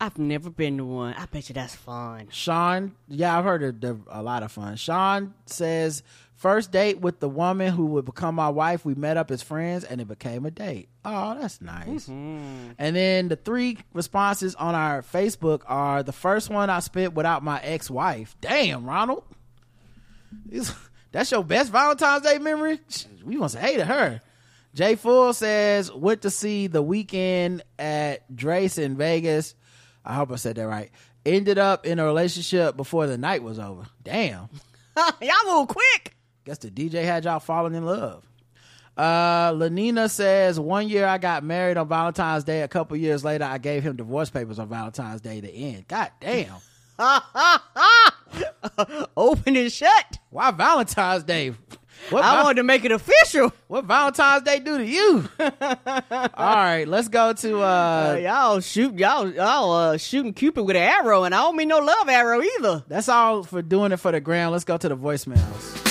I've never been to one. I bet you that's fun. Sean, yeah, I've heard of the, a lot of fun. Sean says, first date with the woman who would become my wife. We met up as friends and it became a date. Oh, that's nice. And then the three responses on our Facebook are the first one I spent without my ex wife. Damn, Ronald. These- That's your best Valentine's Day memory? We must have hated her. Jay Full says, went to see the Weeknd at Drai's in Vegas. I hope I said that right. Ended up in a relationship before the night was over. Damn. Y'all move quick. Guess the DJ had y'all falling in love. Uh, Lenina says, one year I got married on Valentine's Day. A couple years later, I gave him divorce papers on Valentine's Day to end. God damn. Open and shut. Why Valentine's Day? What I Val- wanted to make it official. What Valentine's Day do to you? All right, let's go to uh, Uh, y'all shoot y'all y'all uh, shooting Cupid with an arrow, and I don't mean no love arrow either. That's all for doing it for the ground. Let's go to the voicemails.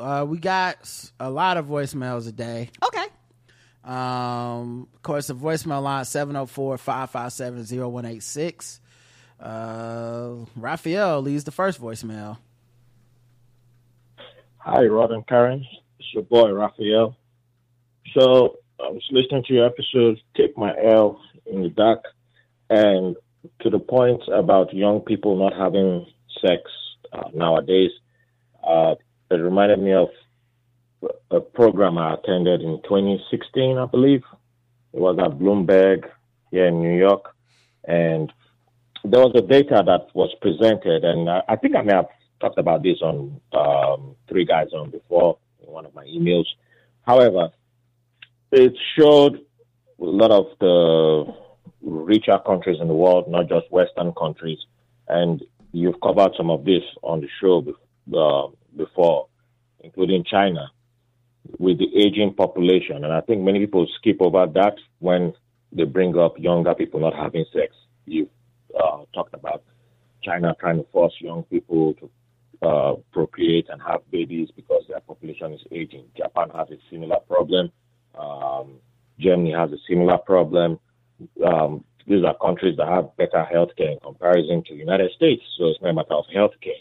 Uh, we got a lot of voicemails a day. Okay. Um, of course, the voicemail line 704-557-0186. Uh, Raphael leaves the first voicemail. Hi, Rod and Karen. It's your boy, Raphael. So, I was listening to your episode, Take My L in the Dark, and to the point about young people not having sex uh, nowadays, uh, it reminded me of a program I attended in 2016, I believe. It was at Bloomberg here in New York. And there was a data that was presented, and I, think I may have talked about this on um, Three Guys On before in one of my emails. However, it showed a lot of the richer countries in the world, not just Western countries, and you've covered some of this on the show uh, before, including China, with the aging population. And I think many people skip over that when they bring up younger people not having sex. You uh, talked about China trying to force young people to uh, procreate and have babies because their population is aging. Japan has a similar problem. Um, Germany has a similar problem. Um, these are countries that have better healthcare in comparison to the United States. So it's not a matter of healthcare.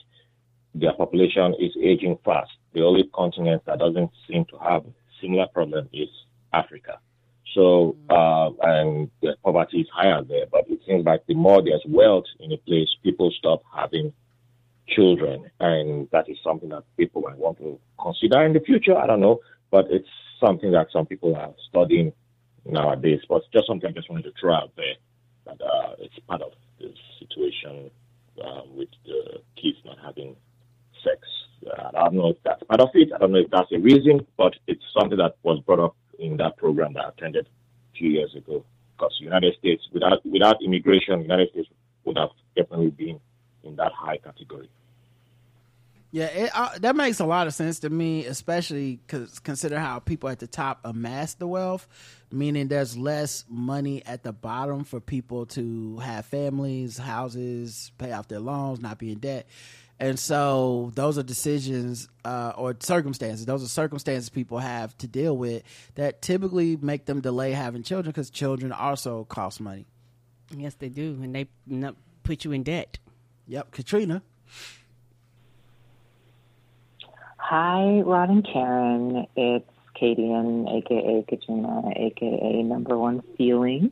Their population is aging fast. The only continent that doesn't seem to have similar problem is Africa. So, uh, and the poverty is higher there, but it seems like the more there's wealth in a place, people stop having children. And that is something that people might want to consider in the future. I don't know, but it's something that some people are studying nowadays. But just something I just wanted to throw out there that uh, it's part of the situation um, with the kids not having sex. Uh, I don't know if that's part of it. I don't know if that's a reason, but it's something that was brought up in that program that I attended a few years ago. Because United States, without without immigration, United States would have definitely been in that high category. Yeah, it, uh, that makes a lot of sense to me, especially because consider how people at the top amass the wealth, meaning there's less money at the bottom for people to have families, houses, pay off their loans, not be in debt. And so those are decisions uh, or circumstances. Those are circumstances people have to deal with that typically make them delay having children because children also cost money. Yes, they do, and they put you in debt. Yep, Katrina. Hi, Rod and Karen. It's Katie, and aka Katrina, aka Number One Feeling.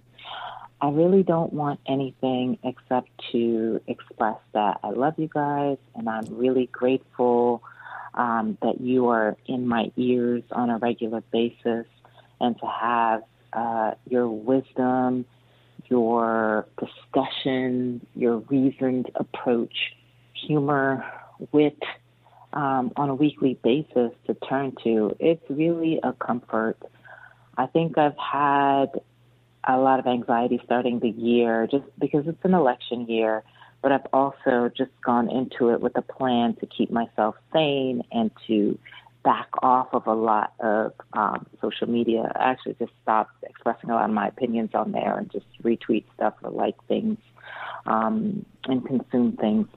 I really don't want anything except to express that I love you guys and I'm really grateful um, that you are in my ears on a regular basis and to have uh, your wisdom, your discussion, your reasoned approach, humor, wit um, on a weekly basis to turn to. It's really a comfort. I think I've had a lot of anxiety starting the year just because it's an election year. But I've also just gone into it with a plan to keep myself sane and to back off of a lot of um, social media. I actually just stopped expressing a lot of my opinions on there and just retweet stuff or like things um, and consume things.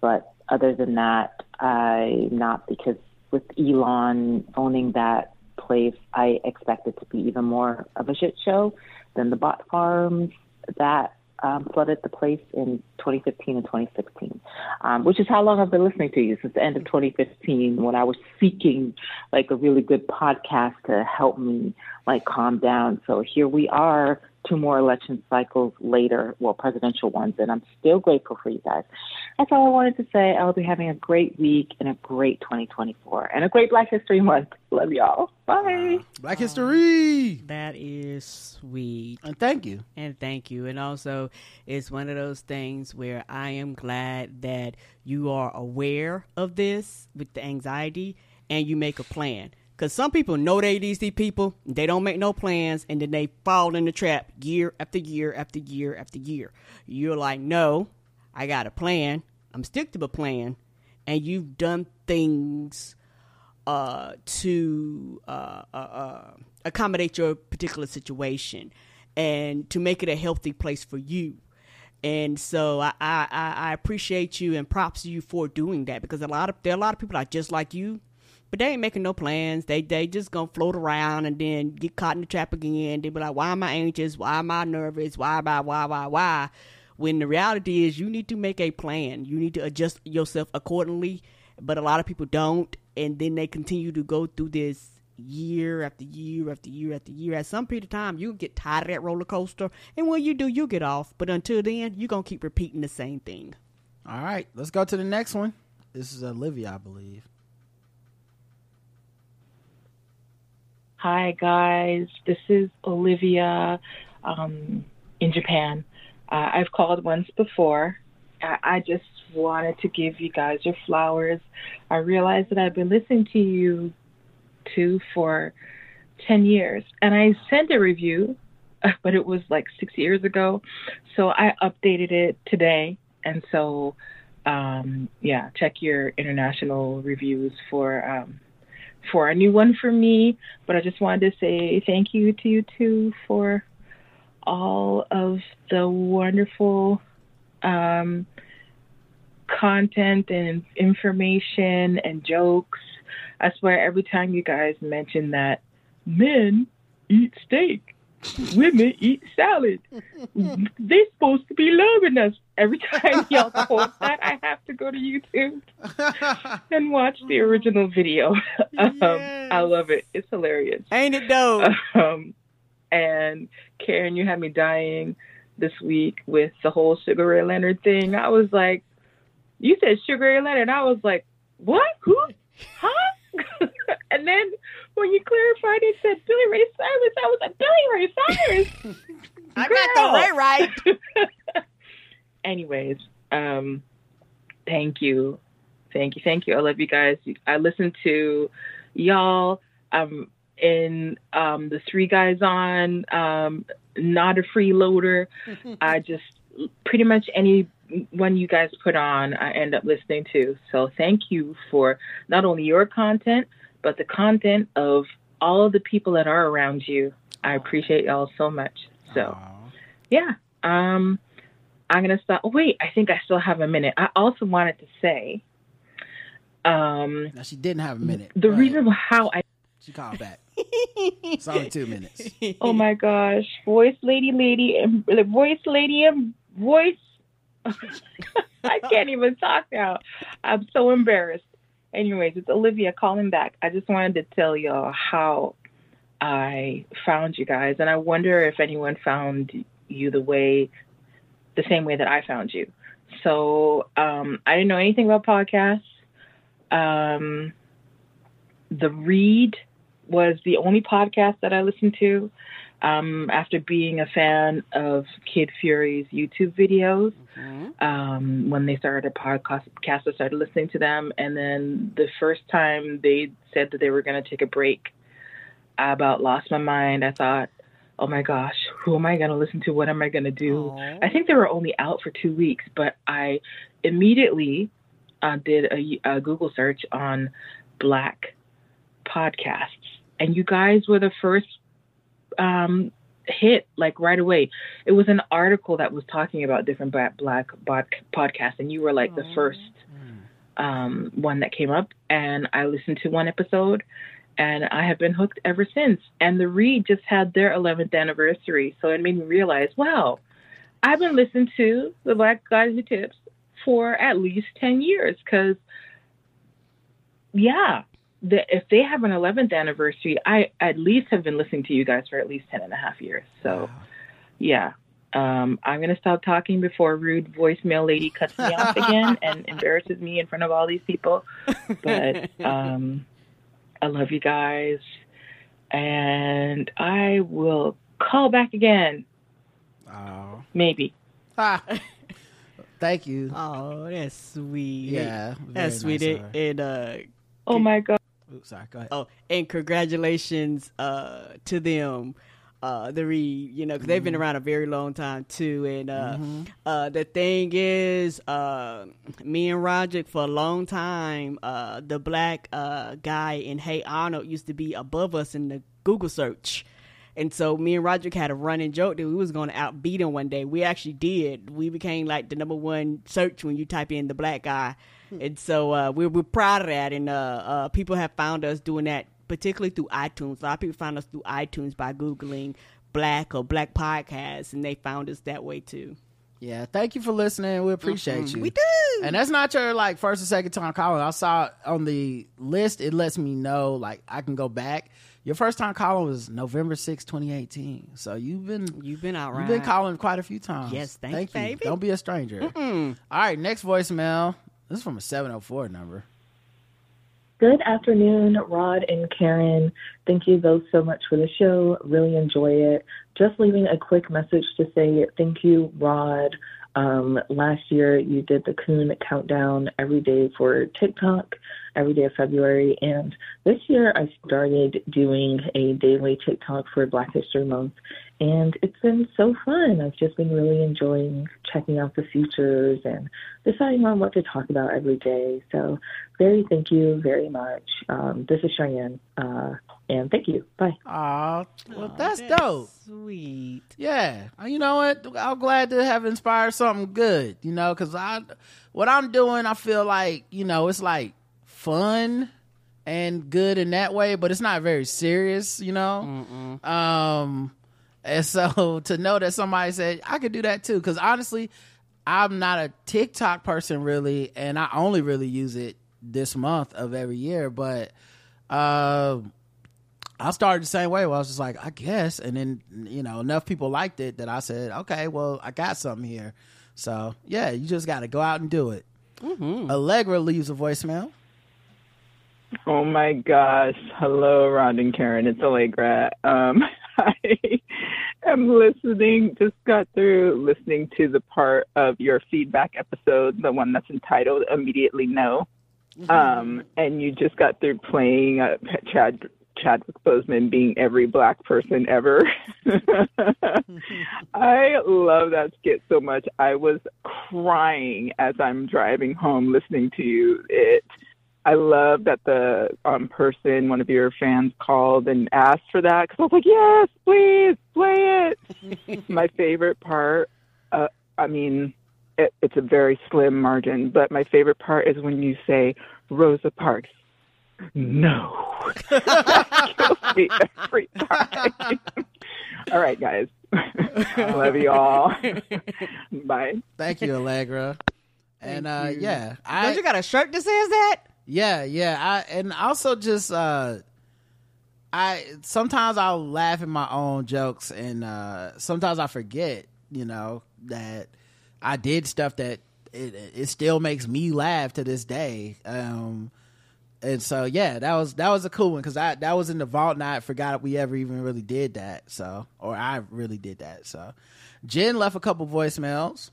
But other than that, I not because with Elon owning that place, I expect it to be even more of a shit show than the bot farms that um, flooded the place in 2015 and 2016, um, which is how long I've been listening to you since the end of 2015 when I was seeking like a really good podcast to help me like calm down. So here we are two more election cycles later, well, presidential ones, and I'm still grateful for you guys. That's all I wanted to say. I will be having a great week and a great 2024 and a great Black History Month. Love y'all. Bye. Black History. That is sweet. And thank you. And thank you. And also, it's one of those things where I am glad that you are aware of this with the anxiety and you make a plan because some people know they these people, they don't make no plans, and then they fall in the trap year after year after year after year. You're like, no, I got a plan. I'm stick to a plan, and you've done things uh, to uh, uh, uh, accommodate your particular situation and to make it a healthy place for you. And so I, I, I appreciate you and props you for doing that because a lot of there are a lot of people that are just like you but they ain't making no plans. They they just gonna float around and then get caught in the trap again. They be like, why am I anxious? Why am I nervous? Why I why why why? When the reality is, you need to make a plan. You need to adjust yourself accordingly. But a lot of people don't, and then they continue to go through this year after year after year after year. At some period of time, you get tired of that roller coaster, and when you do, you get off. But until then, you're gonna keep repeating the same thing. All right, let's go to the next one. This is Olivia, I believe. Hi, guys. This is Olivia um, in Japan. Uh, I've called once before. I, I just wanted to give you guys your flowers. I realized that I've been listening to you two for 10 years, and I sent a review, but it was like six years ago. So I updated it today. And so, um, yeah, check your international reviews for. Um, for a new one for me. But I just wanted to say thank you to you two for all of the wonderful um, content and information and jokes. I swear, every time you guys mention that men eat steak, women eat salad, they're supposed to be loving us. Every time y'all post that, I have to go to YouTube and watch the original video. um, I love it. It's hilarious. Ain't it dope? Um, and Karen, you had me dying this week with the whole Sugar Ray Leonard thing. I was like, you said Sugar Ray Leonard. I was like, what? Who? Huh? and then when you clarified it said Billy Ray Cyrus, I was like, Billy Ray Cyrus. I got the Ray right. Anyways, um, thank you. Thank you. Thank you. I love you guys. I listened to y'all um in um the three guys on um not a freeloader. I just pretty much any one you guys put on I end up listening to. So thank you for not only your content, but the content of all of the people that are around you. I appreciate y'all so much. So yeah. Um I'm gonna stop. Oh, wait, I think I still have a minute. I also wanted to say, um, Now she didn't have a minute. the reason how I She called back. it's only two minutes. oh my gosh, voice lady, lady, and voice lady, and voice. I can't even talk now. I'm so embarrassed. Anyways, it's Olivia calling back. I just wanted to tell y'all how I found you guys, and I wonder if anyone found you the way, the same way that I found you. So um, I didn't know anything about podcasts. Um, the Read was the only podcast that I listened to um, after being a fan of Kid Fury's YouTube videos. Um, when they started a podcast, I started listening to them. And then the first time they said that they were going to take a break, I about lost my mind. I thought, oh my gosh, who am I going to listen to? What am I going to do? I think they were only out for two weeks, but I immediately uh, did a, a Google search on black podcasts, and you guys were the first um, hit like right away. It was an article that was talking about different black, black podcasts, and you were like the first um, one that came up. And I listened to one episode, and I have been hooked ever since. And the Read just had their 11th anniversary, so it made me realize, wow, I've been listening to the Black Guys Who Tips for at least 10 years because yeah the, if they have an 11th anniversary i at least have been listening to you guys for at least 10 and a half years. So yeah um, i'm going to stop talking before rude voicemail lady cuts me off again and embarrasses me in front of all these people. But um, i love you guys and i will call back again Oh. maybe Thank you. Oh, that's sweet. Yeah, that's very sweet. nice of And uh, oh my god. Oops, sorry. Go ahead. Oh, and congratulations uh, to them. Uh, the read, you know, because they've been Mm-hmm. around a very long time too. And uh, uh, the thing is, uh, me and Roger for a long time, uh, the black uh, guy in Hey Arnold used to be above us in the Google search. And so me and Roger had a running joke that we was going to outbeat him one day. We actually did. We became like the number one search when you type in the black guy. And so uh, we're, we're proud of that. And uh, uh, people have found us doing that, particularly through iTunes. A lot of people found us through iTunes by Googling black or black podcasts, and they found us that way too. Yeah, thank you for listening. We appreciate Mhm. you. We do. And that's not your like first or second time calling. I saw on the list. It lets me know like I can go back. Your first time calling was November 6, 2018. So you've been You've been out you've been calling quite a few times. Yes, thank you, you. baby. Don't be a stranger. Mm-mm. All right, next voicemail. This is from a 704 number. Good afternoon, Rod and Karen. Thank you both so much for the show. Really enjoy it. Just leaving a quick message to say thank you, Rod. Um, last year, you did the Coon countdown every day for TikTok, every day of February. And this year, I started doing a daily TikTok for Black History Month. And it's been so fun. I've just been really enjoying checking out the features and deciding on what to talk about every day. So, very thank you very much. Um, this is Cheyenne. Uh, and thank you. Bye. Aw, well, that's, dope. Sweet. Yeah, Uh, you know what? I'm glad to have inspired something good. You know, because I, what I'm doing, I feel like you know, it's like fun and good in that way, but it's not very serious. You know, um, and so to know that somebody said I could do that too, because honestly, I'm not a TikTok person really, and I only really use it this month of every year, but. Um, I started the same way. Where I was just like, I guess, and then you know enough people liked it that I said, okay, well, I got something here. So yeah, you just got to go out and do it. Allegra leaves a voicemail. Oh my gosh. Hello, Rod and Karen. It's Allegra. Um, I am listening, just got through listening to the part of your feedback episode, the one that's entitled Immediately No. Um, and you just got through playing uh, Chad Chadwick Boseman being every black person ever. I love that skit so much. I was crying as I'm driving home listening to you. It I love that the um, person, one of your fans, called and asked for that because I was like, yes, please play it. my favorite part, uh, I mean, it, it's a very slim margin, but my favorite part is when you say Rosa Parks. No. That kills me every time. all right, guys. love you all. Bye. Thank you, Allegra. and uh, yeah, I Don't you got a shirt that says that? Yeah, yeah. I and also just uh I sometimes I'll laugh at my own jokes and uh sometimes I forget, you know, that I did stuff that it it still makes me laugh to this day. Um and so yeah, that was that was a cool one because I that was in the vault and I forgot we ever even really did that. So or I really did that. So Jen left a couple voicemails.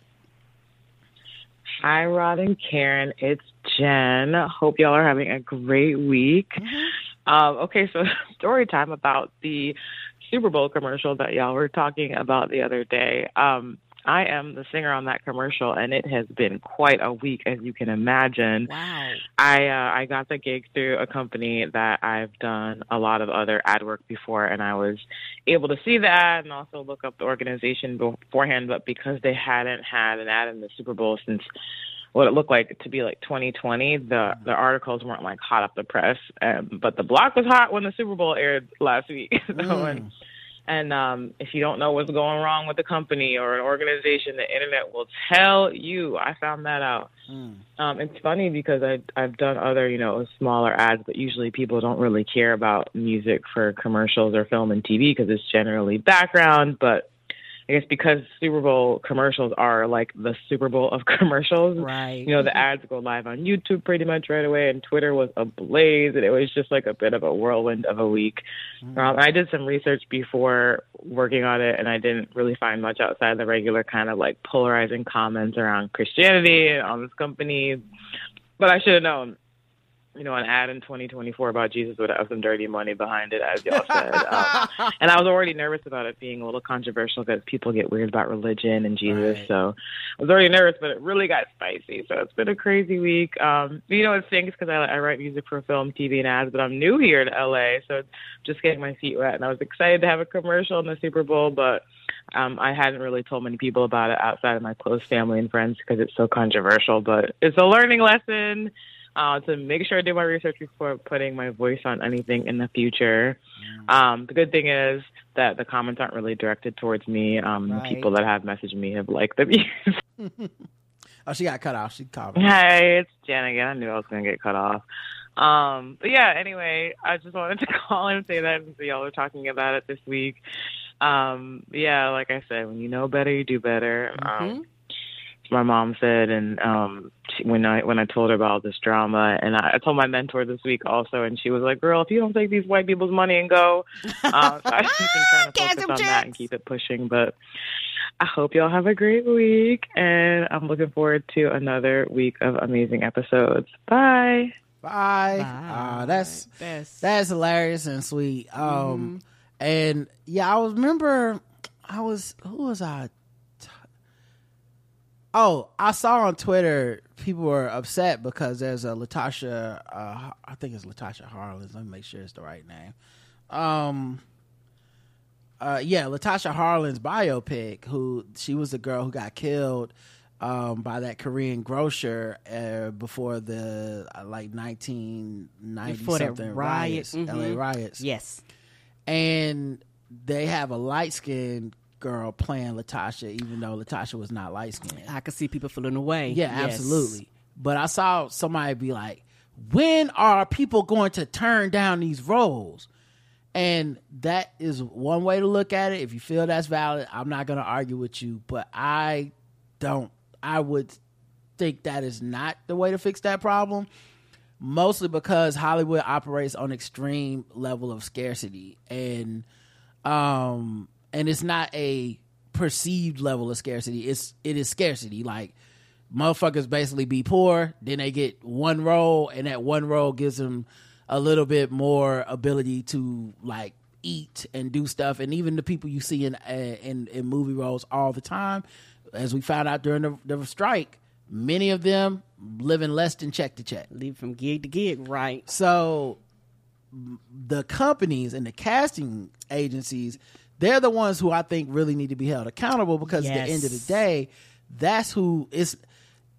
Hi, Rod and Karen. It's Jen. Hope y'all are having a great week. Um, okay, so story time about the Super Bowl commercial that y'all were talking about the other day. Um, I am the singer on that commercial, and it has been quite a week, as you can imagine. Wow. I uh, I got the gig through a company that I've done a lot of other ad work before, and I was able to see the ad and also look up the organization beforehand. But because they hadn't had an ad in the Super Bowl since what it looked like to be like 2020, the the articles weren't like hot up the press. Um, but the block was hot when the Super Bowl aired last week. so, and, and um, if you don't know what's going wrong with the company or an organization, the internet will tell you. I found that out. Um, it's funny because I I've done other you know smaller ads, but usually people don't really care about music for commercials or film and TV because it's generally background. But I guess because Super Bowl commercials are like the Super Bowl of commercials, right? You know the ads go live on YouTube pretty much right away, and Twitter was ablaze, and it was just like a bit of a whirlwind of a week. Um, I did some research before working on it, and I didn't really find much outside the regular kind of like polarizing comments around Christianity and on this company. But I should have known, you know, an ad in 2024 about Jesus would have some dirty money behind it, as y'all said. Um, and I was already nervous about it being a little controversial because people get weird about religion and Jesus. So I was already nervous, but it really got spicy. So it's been a crazy week. Um, you know, it stinks because I, I write music for film, TV, and ads, but I'm new here to LA, so it's just getting my feet wet. And I was excited to have a commercial in the Super Bowl, but um, I hadn't really told many people about it outside of my close family and friends because it's so controversial. But it's a learning lesson. Uh, to make sure I do my research before putting my voice on anything in the future. Um, the good thing is that the comments aren't really directed towards me. Um, Right. People that have messaged me have liked the views. oh, she got cut off. She called. Hey, it's Jan again. I knew I was going to get cut off. Um, but yeah, anyway, I just wanted to call and say that since y'all are talking about it this week. Um, yeah, like I said, when you know better, you do better. Um, my mom said, and um, she, when I when I told her about all this drama, and I, I told my mentor this week also, and she was like, "Girl, if you don't take these white people's money and go," uh, so I've been trying to focus on that and keep it pushing. But I hope y'all have a great week, and I'm looking forward to another week of amazing episodes. Bye. Bye. Uh, that's that's hilarious and sweet. Um, and yeah, I was remember I was who was I? Oh, I saw on Twitter people were upset because there's a Latasha. Uh, I think it's Latasha Harlins. Let me make sure it's the right name. Um. Uh, yeah, Latasha Harlins biopic. Who she was the girl who got killed um, by that Korean grocer uh, before the uh, like nineteen ninety Before something riot. riots, Mhm. L.A. riots. Yes, and they have a light skinned girl playing Latasha, even though Latasha was not light skinned. I could see people feeling away. Yeah, Yes. absolutely. But I saw somebody be like, when are people going to turn down these roles? And that is one way to look at it. If you feel that's valid, I'm not going to argue with you. But I don't, I would think that is not the way to fix that problem. Mostly because Hollywood operates on extreme level of scarcity. And, um, and it's not a perceived level of scarcity. It's, it is scarcity. Like, motherfuckers basically be poor, then they get one role, and that one role gives them a little bit more ability to like eat and do stuff. And even the people you see in uh, in, in movie roles all the time, as we found out during the, the strike, many of them living less than check to check, leave from gig to gig, right? So the companies and the casting agencies, they're the ones who I think really need to be held accountable because at the end of the day, that's who is.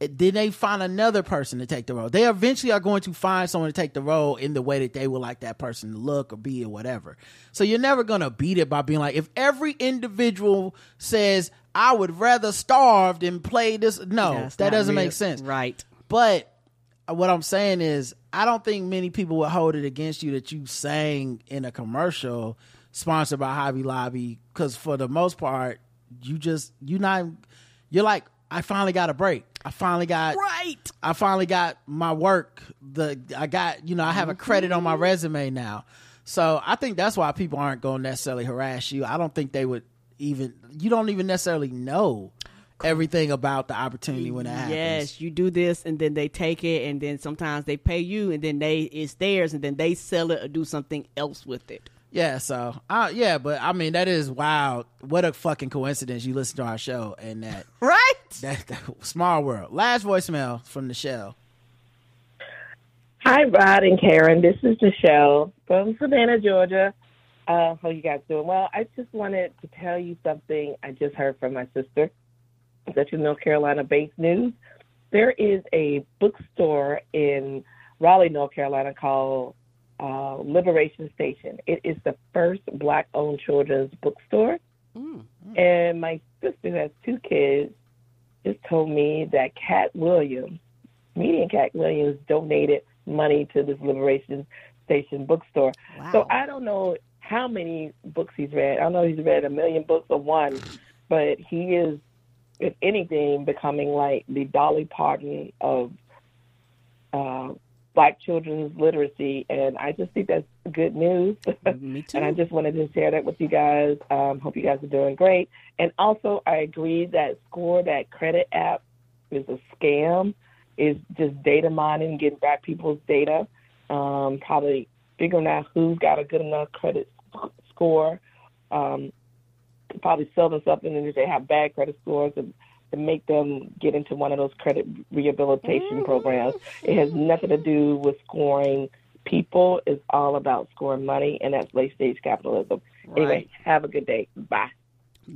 Then they find another person to take the role. They eventually are going to find someone to take the role in the way that they would like that person to look or be or whatever. So you're never going to beat it by being like, if every individual says, I would rather starve than play this. No, That's that doesn't real. make sense. Right. But what I'm saying is, I don't think many people would hold it against you that you sang in a commercial sponsored by Hobby Lobby because for the most part, you just you not you're like I finally got a break. I finally got right. I finally got my work. The I got you know I have a credit on my mm-hmm. resume now. So I think that's why people aren't going to necessarily harass you. I don't think they would even. You don't even necessarily know everything about the opportunity when that happens. Yes, you do this, and then they take it, and then sometimes they pay you, and then they it's theirs, and then they sell it or do something else with it. Yeah, so uh, yeah, but I mean that is wild. What a fucking coincidence! You listen to our show and that right? That, that small world. Last voicemail from the show. Hi, Rod and Karen. This is Michelle from Savannah, Georgia. Uh, hope you guys doing well. I just wanted to tell you something I just heard from my sister. That you North Carolina based news. There is a bookstore in Raleigh, North Carolina called uh, Liberation Station. It is the first black owned children's bookstore. And my sister who has two kids just told me that Katt Williams, comedian Katt Williams, donated money to this Liberation Station bookstore. So I don't know how many books he's read. I don't know he's read a million books or one, but he is, if anything, becoming like the Dolly Parton of uh, black children's literacy. And I just think that's good news. Me too. and I just wanted to share that with you guys. Um, hope you guys are doing great. And also, I agree that Score, that credit app, is a scam. Is just data mining, getting back people's data. Um, probably figuring out who's got a good enough credit score. Um, probably selling something, and if they have bad credit scores, to, to make them get into one of those credit rehabilitation mm-hmm. programs. It has nothing to do with scoring people. It's all about scoring money, and that's late stage capitalism. Anyway, have a good day. Bye.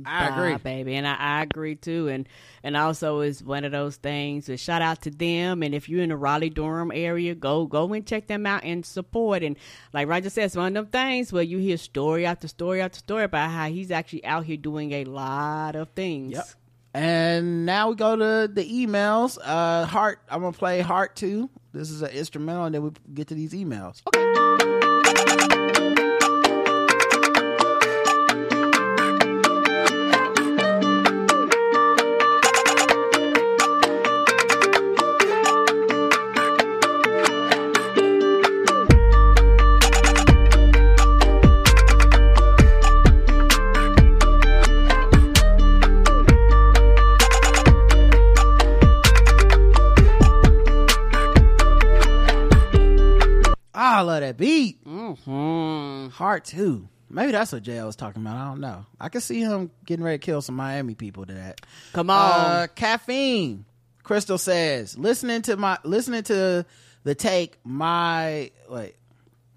I Bye, agree. baby, and I, I agree too. And and also is one of those things. To shout out to them, and if you're in the Raleigh Durham area, go go and check them out and support. And like Roger says, it's one of them things where you hear story after story after story about how he's actually out here doing a lot of things. Yep. And now we go to the emails. Uh Heart, I'm gonna play Heart 2. This is an instrumental, and then we get to these emails. Ah, Heart 2. Maybe that's what JL was talking about. I don't know. I can see him getting ready to kill some Miami people to that. Come on. Uh, caffeine. Crystal says, listening to my listening to the take, my wait.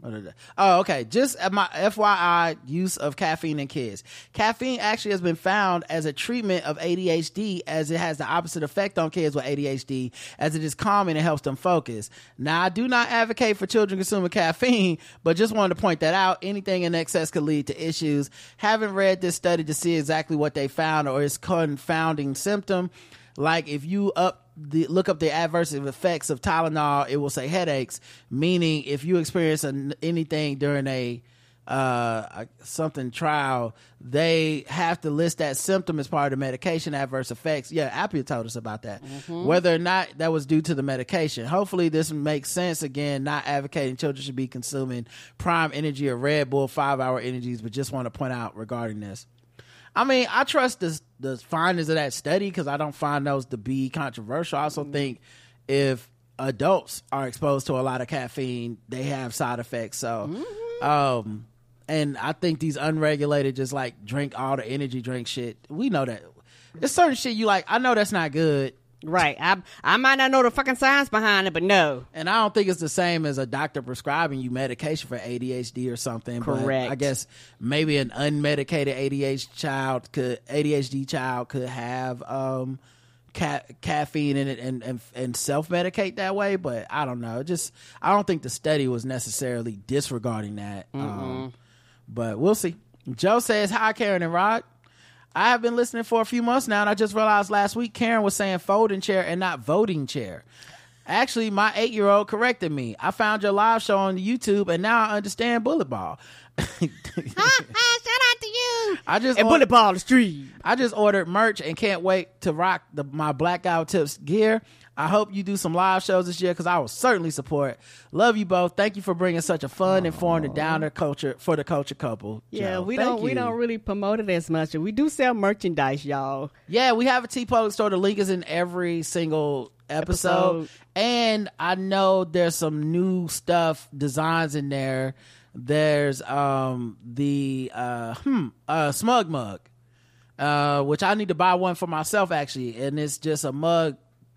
Oh, I- Oh, okay. Just my FYI use of caffeine in kids. Caffeine actually has been found as a treatment of ADHD as it has the opposite effect on kids with ADHD as it is calming and helps them focus. Now, I do not advocate for children consuming caffeine, but just wanted to point that out. Anything in excess could lead to issues. Haven't read this study to see exactly what they found or its confounding symptom. Like if you up the look up the adverse effects of Tylenol, it will say headaches. Meaning, if you experience an, anything during a uh something trial, they have to list that symptom as part of the medication adverse effects. Yeah, Appia told us about that. Mhm. Whether or not that was due to the medication. Hopefully, this makes sense. Again, not advocating children should be consuming Prime Energy or Red Bull five hour energies, but just want to point out regarding this. I mean, I trust the the findings of that study because I don't find those to be controversial. I also think if adults are exposed to a lot of caffeine, they have side effects. So, um, and I think these unregulated, just like drink all the energy drink shit. We know that there's certain shit you like. I know that's not good. Right. I I might not know the fucking science behind it, but no. And I don't think it's the same as a doctor prescribing you medication for ADHD or something. but Correct. I guess maybe an unmedicated ADHD child could ADHD child could have um ca- caffeine in it and and, and self medicate that way. But I don't know. Just I don't think the study was necessarily disregarding that. Um, but we'll see. Joe says hi, Karen and Rod. I have been listening for a few months now, and I just realized last week Karen was saying folding chair and not voting chair. Actually, my eight year old corrected me. I found your live show on YouTube, and now I understand bullet ball. Uh-uh, shout out to you. I just And bullet ball the street. I just ordered merch and can't wait to rock the my blackout tips gear. I hope you do some live shows this year because I will certainly support. Love you both. Thank you for bringing such a fun, informed, and Downer culture for the culture couple. Yeah, Joe. we Thank don't we don't really promote it as much. We do sell merchandise, y'all. Yeah, we have a Teepublic store. The link is in every single episode. Episode. And I know there's some new stuff, designs in there. There's um the uh hmm uh smug mug. Uh which I need to buy one for myself actually. And it's just a mug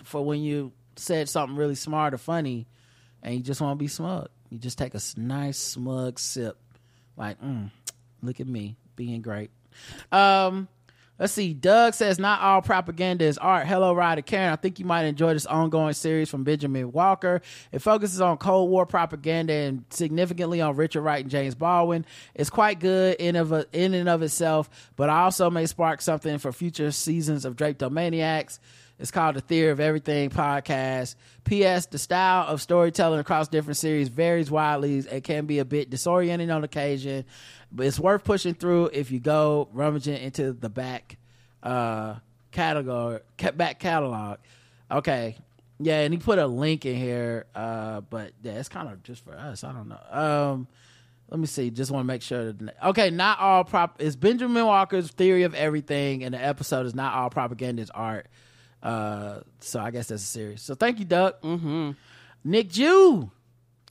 for when you said something really smart or funny and you just want to be smug. You just take a nice smug sip. Like, mm, look at me being great. Um, let's see. Doug says not all propaganda is art. Hello, Ryder Karen. I think you might enjoy this ongoing series from Benjamin Walker. It focuses on Cold War propaganda and significantly on Richard Wright and James Baldwin. It's quite good in of a, in and of itself, but also may spark something for future seasons of Drapetomaniacs. It's called the Theory of Everything podcast. P.S. The style of storytelling across different series varies widely and can be a bit disorienting on occasion, but it's worth pushing through if you go rummaging into the back uh, catalog. Back catalog. Okay, yeah, and he put a link in here, uh, but yeah, it's kind of just for us. I don't know. Um, let me see. Just want to make sure. That, okay, not all prop. It's Benjamin Walker's theory of everything, and the episode is not all propaganda is art. Uh, so I guess that's a series. So thank you, Doug. Mm-hmm. Nick Jew.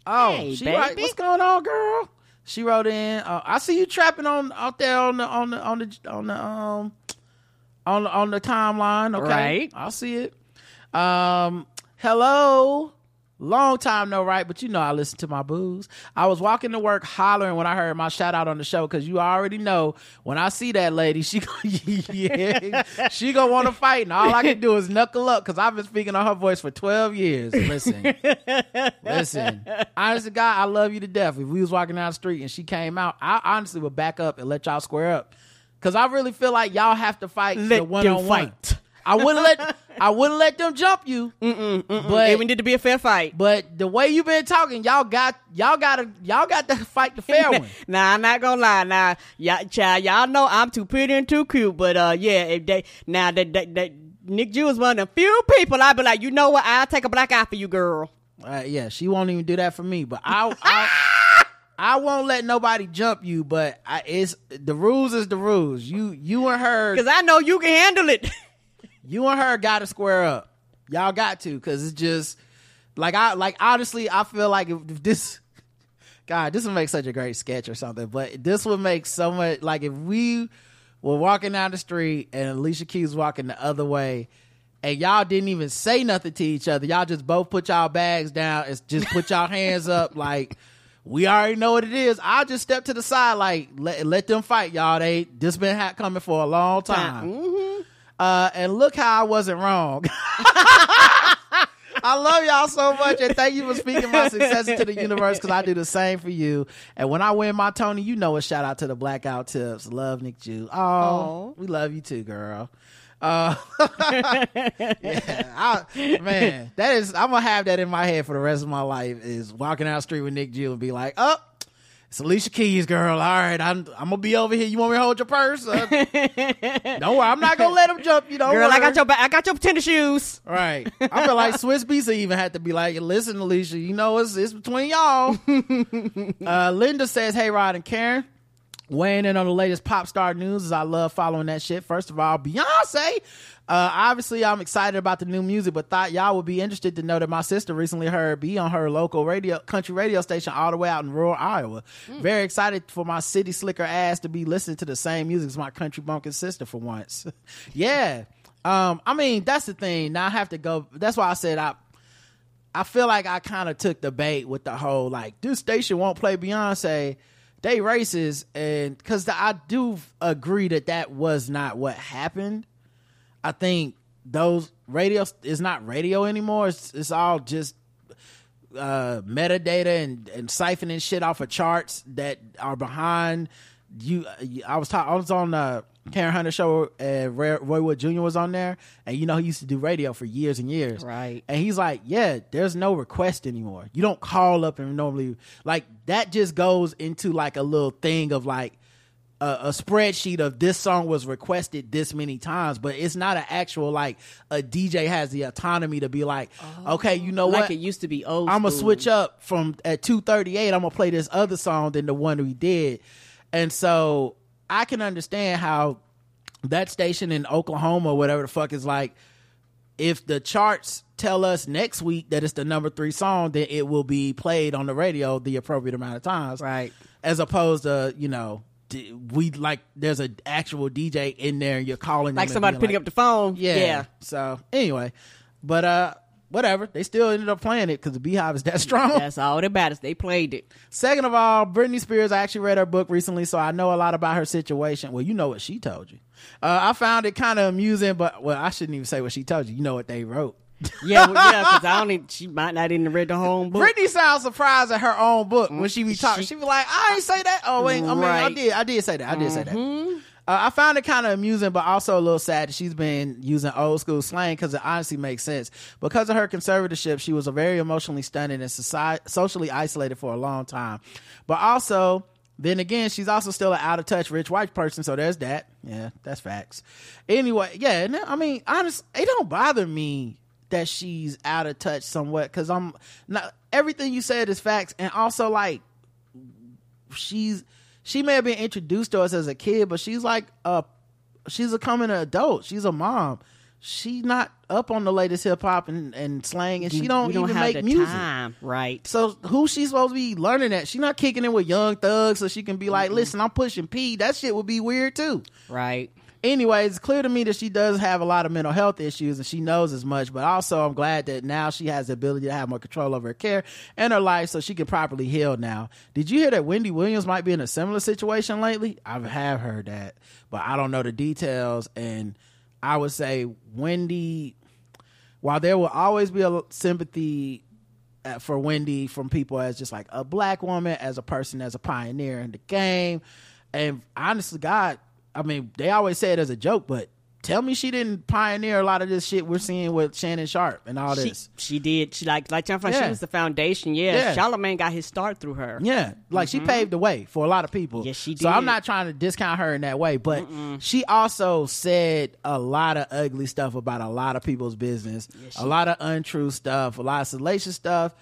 Oh, Hey, she write- baby. what's going on, girl? She wrote in. Uh, I see you trapping on out there on the on the on the on the um on the, on the timeline. Okay, Right. I'll see it. Um, hello. Long time no right, but you know I listen to my booze. I was walking to work hollering when I heard my shout out on the show because you already know when I see that lady, she go, yeah, she gonna want to fight, and all I can do is knuckle up because I've been speaking on her voice for twelve years. Listen, listen, honestly, God, I love you to death. If we was walking down the street and she came out, I honestly would back up and let y'all square up because I really feel like y'all have to fight Let the one on one. I wouldn't let I wouldn't let them jump you. But it would need to be a fair fight. But the way you've been talking, y'all got y'all got to y'all got to fight the fair one. nah, I'm not gonna lie. Now, y'all, child, y'all know I'm too pretty and too cute. But uh, yeah, if they now that that, that Nick Jew is one of the few people I'd be like, you know what? I'll take a black eye for you, girl. Uh, yeah, she won't even do that for me. But I I, I won't let nobody jump you. But I, it's the rules is the rules. You you and her because I know you can handle it. you and her got to square up. Y'all got to because it's just like I like honestly I feel like if, if this God this would make such a great sketch or something. But this would make so much like if we were walking down the street and Alicia Keys walking the other way. And y'all didn't even say nothing to each other. Y'all just both put y'all bags down and just put y'all hands up like we already know what it is. I'll just step to the side like let, let them fight, y'all. They this been ha- coming for a long time. Mm-hmm. Uh, and look how I wasn't wrong. I love y'all so much, and thank you for speaking my success to the universe because I do the same for you. And when I win my Tony, you know a shout out to the Blackout Tips. Love Nick Jew. Oh, we love you too, girl. Uh, yeah, I, man, that is. I'm gonna have that in my head for the rest of my life. Is walking down the street with Nick Jew and be like, "Oh, it's Alicia Keys, girl. All right, I'm I'm gonna be over here. You want me to hold your purse? Uh, don't worry, I'm not gonna let him jump you. Don't girl, I got your I got your tennis shoes. Right. I feel like Swizz Beatz even had to be like, listen, Alicia, you know it's it's between y'all. uh, Linda says, Hey Rod and Karen. Weighing in on the latest pop star news as I love following that shit. First of all, Beyonce. Uh, obviously, I'm excited about the new music, but thought y'all would be interested to know that my sister recently heard B on her local radio, country radio station all the way out in rural Iowa. Very excited for my city slicker ass to be listening to the same music as my country bumpkin sister for once. yeah. Um, I mean, that's the thing. Now I have to go. That's why I said I, I feel like I kind of took the bait with the whole like this station won't play Beyonce. They racist, and because I do agree that that was not what happened. I think those radio is not radio anymore. It's, it's all just uh, metadata and, and siphoning shit off of charts that are behind you. I was talking. I was on the Karen Hunter show. and Roy Roy Wood Jr. was on there, and you know he used to do radio for years and years. Right. And he's like, "Yeah, there's no request anymore. You don't call up and normally like that. Just goes into like a little thing of like." A, a spreadsheet of this song was requested this many times, but it's not an actual like a DJ has the autonomy to be like, oh. okay, you know like what? it used to be old. I'm gonna switch up from at 238. I'm gonna play this other song than the one we did, and so I can understand how that station in Oklahoma, whatever the fuck, is like. If the charts tell us next week that it's the number three song, then it will be played on the radio the appropriate amount of times, right? As opposed to you know. We like there's an actual DJ in there, and you're calling Like somebody picking like- up the phone. yeah. Yeah. So anyway, but uh, whatever. They still ended up playing it because the BeyHive is that strong. That's all that matters. They played it. Second of all, Britney Spears. I actually read her book recently, so I know a lot about her situation. Well, you know what she told you. Uh, I found it kind of amusing, but well, I shouldn't even say what she told you. You know what they wrote. Yeah, well, yeah, because I don't. Even, she might not even read the whole book. Britney sounds surprised at her own book when she be talking. She, be like, "I ain't say that." Oh wait, I mean, I did. I did say that. I did say that. Mhm. Uh, I found it kind of amusing, but also a little sad that she's been using old school slang because it honestly makes sense. Because of her conservatorship, she was a very emotionally stunted and society, socially isolated for a long time. But also, then again, she's also still an out of touch rich white person, so there's that. Yeah, that's facts. Anyway, yeah, I mean, honest, it don't bother me that she's out of touch somewhat because I'm not everything you said is facts, and also like she's she may have been introduced to us as a kid, but she's like a she's a coming adult. She's a mom. She's not up on the latest hip hop and, and slang, and she don't, don't even make music. time, right? So who she supposed to be learning that? She's not kicking in with young thugs, so she can be like, "Listen, I'm pushing P." That shit would be weird too. Right. Anyways, it's clear to me that she does have a lot of mental health issues and she knows as much, but also I'm glad that now she has the ability to have more control over her care and her life so she can properly heal now. Did you hear that Wendy Williams might be in a similar situation lately? I have heard that, but I don't know the details. And I would say Wendy, while there will always be a sympathy uh, for Wendy from people as just like a black woman, as a person, as a pioneer in the game. And honestly, God, I mean, they always say it as a joke, but tell me she didn't pioneer a lot of this shit we're seeing with Shannon Sharpe and all She, this. she did. She like like Jennifer. Yeah. She was the foundation. Yeah. Yeah. Charlemagne got his start through her. Yeah, like she Mhm. paved the way for a lot of people. Yes, she did. So I'm not trying to discount her in that way, but she also said a lot of ugly stuff about a lot of people's business, a lot of untrue stuff, a lot of salacious stuff,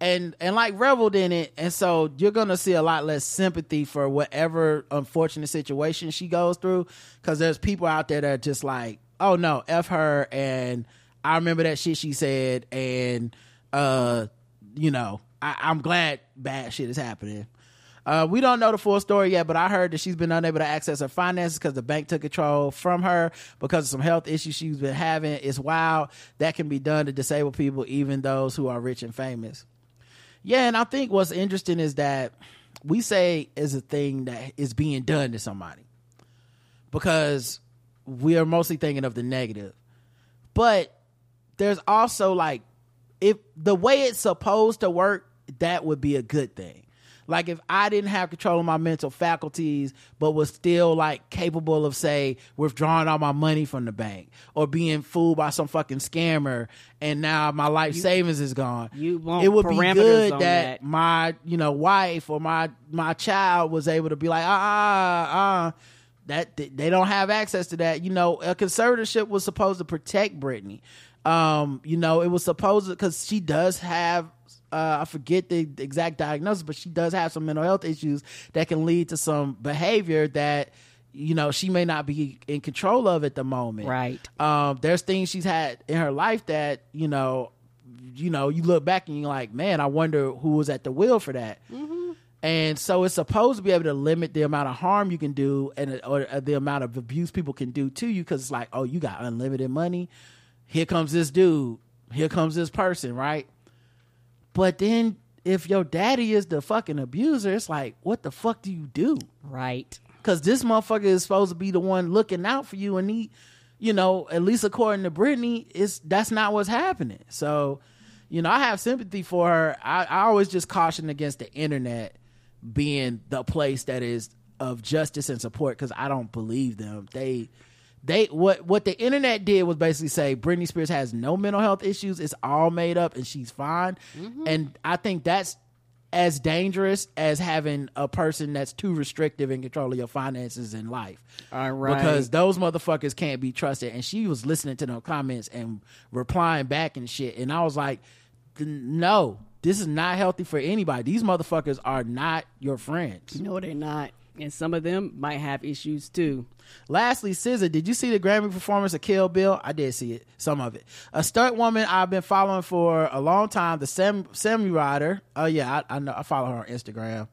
and and like reveled in it. And so you're gonna see a lot less sympathy for whatever unfortunate situation she goes through, because there's people out there that are just like, oh no, f her, and I remember that shit she said, and uh, you know, I, I'm glad bad shit is happening. Uh, we don't know the full story yet, but I heard that she's been unable to access her finances because the bank took control from her because of some health issues she's been having. It's wild that can be done to disabled people, even those who are rich and famous. Yeah, and I think what's interesting is that we say is a thing that is being done to somebody because we are mostly thinking of the negative. But there's also like if the way it's supposed to work, that would be a good thing. Like if I didn't have control of my mental faculties, but was still like capable of say withdrawing all my money from the bank or being fooled by some fucking scammer, and now my life savings is gone. You want it would be good that, that. my you know wife or my my child was able to be like ah ah uh that they don't have access to that. You know, a conservatorship was supposed to protect Britney. Um, you know, it was supposed to because she does have. Uh, I forget the exact diagnosis, but she does have some mental health issues that can lead to some behavior that you know she may not be in control of at the moment. Right. Um, there's things she's had in her life that you know, you know, you look back and you're like, man, I wonder who was at the wheel for that. And so it's supposed to be able to limit the amount of harm you can do and or the amount of abuse people can do to you because it's like, oh, you got unlimited money. Here comes this dude. Here comes this person, right? But then if your daddy is the fucking abuser, it's like, what the fuck do you do? Right. Because this motherfucker is supposed to be the one looking out for you, and he, you know, at least according to Britney, it's that's not what's happening. So, you know, I have sympathy for her. I, I always just caution against the internet being the place that is of justice and support because I don't believe them. They they what what the internet did was basically say Britney Spears has no mental health issues. It's all made up and she's fine. Mm-hmm. And I think that's as dangerous as having a person that's too restrictive in control of your finances in life. All right. Because those motherfuckers can't be trusted. And she was listening to them comments and replying back and shit. And I was like, no, this is not healthy for anybody. These motherfuckers are not your friends. No, they're not. And some of them might have issues too. Lastly, SZA, did you see the Grammy performance of Kill Bill? I did see it, some of it. A stunt woman I've been following for a long time, the Sam Sammy Rider. Oh yeah, I, I know. I follow her on Instagram.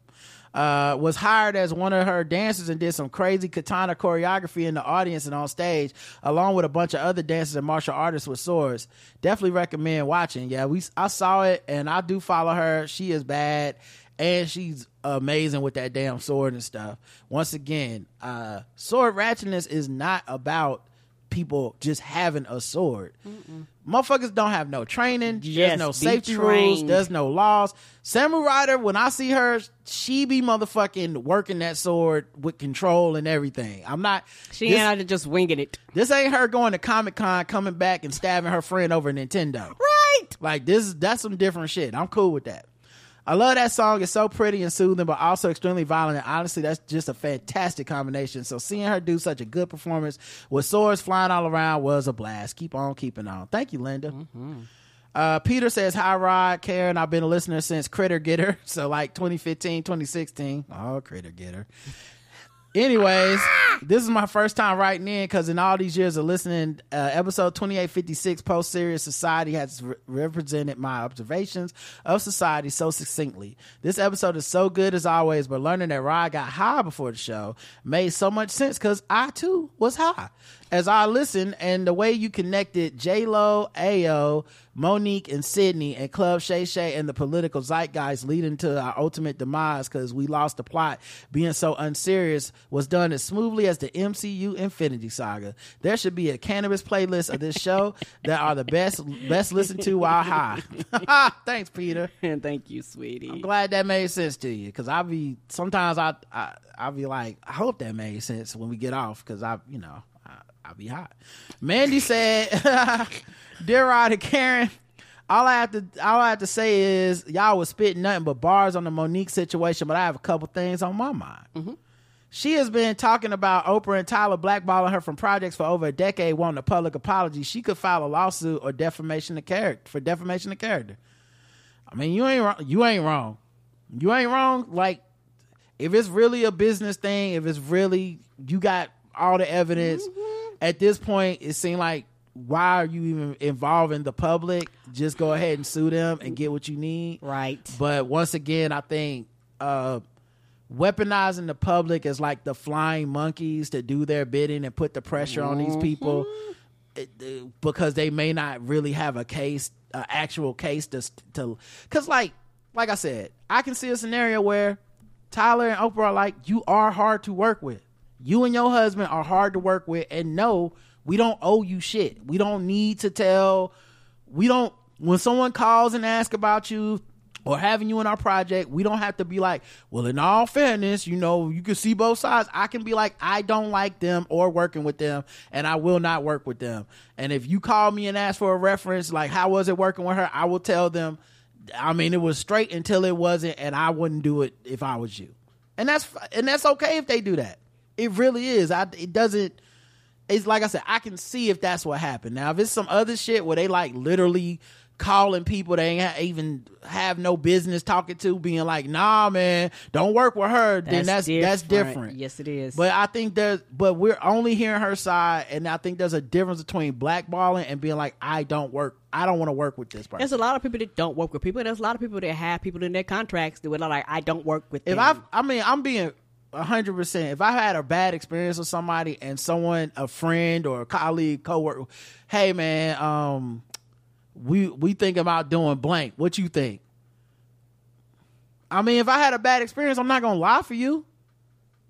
Uh, was hired as one of her dancers and did some crazy katana choreography in the audience and on stage, along with a bunch of other dancers and martial artists with swords. Definitely recommend watching. Yeah, we I saw it and I do follow her. She is bad and she's amazing with that damn sword and stuff. Once again, uh, sword ratchetness is not about people just having a sword. Motherfuckers don't have no training. There's no safety rules. There's no laws. Samurai Rider, when I see her, she be motherfucking working that sword with control and everything. I'm not. She this, ain't just winging it. this ain't her going to Comic Con, coming back and stabbing her friend over Nintendo. Right. Like this, is that's some different shit. I'm cool with that. I love that song. It's so pretty and soothing, but also extremely violent. And honestly, that's just a fantastic combination. So seeing her do such a good performance with swords flying all around was a blast. Keep on keeping on. Thank you, Linda. Uh, Peter says, Hi, Rod, Karen. I've been a listener since Critter Getter. So like 2015, 2016. Oh, Critter Getter. Anyways, this is my first time writing in because in all these years of listening, uh, episode 2856 Post Serious Society has re- represented my observations of society so succinctly. This episode is so good as always, but learning that Rod got high before the show made so much sense because I too was high. As I listen and the way you connected J Lo, Ao, Mo'Nique, and Sidney, and Club Shay Shay and the political zeitgeist leading to our ultimate demise because we lost the plot being so unserious was done as smoothly as the MCU Infinity Saga. There should be a cannabis playlist of this show that are the best best listened to while high. Thanks, Peter. And thank you, sweetie. I'm glad that made sense to you because I be sometimes I I I be like I hope that made sense when we get off because I you know I, I be hot. Mandy said, "Dear Rod and Karen." All I have to all I have to say is y'all was spitting nothing but bars on the Mo'Nique situation, but I have a couple things on my mind. Mm-hmm. She has been talking about Oprah and Tyler blackballing her from projects for over a decade, wanting a public apology. She could file a lawsuit or defamation of character for defamation of character. I mean, you ain't wrong. You ain't wrong. You ain't wrong. Like, if it's really a business thing, if it's really you got all the evidence, mm-hmm. At this point, it seemed like why are you even involving the public? Just go ahead and sue them and get what you need. Right. But once again, I think uh weaponizing the public is like the flying monkeys to do their bidding and put the pressure on these people uh, because they may not really have a case, an actual case to to because like like I said, I can see a scenario where Tyler and Oprah are like, you are hard to work with. You and your husband are hard to work with, and no, we don't owe you shit. We don't need to tell. We don't. When someone calls and asks about you or having you in our project, we don't have to be like, well, in all fairness, you know, you can see both sides. I can be like, I don't like them or working with them, and I will not work with them. And if you call me and ask for a reference, like, how was it working with her? I will tell them, I mean, it was straight until it wasn't, and I wouldn't do it if I was you. And that's and that's okay if they do that. It really is. I it doesn't. It's like I said, I can see if that's what happened. Now, if it's some other shit where they like literally calling people they ain't ha- even have no business talking to, being like, "Nah, man, don't work with her," then that's that's different. Yes, it is. But I think there's, but we're only hearing her side, and I think there's a difference between blackballing and being like, I don't work, I don't want to work with this person. There's a lot of people that don't work with people. There's a lot of people that have people in their contracts that were like, I don't work with if them. I, I mean, I'm being hundred percent. If I had a bad experience with somebody and someone, a friend or a colleague, coworker, hey man, um, we we think about doing blank. What you think? I mean, if I had a bad experience, I'm not gonna lie for you.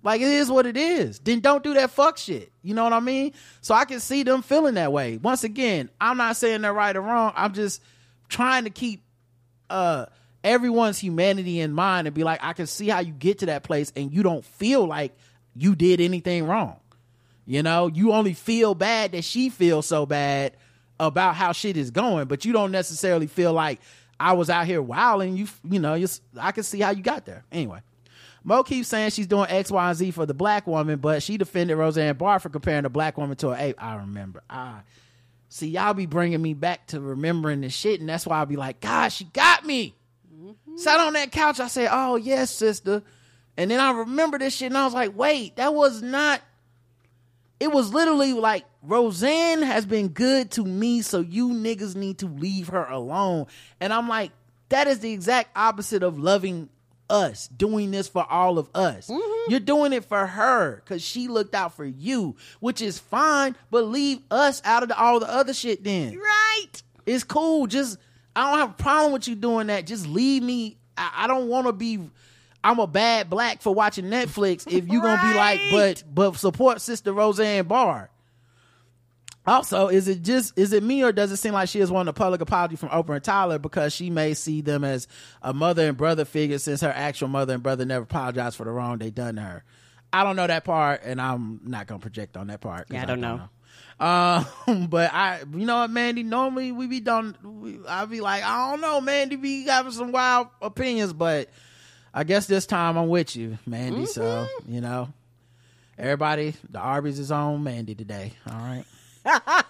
Like it is what it is. Then don't do that fuck shit. You know what I mean? So I can see them feeling that way. Once again, I'm not saying they're right or wrong. I'm just trying to keep uh everyone's humanity in mind and be like, I can see how you get to that place and you don't feel like you did anything wrong. You know, you only feel bad that she feels so bad about how shit is going, but you don't necessarily feel like I was out here wilding. You, you know, I can see how you got there. Anyway, Mo keeps saying she's doing X, Y, and Z for the black woman, but she defended Roseanne Barr for comparing a black woman to an ape. I remember. I see y'all be bringing me back to remembering this shit, and that's why I'll be like, God, she got me. Sat on that couch. I said, "Oh yes, sister," and then I remember this shit, and I was like, "Wait, that was not." It was literally like Roseanne has been good to me, so you niggas need to leave her alone. And I'm like, that is the exact opposite of loving us, doing this for all of us. Mm-hmm. You're doing it for her because she looked out for you, which is fine, but leave us out of the, all the other shit then. Right. It's cool. Just, I don't have a problem with you doing that. Just leave me. I, I don't want to be. I'm a bad black for watching Netflix. If you're gonna be like, but but support Sister Roseanne Barr. Also, is it just is it me or does it seem like she has wanted a public apology from Oprah and Tyler because she may see them as a mother and brother figure since her actual mother and brother never apologized for the wrong they done to her. I don't know that part, and I'm not gonna project on that part. Yeah, I don't know. Um, but I, you know what, Mandy? Normally we be done. We, I be like, I don't know, Mandy be having some wild opinions, but I guess this time I'm with you, Mandy. So you know, everybody, the Arby's is on Mandy today. All right.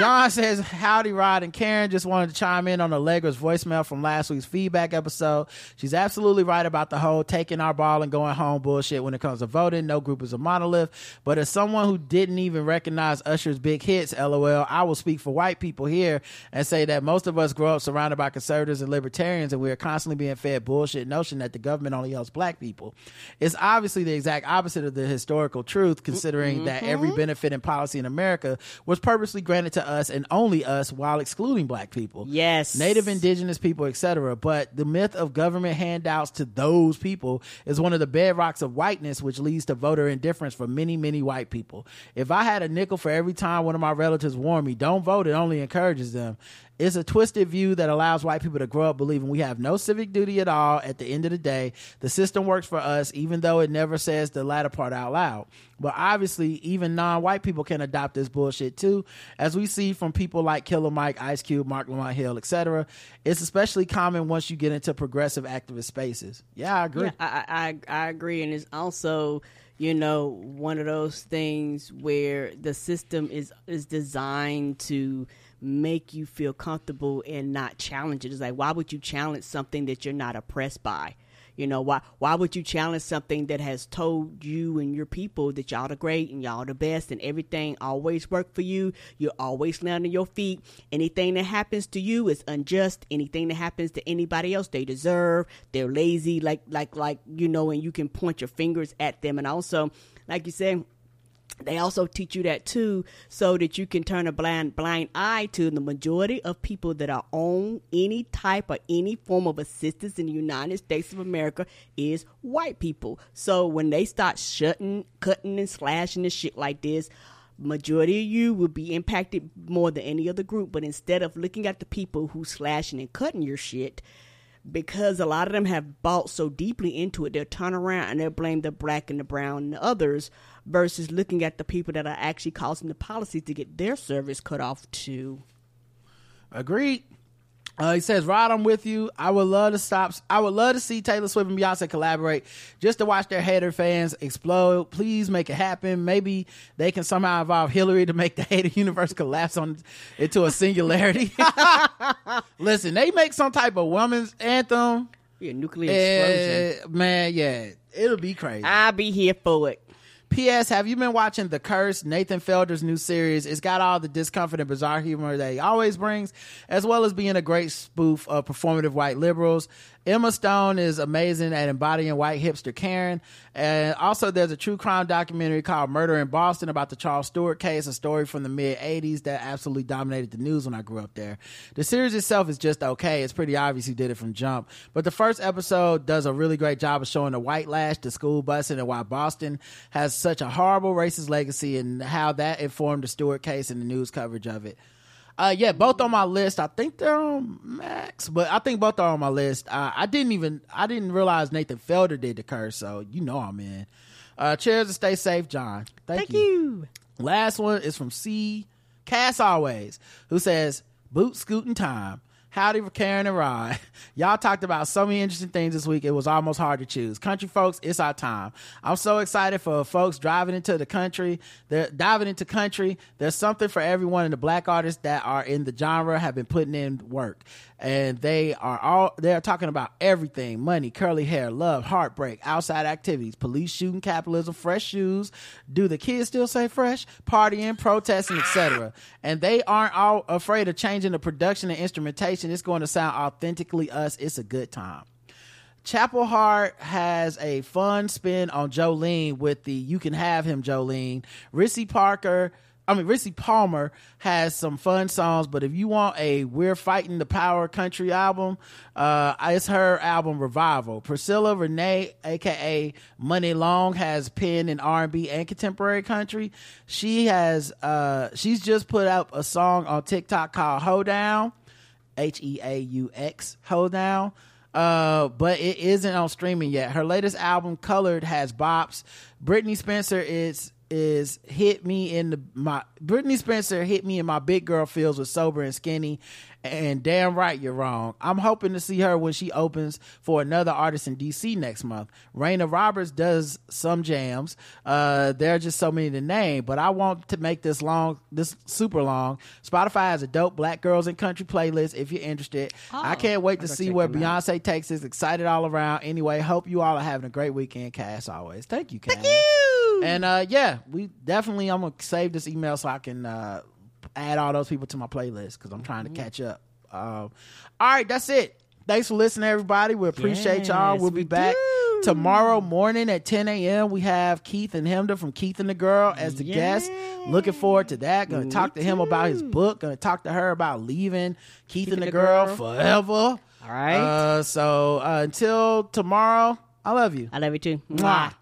John says, Howdy, Rod and Karen. Just wanted to chime in on Allegra's voicemail from last week's feedback episode. She's absolutely right about the whole taking our ball and going home bullshit when it comes to voting. No group is a monolith. But as someone who didn't even recognize Usher's big hits, lol, I will speak for white people here and say that most of us grow up surrounded by conservatives and libertarians, and we are constantly being fed bullshit notion that the government only helps black people. It's obviously the exact opposite of the historical truth, considering that every mm-hmm. benefit and policy in America was purposely granted to us and only us while excluding black people. Yes. Native, indigenous people, etc. But the myth of government handouts to those people is one of the bedrocks of whiteness, which leads to voter indifference for many, many white people. If I had a nickel for every time one of my relatives warned me, don't vote, it only encourages them. It's a twisted view that allows white people to grow up believing we have no civic duty at all at the end of the day. The system works for us, even though it never says the latter part out loud. But obviously, even non white people can adopt this bullshit too, as we see from people like Killer Mike, Ice Cube, Marc Lamont Hill, etc. It's especially common once you get into progressive activist spaces. Yeah, I agree. Yeah, I, I I agree, and it's also you know one of those things where the system is is designed to make you feel comfortable and not challenge it. It's like why would you challenge something that you're not oppressed by? You know why? Why would you challenge something that has told you and your people that y'all the great and y'all the best and everything always work for you? You're always land on your feet. Anything that happens to you is unjust. Anything that happens to anybody else, they deserve. They're lazy, like like like you know, and you can point your fingers at them. And also, like you said they also teach you that too so that you can turn a blind blind eye to the majority of people that are on any type or any form of assistance in the united states of america is white people. So when they start shutting cutting and slashing and shit like this majority of you will be impacted more than any other group. But instead of looking at the people who slashing and cutting your shit because a lot of them have bought so deeply into it, they'll turn around and they'll blame the black and the brown and the others versus looking at the people that are actually causing the policies to get their service cut off too. Agreed. Uh, he says, Rod, I'm with you. I would love to stop. I would love to see Taylor Swift and Beyonce collaborate just to watch their hater fans explode. Please make it happen. Maybe they can somehow involve Hillary to make the hater universe collapse on into a singularity. Listen, they make some type of woman's anthem. Yeah, nuclear explosion. Eh, man, yeah, it'll be crazy. I'll be here for it. P.S. Have you been watching The Curse, Nathan Fielder's new series? It's got all the discomfort and bizarre humor that he always brings, as well as being a great spoof of performative white liberals. Emma Stone is amazing at embodying white hipster Karen. And also, there's a true crime documentary called Murder in Boston about the Charles Stewart case, a story from the mid 80s that absolutely dominated the news when I grew up there. The series itself is just okay. It's pretty obvious who did it from jump. But the first episode does a really great job of showing the white lash, the school busing, and why Boston has such a horrible racist legacy and how that informed the Stewart case and the news coverage of it. Uh, yeah, both on my list. I think they're on Max, but I think both are on my list. Uh, I didn't even, I didn't realize Nathan Fielder did the curse, so you know I'm in. Uh, cheers and stay safe, John. Thank, Thank you. Last one is from C. Cass Always, who says, Boot scooting time. Howdy for Karen and Rod. Y'all talked about so many interesting things this week. It was almost hard to choose. Country folks, it's our time. I'm so excited for folks driving into the country. They're diving into country. There's something for everyone and the black artists that are in the genre have been putting in work. And they are all, they're talking about everything. Money, curly hair, love, heartbreak, outside activities, police shooting, capitalism, fresh shoes. Do the kids still say fresh? Partying, protesting, etc. And they aren't all afraid of changing the production and instrumentation. It's going to sound authentically us. It's a good time. Chapel Hart has a fun spin on Jolene with the You Can Have Him Jolene. Rissi Parker, I mean Rissi Palmer has some fun songs, but if you want a We're Fighting the Power country album, uh, it's her album Revival. Priscilla Renea, aka Muni Long, has penned in R&B and contemporary country. She has, uh, she's just put up a song on TikTok called Hoedown. H E A U X, Hold Down. Uh, but it isn't on streaming yet. Her latest album, Colored, has bops. Brittney Spencer is is hit me in the my Brittney Spencer hit me in my big girl feels with sober and skinny and damn right you're wrong. I'm hoping to see her when she opens for another artist in DC next month. Reyna Roberts does some jams. Uh there are just so many to name, but I want to make this long this super long. Spotify has a dope black girls in country playlist if you're interested. I can't wait to see where them out. Beyonce takes us. Excited all around. Anyway, hope you all are having a great weekend, Cass always. Thank you, Cass. Thank you. And uh yeah, we definitely I'm gonna save this email so I can uh add all those people to my playlist because I'm trying to catch up. Um, all right, that's it. Thanks for listening, everybody. We appreciate y'all. We'll be we back do. tomorrow morning at 10 a.m. We have Keith and Chemda from Keith and the Girl as the guest. Looking forward to that. Going to talk to him about his book. Going to talk to her about leaving Keith, and the, Girl, forever. All right. Uh, so uh, until tomorrow, I love you. I love you too. Mwah.